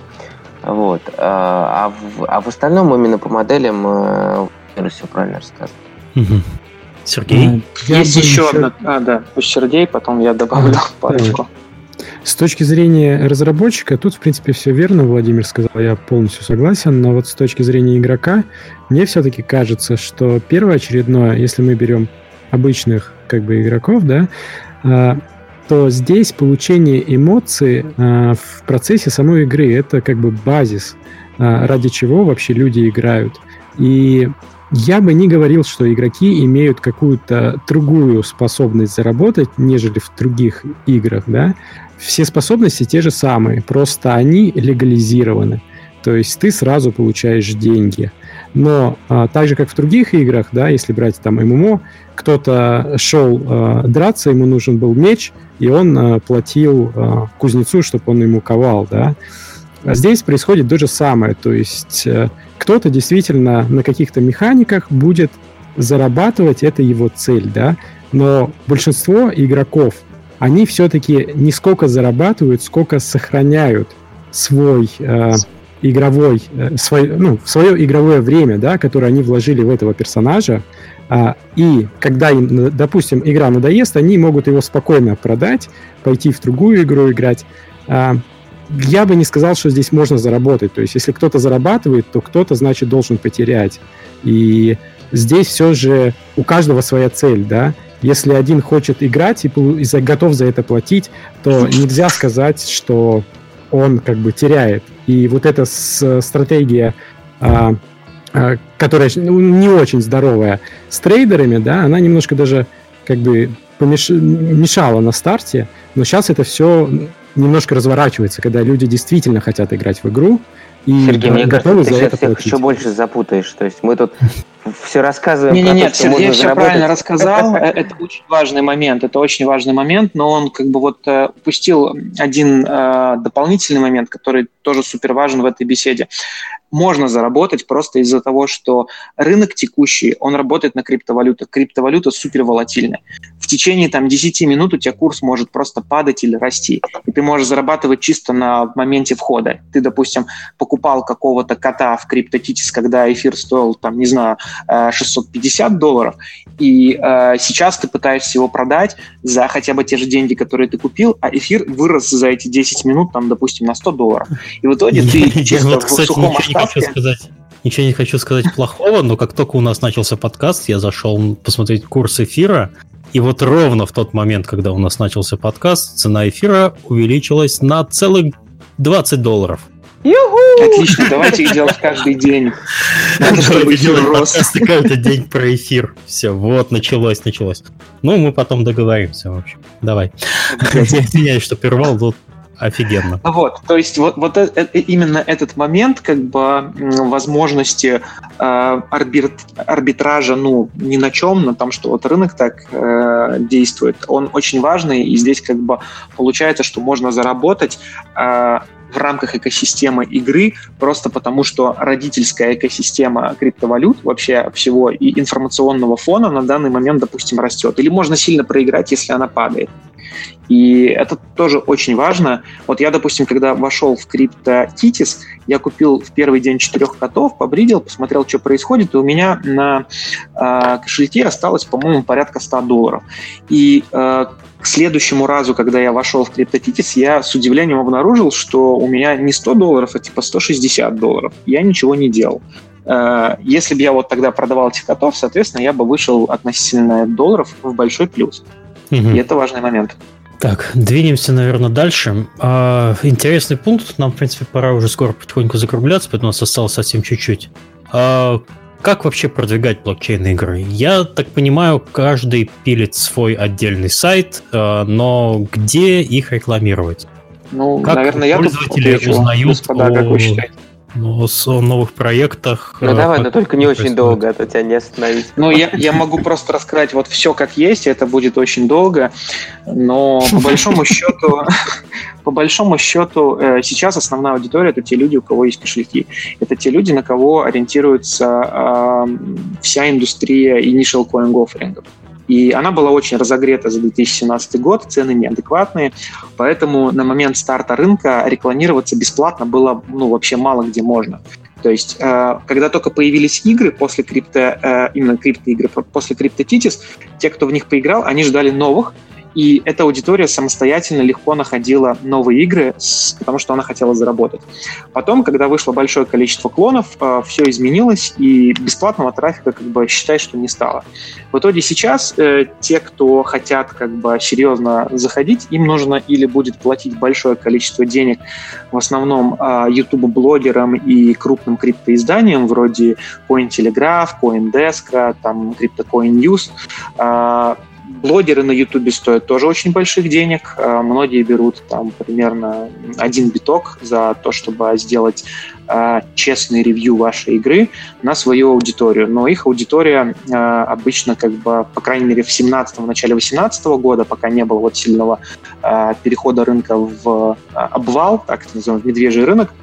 Вот. А, а, в, а в остальном именно по моделям э, все правильно рассказано. Угу. Сергей? Я Есть еще, еще одна. А, да, пусть Сергей, потом я добавлю а, парочку. С точки зрения разработчика, тут, в принципе, все верно, Владимир сказал, я полностью согласен, но вот с точки зрения игрока, мне все-таки кажется, что первоочередное, если мы берем обычных как бы игроков, да, а, то здесь получение эмоций а, в процессе самой игры это как бы базис, а, ради чего вообще люди играют. И я бы не говорил, что игроки имеют какую-то другую способность заработать, нежели в других играх, да. Все способности те же самые, просто они легализированы. То есть ты сразу получаешь деньги. Но а, так же, как в других играх, да, если брать там ММО, кто-то шел а, драться, ему нужен был меч, и он а, платил а, кузнецу, чтобы он ему ковал, да. А здесь происходит то же самое, то есть а, кто-то действительно на каких-то механиках будет зарабатывать, это его цель, да, но большинство игроков, они все-таки не сколько зарабатывают, сколько сохраняют свой э, игровой, э, свой, ну, свое игровое время, да, которое они вложили в этого персонажа, а, и когда им, допустим, игра надоест, они могут его спокойно продать, пойти в другую игру играть. А, я бы не сказал, что здесь можно заработать. То есть, если кто-то зарабатывает, то кто-то, значит, должен потерять. И здесь все же у каждого своя цель, да. Если один хочет играть и, и готов за это платить, то нельзя сказать, что он как бы теряет. И вот эта стратегия, а, а, которая ну, не очень здоровая с трейдерами, да, она немножко даже как бы помеш... мешала на старте, но сейчас это все немножко разворачивается, когда люди действительно хотят играть в игру, И Сергей, мне кажется, ты сейчас всех еще больше запутаешь. То есть мы тут все рассказываем. Не, не, нет, Сергей все заработать. правильно рассказал. Э, это очень важный момент. Это очень важный момент, но он как бы вот э, упустил один э, дополнительный момент, который тоже супер важен в этой беседе можно заработать просто из-за того, что рынок текущий, он работает на криптовалютах. Криптовалюта супер волатильная. В течение там 10 минут у тебя курс может просто падать или расти. И ты можешь зарабатывать чисто на моменте входа. Ты, допустим, покупал какого-то кота в CryptoKitties, когда эфир стоил, там, не знаю, 650 э, долларов, и э, сейчас ты пытаешься его продать за хотя бы те же деньги, которые ты купил, а эфир вырос за эти 10 минут, там, допустим, на 100 долларов. И в итоге ты чисто в сухом ничего не хочу сказать плохого, но как только у нас начался подкаст, я зашел посмотреть курс эфира, и вот ровно в тот момент, когда у нас начался подкаст, цена эфира увеличилась на целых 20 долларов. Юху! Отлично, давайте их делать каждый день. Надо, чтобы эфир рос. Каждый день про эфир. Все, вот, началось, началось. Ну, мы потом договоримся, в общем. Давай. Я извиняюсь, что прервал, тут Офигенно. Вот, то есть вот, вот э, э, именно этот момент как бы возможности э, арбит, арбитража, ну, ни на чем, на том, что вот рынок так э, действует, он очень важный, и здесь как бы получается, что можно заработать э, в рамках экосистемы игры, просто потому что родительская экосистема криптовалют, вообще всего и информационного фона на данный момент, допустим, растет. Или можно сильно проиграть, если она падает. И это тоже очень важно. Вот я, допустим, когда вошел в CryptoKitties, я купил в первый день четырех котов, побридил, посмотрел, что происходит, и у меня на э, кошельке осталось, по-моему, порядка 100 долларов. И э, к следующему разу, когда я вошел в CryptoKitties, я с удивлением обнаружил, что у меня не 100 долларов, а типа 160 долларов. Я ничего не делал. Если бы я вот тогда продавал этих котов, соответственно, я бы вышел относительно долларов в большой плюс. Угу. И это важный момент. Так, двинемся, наверное, дальше. А, интересный пункт. Нам, в принципе, пора уже скоро потихоньку закругляться, поэтому у нас осталось совсем чуть-чуть. А, как вообще продвигать блокчейн игры? Я так понимаю, каждый пилит свой отдельный сайт, а, но где их рекламировать? Ну, как наверное, я пользователи узнают господа, о... как вы считаете? Ну, о новых проектах. Ну давай, но только не очень долго, а то тебя не остановить. Ну, я, я могу просто рассказать вот все как есть, это будет очень долго, но по большому счету, по большому счету, э, сейчас основная аудитория это те люди, у кого есть кошельки. Это те люди, на кого ориентируется вся индустрия initial coin offering. И она была очень разогрета за 2017 год, цены неадекватные, поэтому на момент старта рынка рекламироваться бесплатно было ну, вообще мало где можно. То есть, э, когда только появились игры после крипто, э, именно криптоигры, после CryptoTitis, те, кто в них поиграл, они ждали новых, и эта аудитория самостоятельно легко находила новые игры, потому что она хотела заработать. Потом, когда вышло большое количество клонов, э, все изменилось, и бесплатного трафика, как бы, считай, что не стало. В итоге сейчас э, те, кто хотят как бы серьезно заходить, им нужно или будет платить большое количество денег, в основном э, YouTube-блогерам и крупным криптоизданиям, вроде Cointelegraph, CoinDesk, там, CryptoCoin News, э, Блогеры на Ютубе стоят тоже очень больших денег. А, многие берут там примерно один биток за то, чтобы сделать э, честный ревью вашей игры на свою аудиторию. Но их аудитория э, обычно, как бы, по крайней мере, в 17 в начале 18 года, пока не было вот сильного перехода рынка в обвал, так это называемый, в медвежий рынок,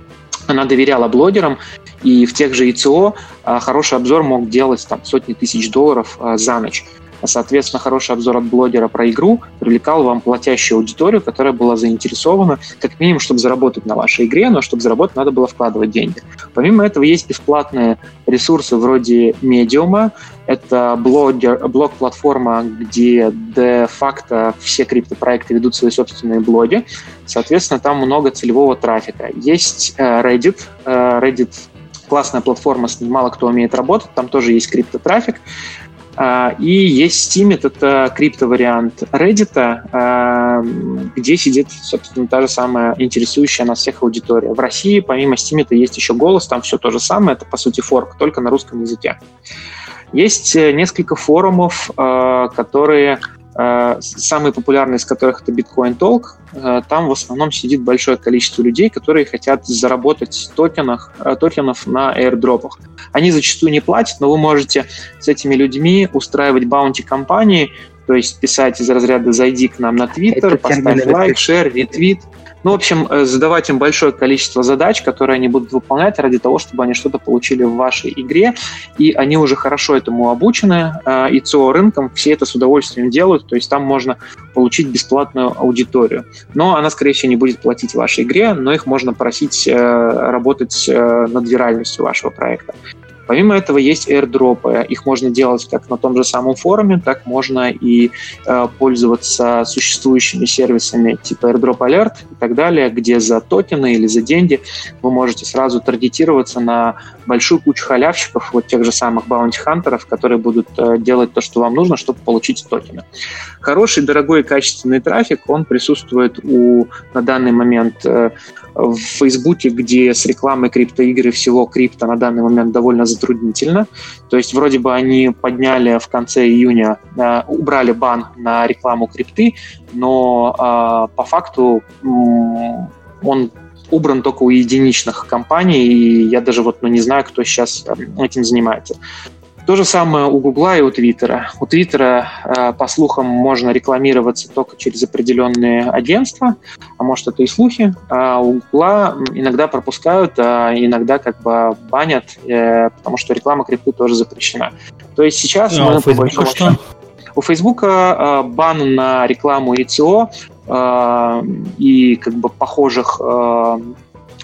она доверяла блогерам, и в тех же ИЦО хороший обзор мог делать там сотни тысяч долларов за ночь. Соответственно, хороший обзор от блогера про игру привлекал вам платящую аудиторию, которая была заинтересована, как минимум, чтобы заработать на вашей игре, но чтобы заработать, надо было вкладывать деньги. Помимо этого, есть бесплатные ресурсы вроде Медиума. Это блогер, блог-платформа, где де-факто все криптопроекты ведут свои собственные блоги. Соответственно, там много целевого трафика. Есть э, Reddit. Э, Reddit классная платформа, с ней мало кто умеет работать, там тоже есть криптотрафик. А, и есть Steam, это криптовариант Reddit, а, где сидит, собственно, та же самая интересующая нас всех аудитория. В России помимо Steam есть еще голос, там все то же самое, это по сути форк, только на русском языке. Есть э, несколько форумов, которые Э, самые популярные из которых это Bitcoin Talk. Э, там в основном сидит большое количество людей, которые хотят заработать токенах, э, токенов на airdropах. Они зачастую не платят, но вы можете с этими людьми устраивать баунти-компании, то есть писать из разряда «зайди к нам на Твиттер», поставь лайк, шер, ретвит – ну, в общем, э, задавать им большое количество задач, которые они будут выполнять ради того, чтобы они что-то получили в вашей игре, и они уже хорошо этому обучены, э, и ЦО рынком все это с удовольствием делают, то есть там можно получить бесплатную аудиторию. Но она, скорее всего, не будет платить вашей игре, но их можно просить э, работать над виральностью вашего проекта. Помимо этого есть airdropы. Их можно делать как на том же самом форуме, так можно и э, пользоваться существующими сервисами типа airdrop alert и так далее, где за токены или за деньги вы можете сразу таргетироваться на большую кучу халявщиков, вот тех же самых баунти-хантеров, которые будут э, делать то, что вам нужно, чтобы получить токены. Хороший, дорогой и качественный трафик, он присутствует у на данный момент э, в Фейсбуке, где с рекламой криптоигры всего крипто на данный момент довольно затруднительно. То есть вроде бы они подняли в конце июня, э, убрали бан на рекламу крипты, но э, по факту э, он убран только у единичных компаний, и я даже вот ну, не знаю, кто сейчас э, этим занимается. То же самое у Гугла и у Твиттера. У Твиттера, э, по слухам, можно рекламироваться только через определенные агентства, а может это и слухи. А у Гугла иногда пропускают, а иногда как бы банят, э, потому что реклама крипты тоже запрещена. То есть сейчас ну, а мы по большому что? У Фейсбука э, бан на рекламу ИЦО и как бы похожих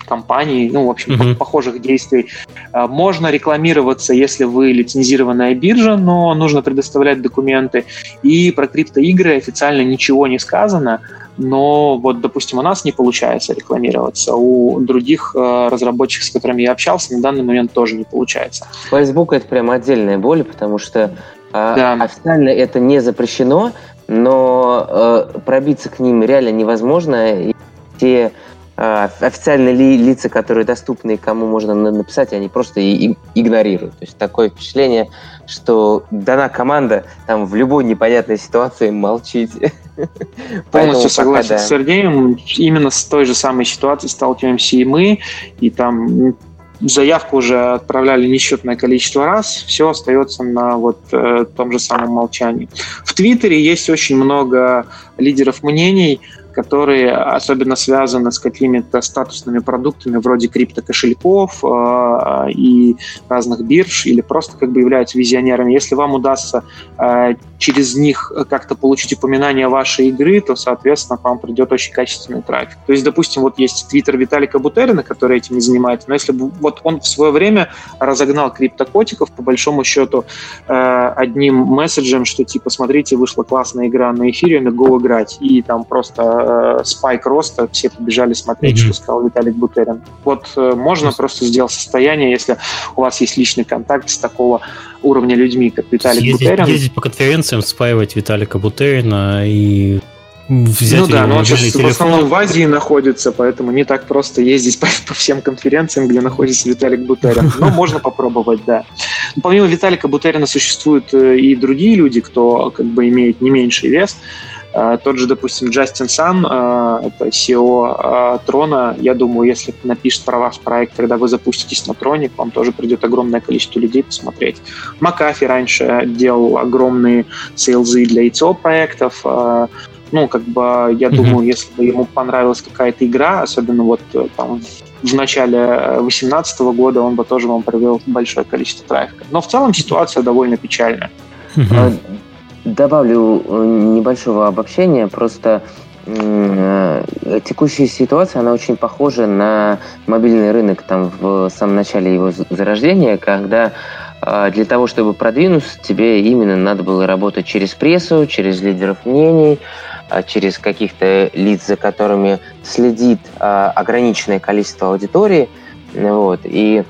компаний, ну, в общем, mm-hmm. похожих действий. А, можно рекламироваться, если вы лицензированная биржа, но нужно предоставлять документы. И про криптоигры официально ничего не сказано, но вот, допустим, у нас не получается рекламироваться, у других э, разработчиков, с которыми я общался, на данный момент тоже не получается. Facebook это прям отдельная боль, потому что э, да. официально это не запрещено, но э, пробиться к ним реально невозможно. И те а, официальные ли, лица, которые доступны, кому можно написать, они просто и, и игнорируют. То есть такое впечатление, что дана команда там в любой непонятной ситуации молчит. Полностью согласен да. с Сергеем. Именно с той же самой ситуацией сталкиваемся и мы. И там заявку уже отправляли несчетное количество раз, все остается на вот э, том же самом молчании. В Твиттере есть очень много лидеров мнений, которые особенно связаны с какими-то статусными продуктами вроде криптокошельков э, и разных бирж, или просто как бы являются визионерами. Если вам удастся э, через них как-то получить упоминание вашей игры, то, соответственно, к вам придет очень качественный трафик. То есть, допустим, вот есть твиттер Виталика Бутерина, который этим не занимается, но если бы вот он в свое время разогнал криптокотиков, по большому счету, э, одним месседжем, что типа, смотрите, вышла классная игра на эфире, на Go играть, и там просто э, спайк роста, все побежали смотреть, mm-hmm. что сказал Виталик Бутерин. Вот э, можно просто сделать состояние, если у вас есть личный контакт с такого уровня людьми, как Виталик ездить, Бутерин. Ездить по конференциям, спаивать Виталика Бутерина и взять Ну да, но он сейчас телефон. в основном в Азии находится, поэтому не так просто ездить по, по всем конференциям, где находится Виталик Бутерин. Но можно попробовать, да. Помимо Виталика Бутерина существуют э, и другие люди, кто как бы имеет не меньший вес. А, тот же, допустим, Джастин Сан, а, это SEO а, Трона, я думаю, если напишет про ваш проект, когда вы запуститесь на Троне, к вам тоже придет огромное количество людей посмотреть. Макафи раньше делал огромные сейлзы для ICO проектов, ну, как бы, я mm-hmm. думаю, если бы ему понравилась какая-то игра, особенно вот э, там в начале 2018 года, он бы тоже вам привел большое количество трафика. Но в целом ситуация довольно печальная. Mm-hmm. Добавлю э, небольшого обобщения, просто э, текущая ситуация, она очень похожа на мобильный рынок там в самом начале его зарождения, когда э, для того, чтобы продвинуться, тебе именно надо было работать через прессу, через лидеров мнений, через каких-то лиц, за которыми следит ограниченное количество аудитории. Вот. И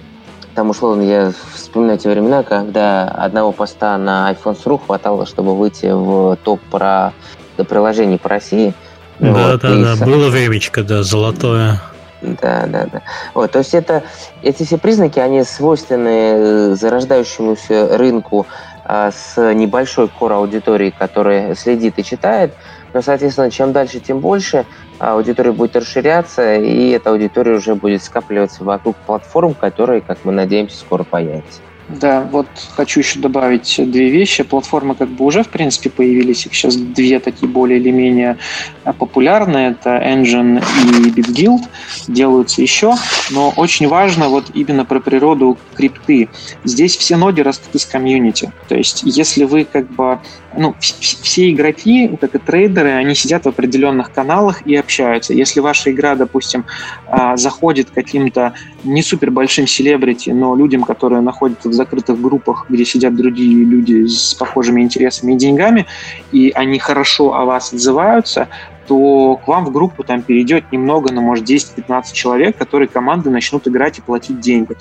там, условно, я вспоминаю те времена, когда одного поста на iPhone.ru хватало, чтобы выйти в топ про приложений по России. Да, вот, да, да, с... было времечко, да, золотое. Да, да, да. Вот, то есть это, эти все признаки, они свойственны зарождающемуся рынку а, с небольшой кор аудиторией, которая следит и читает. Но, соответственно, чем дальше, тем больше аудитория будет расширяться, и эта аудитория уже будет скапливаться вокруг платформ, которые, как мы надеемся, скоро появятся. Да, вот хочу еще добавить две вещи. Платформы как бы уже, в принципе, появились. Их сейчас две такие более или менее а, популярные. Это Engine и BitGuild. Делаются еще. Но очень важно вот именно про природу крипты. Здесь все ноды растут из комьюнити. То есть если вы как бы ну, все игроки, как и трейдеры, они сидят в определенных каналах и общаются. Если ваша игра, допустим, а, заходит каким-то не супер большим селебрити, но людям, которые находятся в закрытых группах, где сидят другие люди с похожими интересами и деньгами, и они хорошо о вас отзываются, то к вам в группу там перейдет немного, но может 10-15 человек, которые команды начнут играть и платить деньги.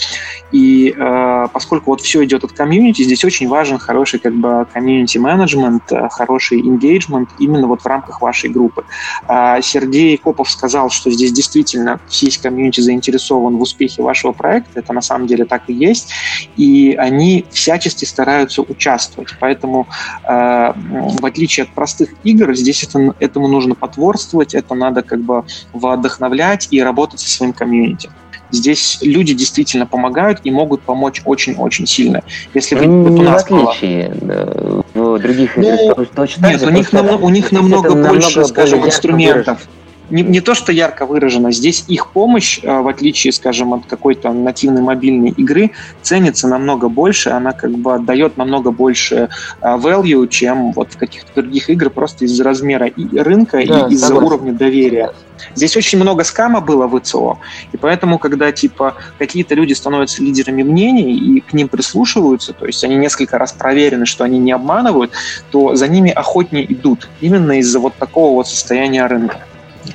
И э, поскольку вот все идет от комьюнити, здесь очень важен хороший как бы комьюнити менеджмент, э, хороший engagement именно вот в рамках вашей группы. Э, Сергей Копов сказал, что здесь действительно весь комьюнити заинтересован в успехе вашего проекта, это на самом деле так и есть, и они всячески стараются участвовать. Поэтому э, в отличие от простых игр, здесь это, этому нужно потом потворствовать, это надо как бы вдохновлять и работать со своим комьюнити. Здесь люди действительно помогают и могут помочь очень-очень сильно. Если вы, ну, вот у нас в отличие было... в других ну, точно нет, у них, намного, у них намного больше, намного скажем, инструментов. Не, не то, что ярко выражено, здесь их помощь, э, в отличие, скажем, от какой-то нативной мобильной игры, ценится намного больше, она как бы отдает намного больше э, value, чем вот в каких-то других играх, просто из-за размера и рынка да, и из-за уровня доверия. Здесь очень много скама было в ИЦО, и поэтому, когда типа какие-то люди становятся лидерами мнений и к ним прислушиваются, то есть они несколько раз проверены, что они не обманывают, то за ними охотнее идут, именно из-за вот такого вот состояния рынка.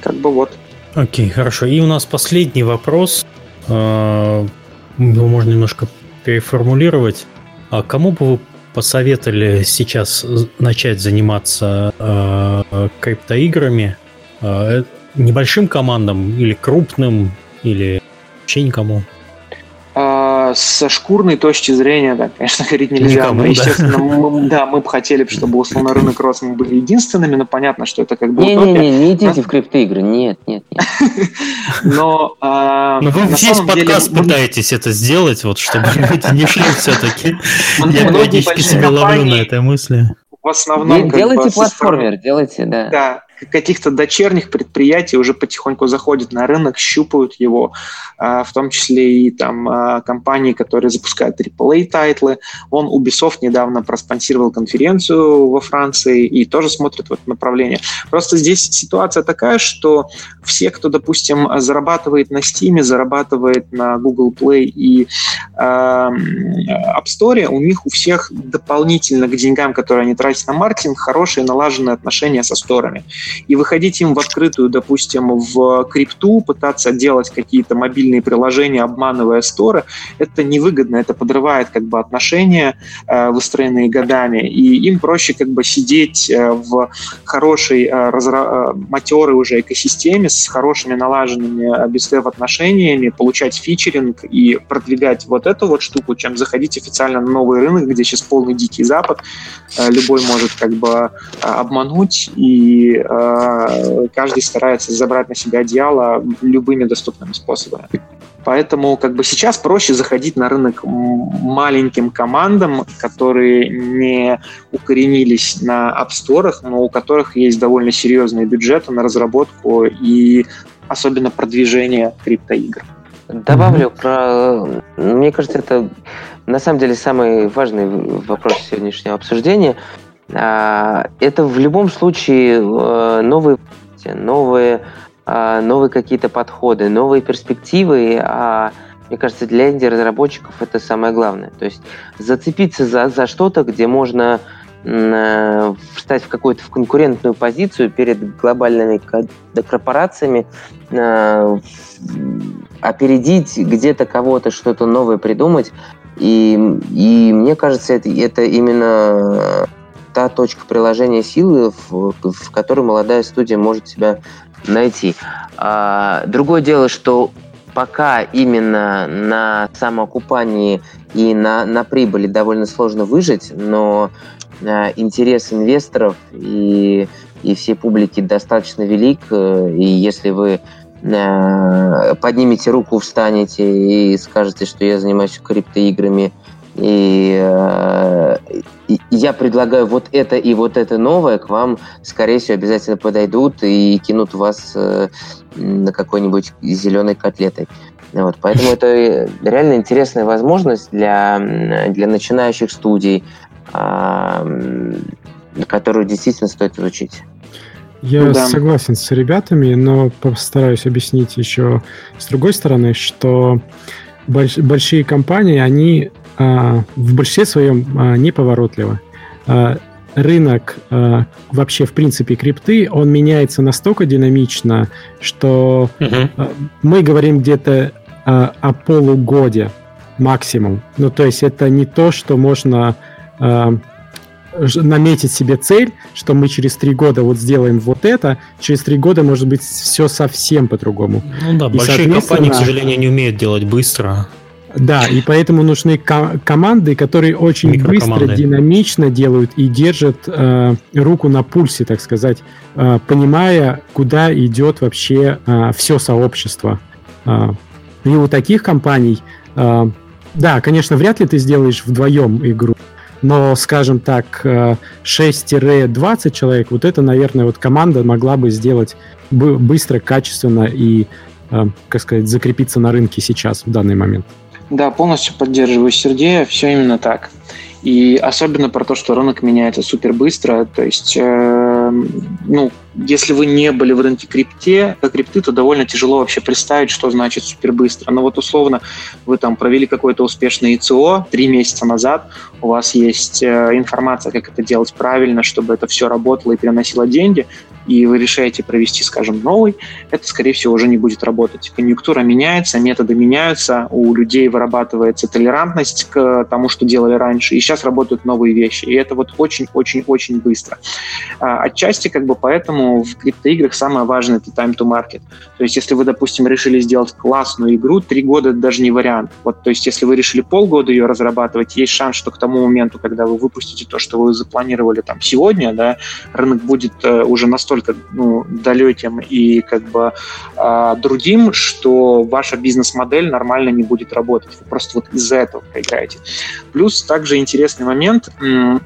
Как бы вот. Окей, хорошо. И у нас последний вопрос. А, его можно немножко переформулировать. А кому бы вы посоветовали сейчас начать заниматься э, криптоиграми? Э, небольшим командам или крупным, или вообще никому? А, со шкурной точки зрения, да, конечно, говорить нельзя. Никому, но, естественно, да. Мы, да, мы бы хотели, чтобы условно рынок рос, мы были единственными, но понятно, что это как бы Не-не-не, не, не идите в криптоигры, нет, нет, нет. Но, а, но вы весь подкаст деле... пытаетесь это сделать, вот, чтобы люди не шли все-таки. Я периодически себя ловлю на этой мысли. В основном... Делайте платформер, делайте, да. Да, каких-то дочерних предприятий уже потихоньку заходят на рынок, щупают его, а, в том числе и там а, компании, которые запускают AAA-тайтлы. Он, Ubisoft, недавно проспонсировал конференцию во Франции и тоже смотрит в это направление. Просто здесь ситуация такая, что все, кто, допустим, зарабатывает на Steam, зарабатывает на Google Play и э, App Store, у них у всех дополнительно к деньгам, которые они тратят на маркетинг, хорошие налаженные отношения со сторами. И выходить им в открытую, допустим, в крипту, пытаться делать какие-то мобильные приложения, обманывая сторы, это невыгодно, это подрывает как бы отношения, э, выстроенные годами, и им проще как бы сидеть э, в хорошей, э, разра... матерой уже экосистеме с хорошими налаженными бестев отношениями, получать фичеринг и продвигать вот эту вот штуку, чем заходить официально на новый рынок, где сейчас полный дикий запад, любой может как бы обмануть и каждый старается забрать на себя одеяло любыми доступными способами. Поэтому как бы сейчас проще заходить на рынок маленьким командам, которые не укоренились на App Store, но у которых есть довольно серьезные бюджеты на разработку и особенно продвижение криптоигр. Добавлю про... Мне кажется, это на самом деле самый важный вопрос сегодняшнего обсуждения – это в любом случае э, новые, новые, а, новые какие-то подходы, новые перспективы. А мне кажется, для инди-разработчиков это самое главное. То есть зацепиться за, за что-то, где можно э, встать в какую-то конкурентную позицию перед глобальными корпорациями, э, опередить где-то кого-то, что-то новое придумать. И, и мне кажется, это, это именно та точка приложения силы, в, в которой молодая студия может себя найти. А, другое дело, что пока именно на самоокупании и на, на прибыли довольно сложно выжить, но э, интерес инвесторов и, и всей публики достаточно велик, э, и если вы э, поднимете руку, встанете и скажете, что я занимаюсь криптоиграми, и, э, и я предлагаю вот это и вот это новое, к вам, скорее всего, обязательно подойдут и кинут вас э, на какой-нибудь зеленой котлетой. Вот, поэтому это реально интересная возможность для, для начинающих студий, э, которую действительно стоит изучить. Я ну, да. согласен с ребятами, но постараюсь объяснить еще с другой стороны, что больш, большие компании, они в большинстве своем а, неповоротливы. А, рынок а, вообще, в принципе, крипты, он меняется настолько динамично, что угу. а, мы говорим где-то а, о полугоде максимум. Ну, то есть это не то, что можно а, наметить себе цель, что мы через три года вот сделаем вот это, через три года может быть все совсем по-другому. Ну да, и, большие компании, к сожалению, не умеют делать быстро. Да, и поэтому нужны ко- команды, которые очень быстро, динамично делают и держат э, руку на пульсе, так сказать, э, понимая, куда идет вообще э, все сообщество. Э, и у таких компаний, э, да, конечно, вряд ли ты сделаешь вдвоем игру, но, скажем так, 6-20 э, человек, вот это, наверное, вот команда могла бы сделать быстро, качественно и, э, как сказать, закрепиться на рынке сейчас, в данный момент. Да, полностью поддерживаю Сергея, все именно так. И особенно про то, что рынок меняется супер быстро. То есть, э, ну, если вы не были в рынке крипте, крипты, то довольно тяжело вообще представить, что значит супер быстро. Но вот условно вы там провели какое-то успешное ИЦО три месяца назад, у вас есть э, информация, как это делать правильно, чтобы это все работало и приносило деньги, и вы решаете провести, скажем, новый, это, скорее всего, уже не будет работать. Конъюнктура меняется, методы меняются, у людей вырабатывается толерантность к тому, что делали раньше, и сейчас работают новые вещи. И это вот очень-очень-очень быстро. А, отчасти как бы поэтому в криптоиграх самое важное — это time to market. То есть если вы, допустим, решили сделать классную игру, три года — даже не вариант. Вот, то есть если вы решили полгода ее разрабатывать, есть шанс, что к тому моменту, когда вы выпустите то, что вы запланировали там сегодня, да, рынок будет э, уже настолько настолько ну, далеким и как бы э, другим, что ваша бизнес-модель нормально не будет работать. Вы просто вот из-за этого проиграете. Плюс также интересный момент,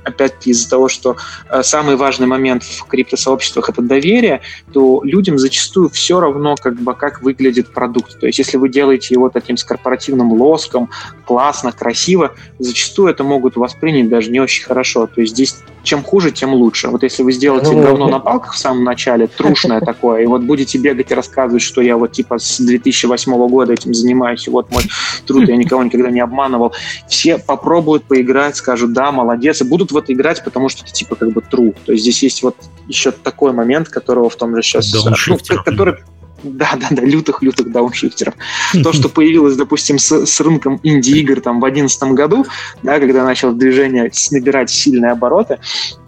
опять-таки из-за того, что э, самый важный момент в криптосообществах это доверие, то людям зачастую все равно, как бы, как выглядит продукт. То есть если вы делаете его таким с корпоративным лоском, классно, красиво, зачастую это могут воспринять даже не очень хорошо. То есть здесь чем хуже, тем лучше. Вот если вы сделаете ну, говно на палках в самом начале, трушное такое, и вот будете бегать и рассказывать, что я вот типа с 2008 года этим занимаюсь, и вот мой труд, я никого никогда не обманывал, все попробуют поиграть, скажут, да, молодец, и будут вот играть, потому что это типа как бы true. То есть здесь есть вот еще такой момент, которого в том же сейчас... Ну, который да, да, да, лютых-лютых дауншифтеров. То, что появилось, допустим, с, с рынком инди-игр там в 2011 году, да, когда начал движение набирать сильные обороты,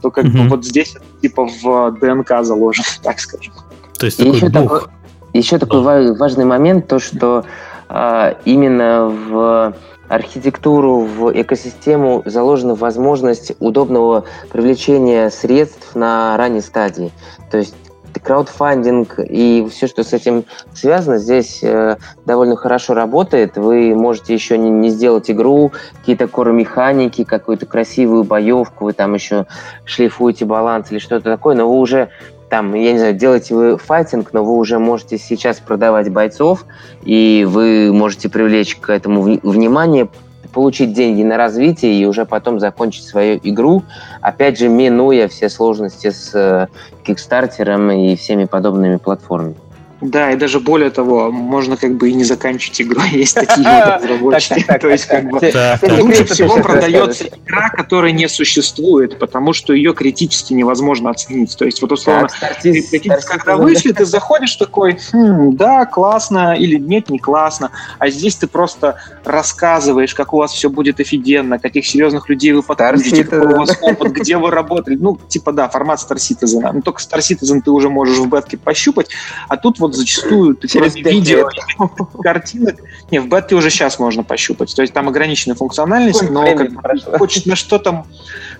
то как бы вот здесь типа в ДНК заложено, так скажем. То есть такой еще, такой, еще такой важный момент, то, что а, именно в архитектуру, в экосистему заложена возможность удобного привлечения средств на ранней стадии. То есть краудфандинг и все, что с этим связано, здесь э, довольно хорошо работает. Вы можете еще не, не сделать игру, какие-то коромеханики, какую-то красивую боевку, вы там еще шлифуете баланс или что-то такое, но вы уже там, я не знаю, делаете вы файтинг, но вы уже можете сейчас продавать бойцов, и вы можете привлечь к этому внимание, получить деньги на развитие и уже потом закончить свою игру, опять же, минуя все сложности с э, Кикстартером и всеми подобными платформами. Да, и даже более того, можно как бы и не заканчивать игру, есть такие разработчики. То есть как бы лучше всего продается игра, которая не существует, потому что ее критически невозможно оценить. То есть вот условно, когда вышли, ты заходишь такой, «Хм, да, классно, или нет, не классно, а здесь ты просто рассказываешь, как у вас все будет офигенно, каких серьезных людей вы подключите, какой у вас опыт, где вы работали. Ну, типа, да, формат Star Citizen. Но только Star Citizen ты уже можешь в бетке пощупать, а тут вот вот зачастую ты через видео, картинок... Не, в бете уже сейчас можно пощупать. То есть там ограниченная функциональность, но как, хочешь на что там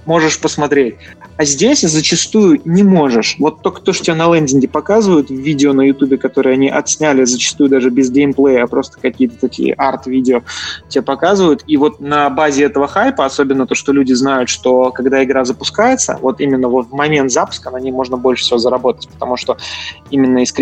можешь посмотреть. А здесь зачастую не можешь. Вот только то, что тебе на лендинге показывают в видео на ютубе, которые они отсняли зачастую даже без геймплея, а просто какие-то такие арт-видео тебе показывают. И вот на базе этого хайпа, особенно то, что люди знают, что когда игра запускается, вот именно вот в момент запуска на ней можно больше всего заработать, потому что именно из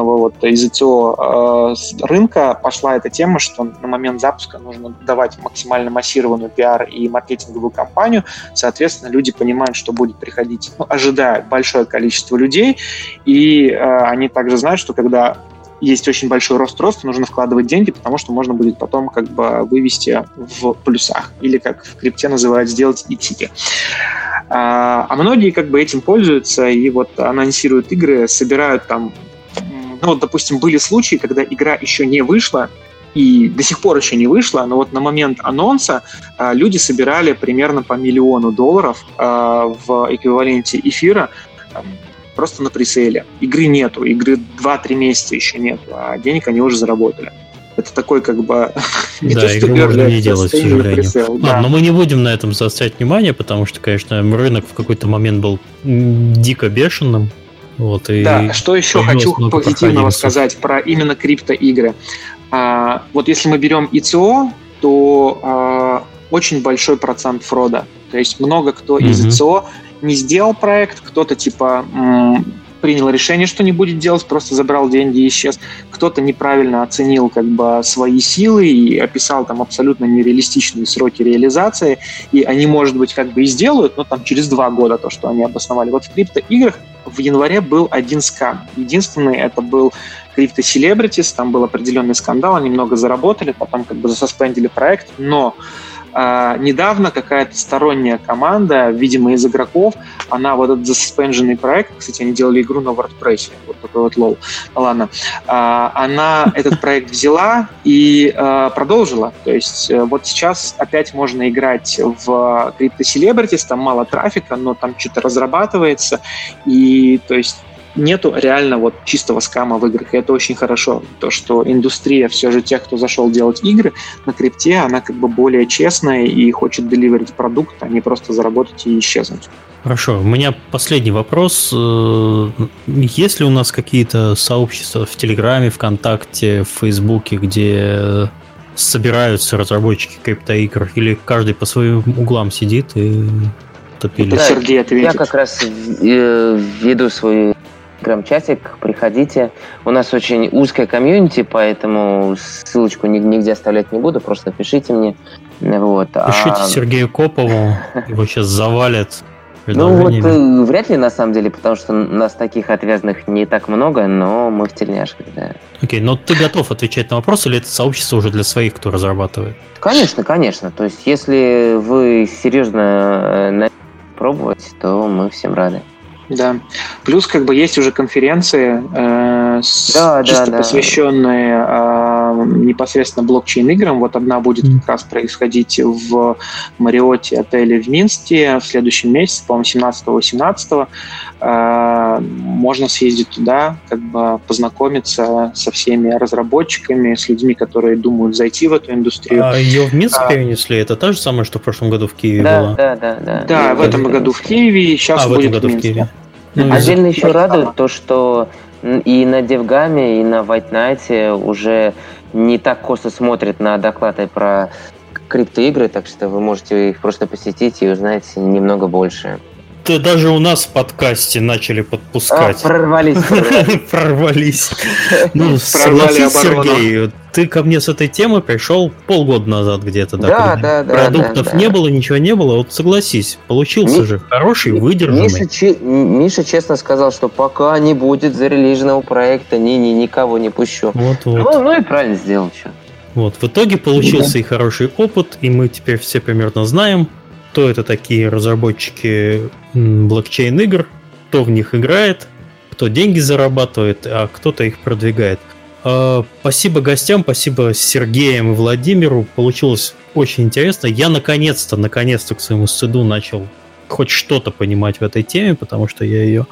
криптовалютного вот из ICO э, рынка пошла эта тема, что на момент запуска нужно давать максимально массированную пиар и маркетинговую кампанию, соответственно, люди понимают, что будет приходить, ну, ожидают большое количество людей, и э, они также знают, что когда есть очень большой рост роста, нужно вкладывать деньги, потому что можно будет потом как бы вывести в плюсах, или как в крипте называют, сделать ИТИКи. А, а многие как бы этим пользуются и вот анонсируют игры, собирают там ну, вот, допустим, были случаи, когда игра еще не вышла, и до сих пор еще не вышла, но вот на момент анонса э, люди собирали примерно по миллиону долларов э, в эквиваленте эфира э, просто на пресейле. Игры нету, игры 2-3 месяца еще нету, а денег они уже заработали. Это такой как бы... не да, то, игру можно не делать, к сожалению. Пресейл, а, да. Но мы не будем на этом заострять внимание, потому что, конечно, рынок в какой-то момент был дико бешеным. Вот, и да, что еще хочу позитивного сказать про именно криптоигры. А, вот если мы берем ИЦО, то а, очень большой процент фрода. То есть много кто mm-hmm. из ИЦО не сделал проект, кто-то типа м, принял решение, что не будет делать, просто забрал деньги и исчез. Кто-то неправильно оценил как бы свои силы и описал там абсолютно нереалистичные сроки реализации, и они, может быть, как бы и сделают, но там через два года то, что они обосновали. Вот в криптоиграх в январе был один скам. Единственный это был Crypto Celebrities, там был определенный скандал, они много заработали, потом как бы засоспендили проект, но а, недавно какая-то сторонняя команда, видимо, из игроков, она вот этот заспенженный проект, кстати, они делали игру на WordPress, вот такой вот лол, ладно, а, она этот проект взяла и а, продолжила. То есть э, вот сейчас опять можно играть в Crypto Celebrities, там мало трафика, но там что-то разрабатывается, и то есть нету реально вот чистого скама в играх. И это очень хорошо. То, что индустрия все же тех, кто зашел делать игры на крипте, она как бы более честная и хочет деливерить продукт, а не просто заработать и исчезнуть. Хорошо, у меня последний вопрос. Э, есть ли у нас какие-то сообщества в Телеграме, ВКонтакте, в Фейсбуке, где собираются разработчики криптоигр, или каждый по своим углам сидит и топили? Да, Сергей ответит. Я как раз э, веду свою Грамчатик, приходите. У нас очень узкая комьюнити, поэтому ссылочку нигде оставлять не буду, просто пишите мне. Вот. Пишите а... Сергею Копову, его сейчас завалят. Ну вот э, вряд ли на самом деле, потому что нас таких отвязанных не так много, но мы в тельняшках, да. Окей, но ты готов отвечать на вопрос, или это сообщество уже для своих, кто разрабатывает? Конечно, конечно. То есть, если вы серьезно э, пробовать, то мы всем рады. Да. Плюс как бы есть уже конференции, э, да, чисто да, посвященные э, непосредственно блокчейн-играм. Вот одна будет как раз происходить в Мариоте отеле в Минске в следующем месяце, по-моему, 17-18. Э, можно съездить туда, как бы познакомиться со всеми разработчиками, с людьми, которые думают зайти в эту индустрию. А ее в Минск а, перенесли? Это то же самое, что в прошлом году в Киеве да, было? Да, да, да. Да, в этом году в Киеве, сейчас а, будет в, этом году в Минске. В Киеве. Ну, Отдельно еще радует то, что и на Девгаме, и на White Knight уже не так косо смотрят на доклады про криптоигры, так что вы можете их просто посетить и узнать немного больше. Да даже у нас в подкасте начали подпускать. А, прорвались. Прорвались. Ну, согласись, Сергей, ты ко мне с этой темы пришел полгода назад где-то. Да, да, да. Продуктов не было, ничего не было. Вот согласись, получился же хороший, выдержанный. Миша честно сказал, что пока не будет зарелиженного проекта, ни, ни, никого не пущу. Вот, вот. Ну, ну и правильно сделал, что. Вот, в итоге получился и хороший опыт, и мы теперь все примерно знаем, кто это такие разработчики блокчейн-игр, кто в них играет, кто деньги зарабатывает, а кто-то их продвигает. А, спасибо гостям, спасибо Сергеям и Владимиру. Получилось очень интересно. Я наконец-то, наконец-то к своему стыду начал хоть что-то понимать в этой теме, потому что я ее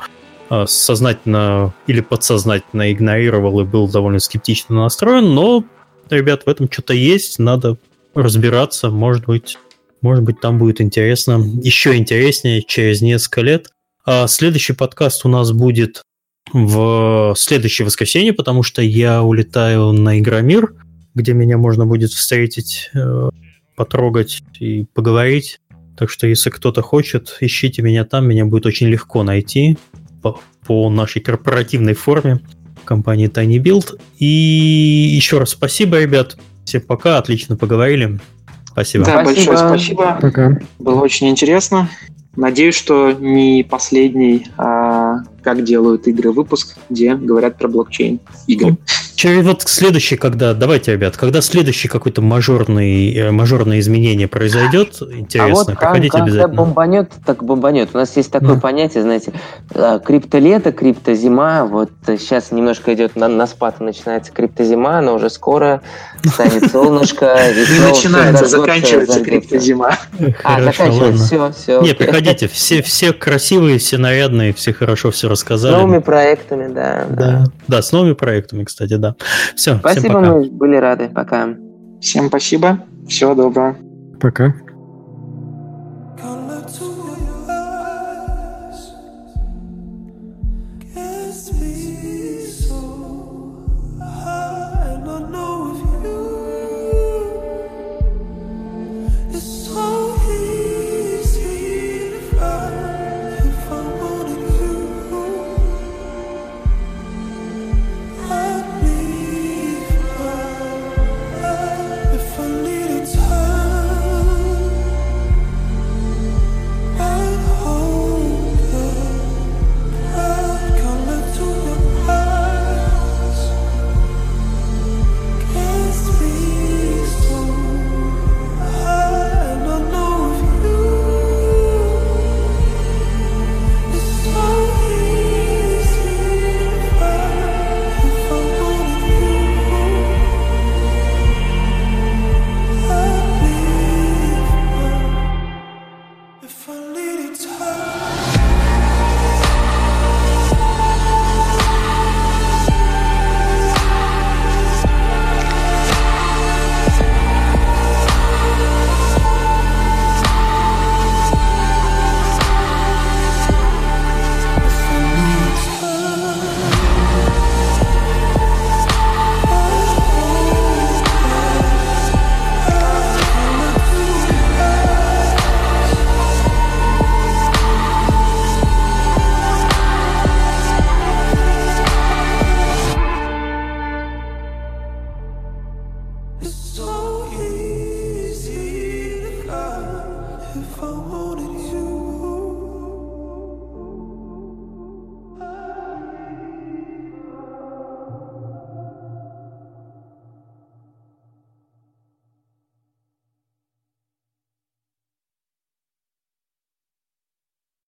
э, сознательно или подсознательно игнорировал и был довольно скептично настроен, но, ребят, в этом что-то есть, надо разбираться, может быть, может быть, там будет интересно, еще интереснее через несколько лет. А следующий подкаст у нас будет в следующее воскресенье, потому что я улетаю на Игромир, где меня можно будет встретить, э, потрогать и поговорить. Так что, если кто-то хочет, ищите меня там, меня будет очень легко найти по, по нашей корпоративной форме компании Tiny Build. И еще раз спасибо, ребят. Всем пока, отлично поговорили. Спасибо. Да, спасибо. большое спасибо. Пока. Было очень интересно. Надеюсь, что не последний, а как делают игры выпуск, где говорят про блокчейн игры. Через вот следующий, когда, давайте, ребят, когда следующий какой-то мажорный, э, мажорное изменение произойдет, интересно, а вот приходите когда обязательно. бомбанет, так бомбанет. У нас есть такое да. понятие, знаете, э, криптолето, криптозима. Вот сейчас немножко идет на, на спад, начинается криптозима, но уже скоро станет солнышко. И начинается, заканчивается криптозима. А, заканчивается, все, все. Не, приходите, все, все красивые, все нарядные, все хорошо все рассказали. С новыми проектами, да. Да, да, с новыми проектами, кстати, да. Все, Спасибо, мы были рады. Пока. Всем спасибо. Всего доброго. Пока.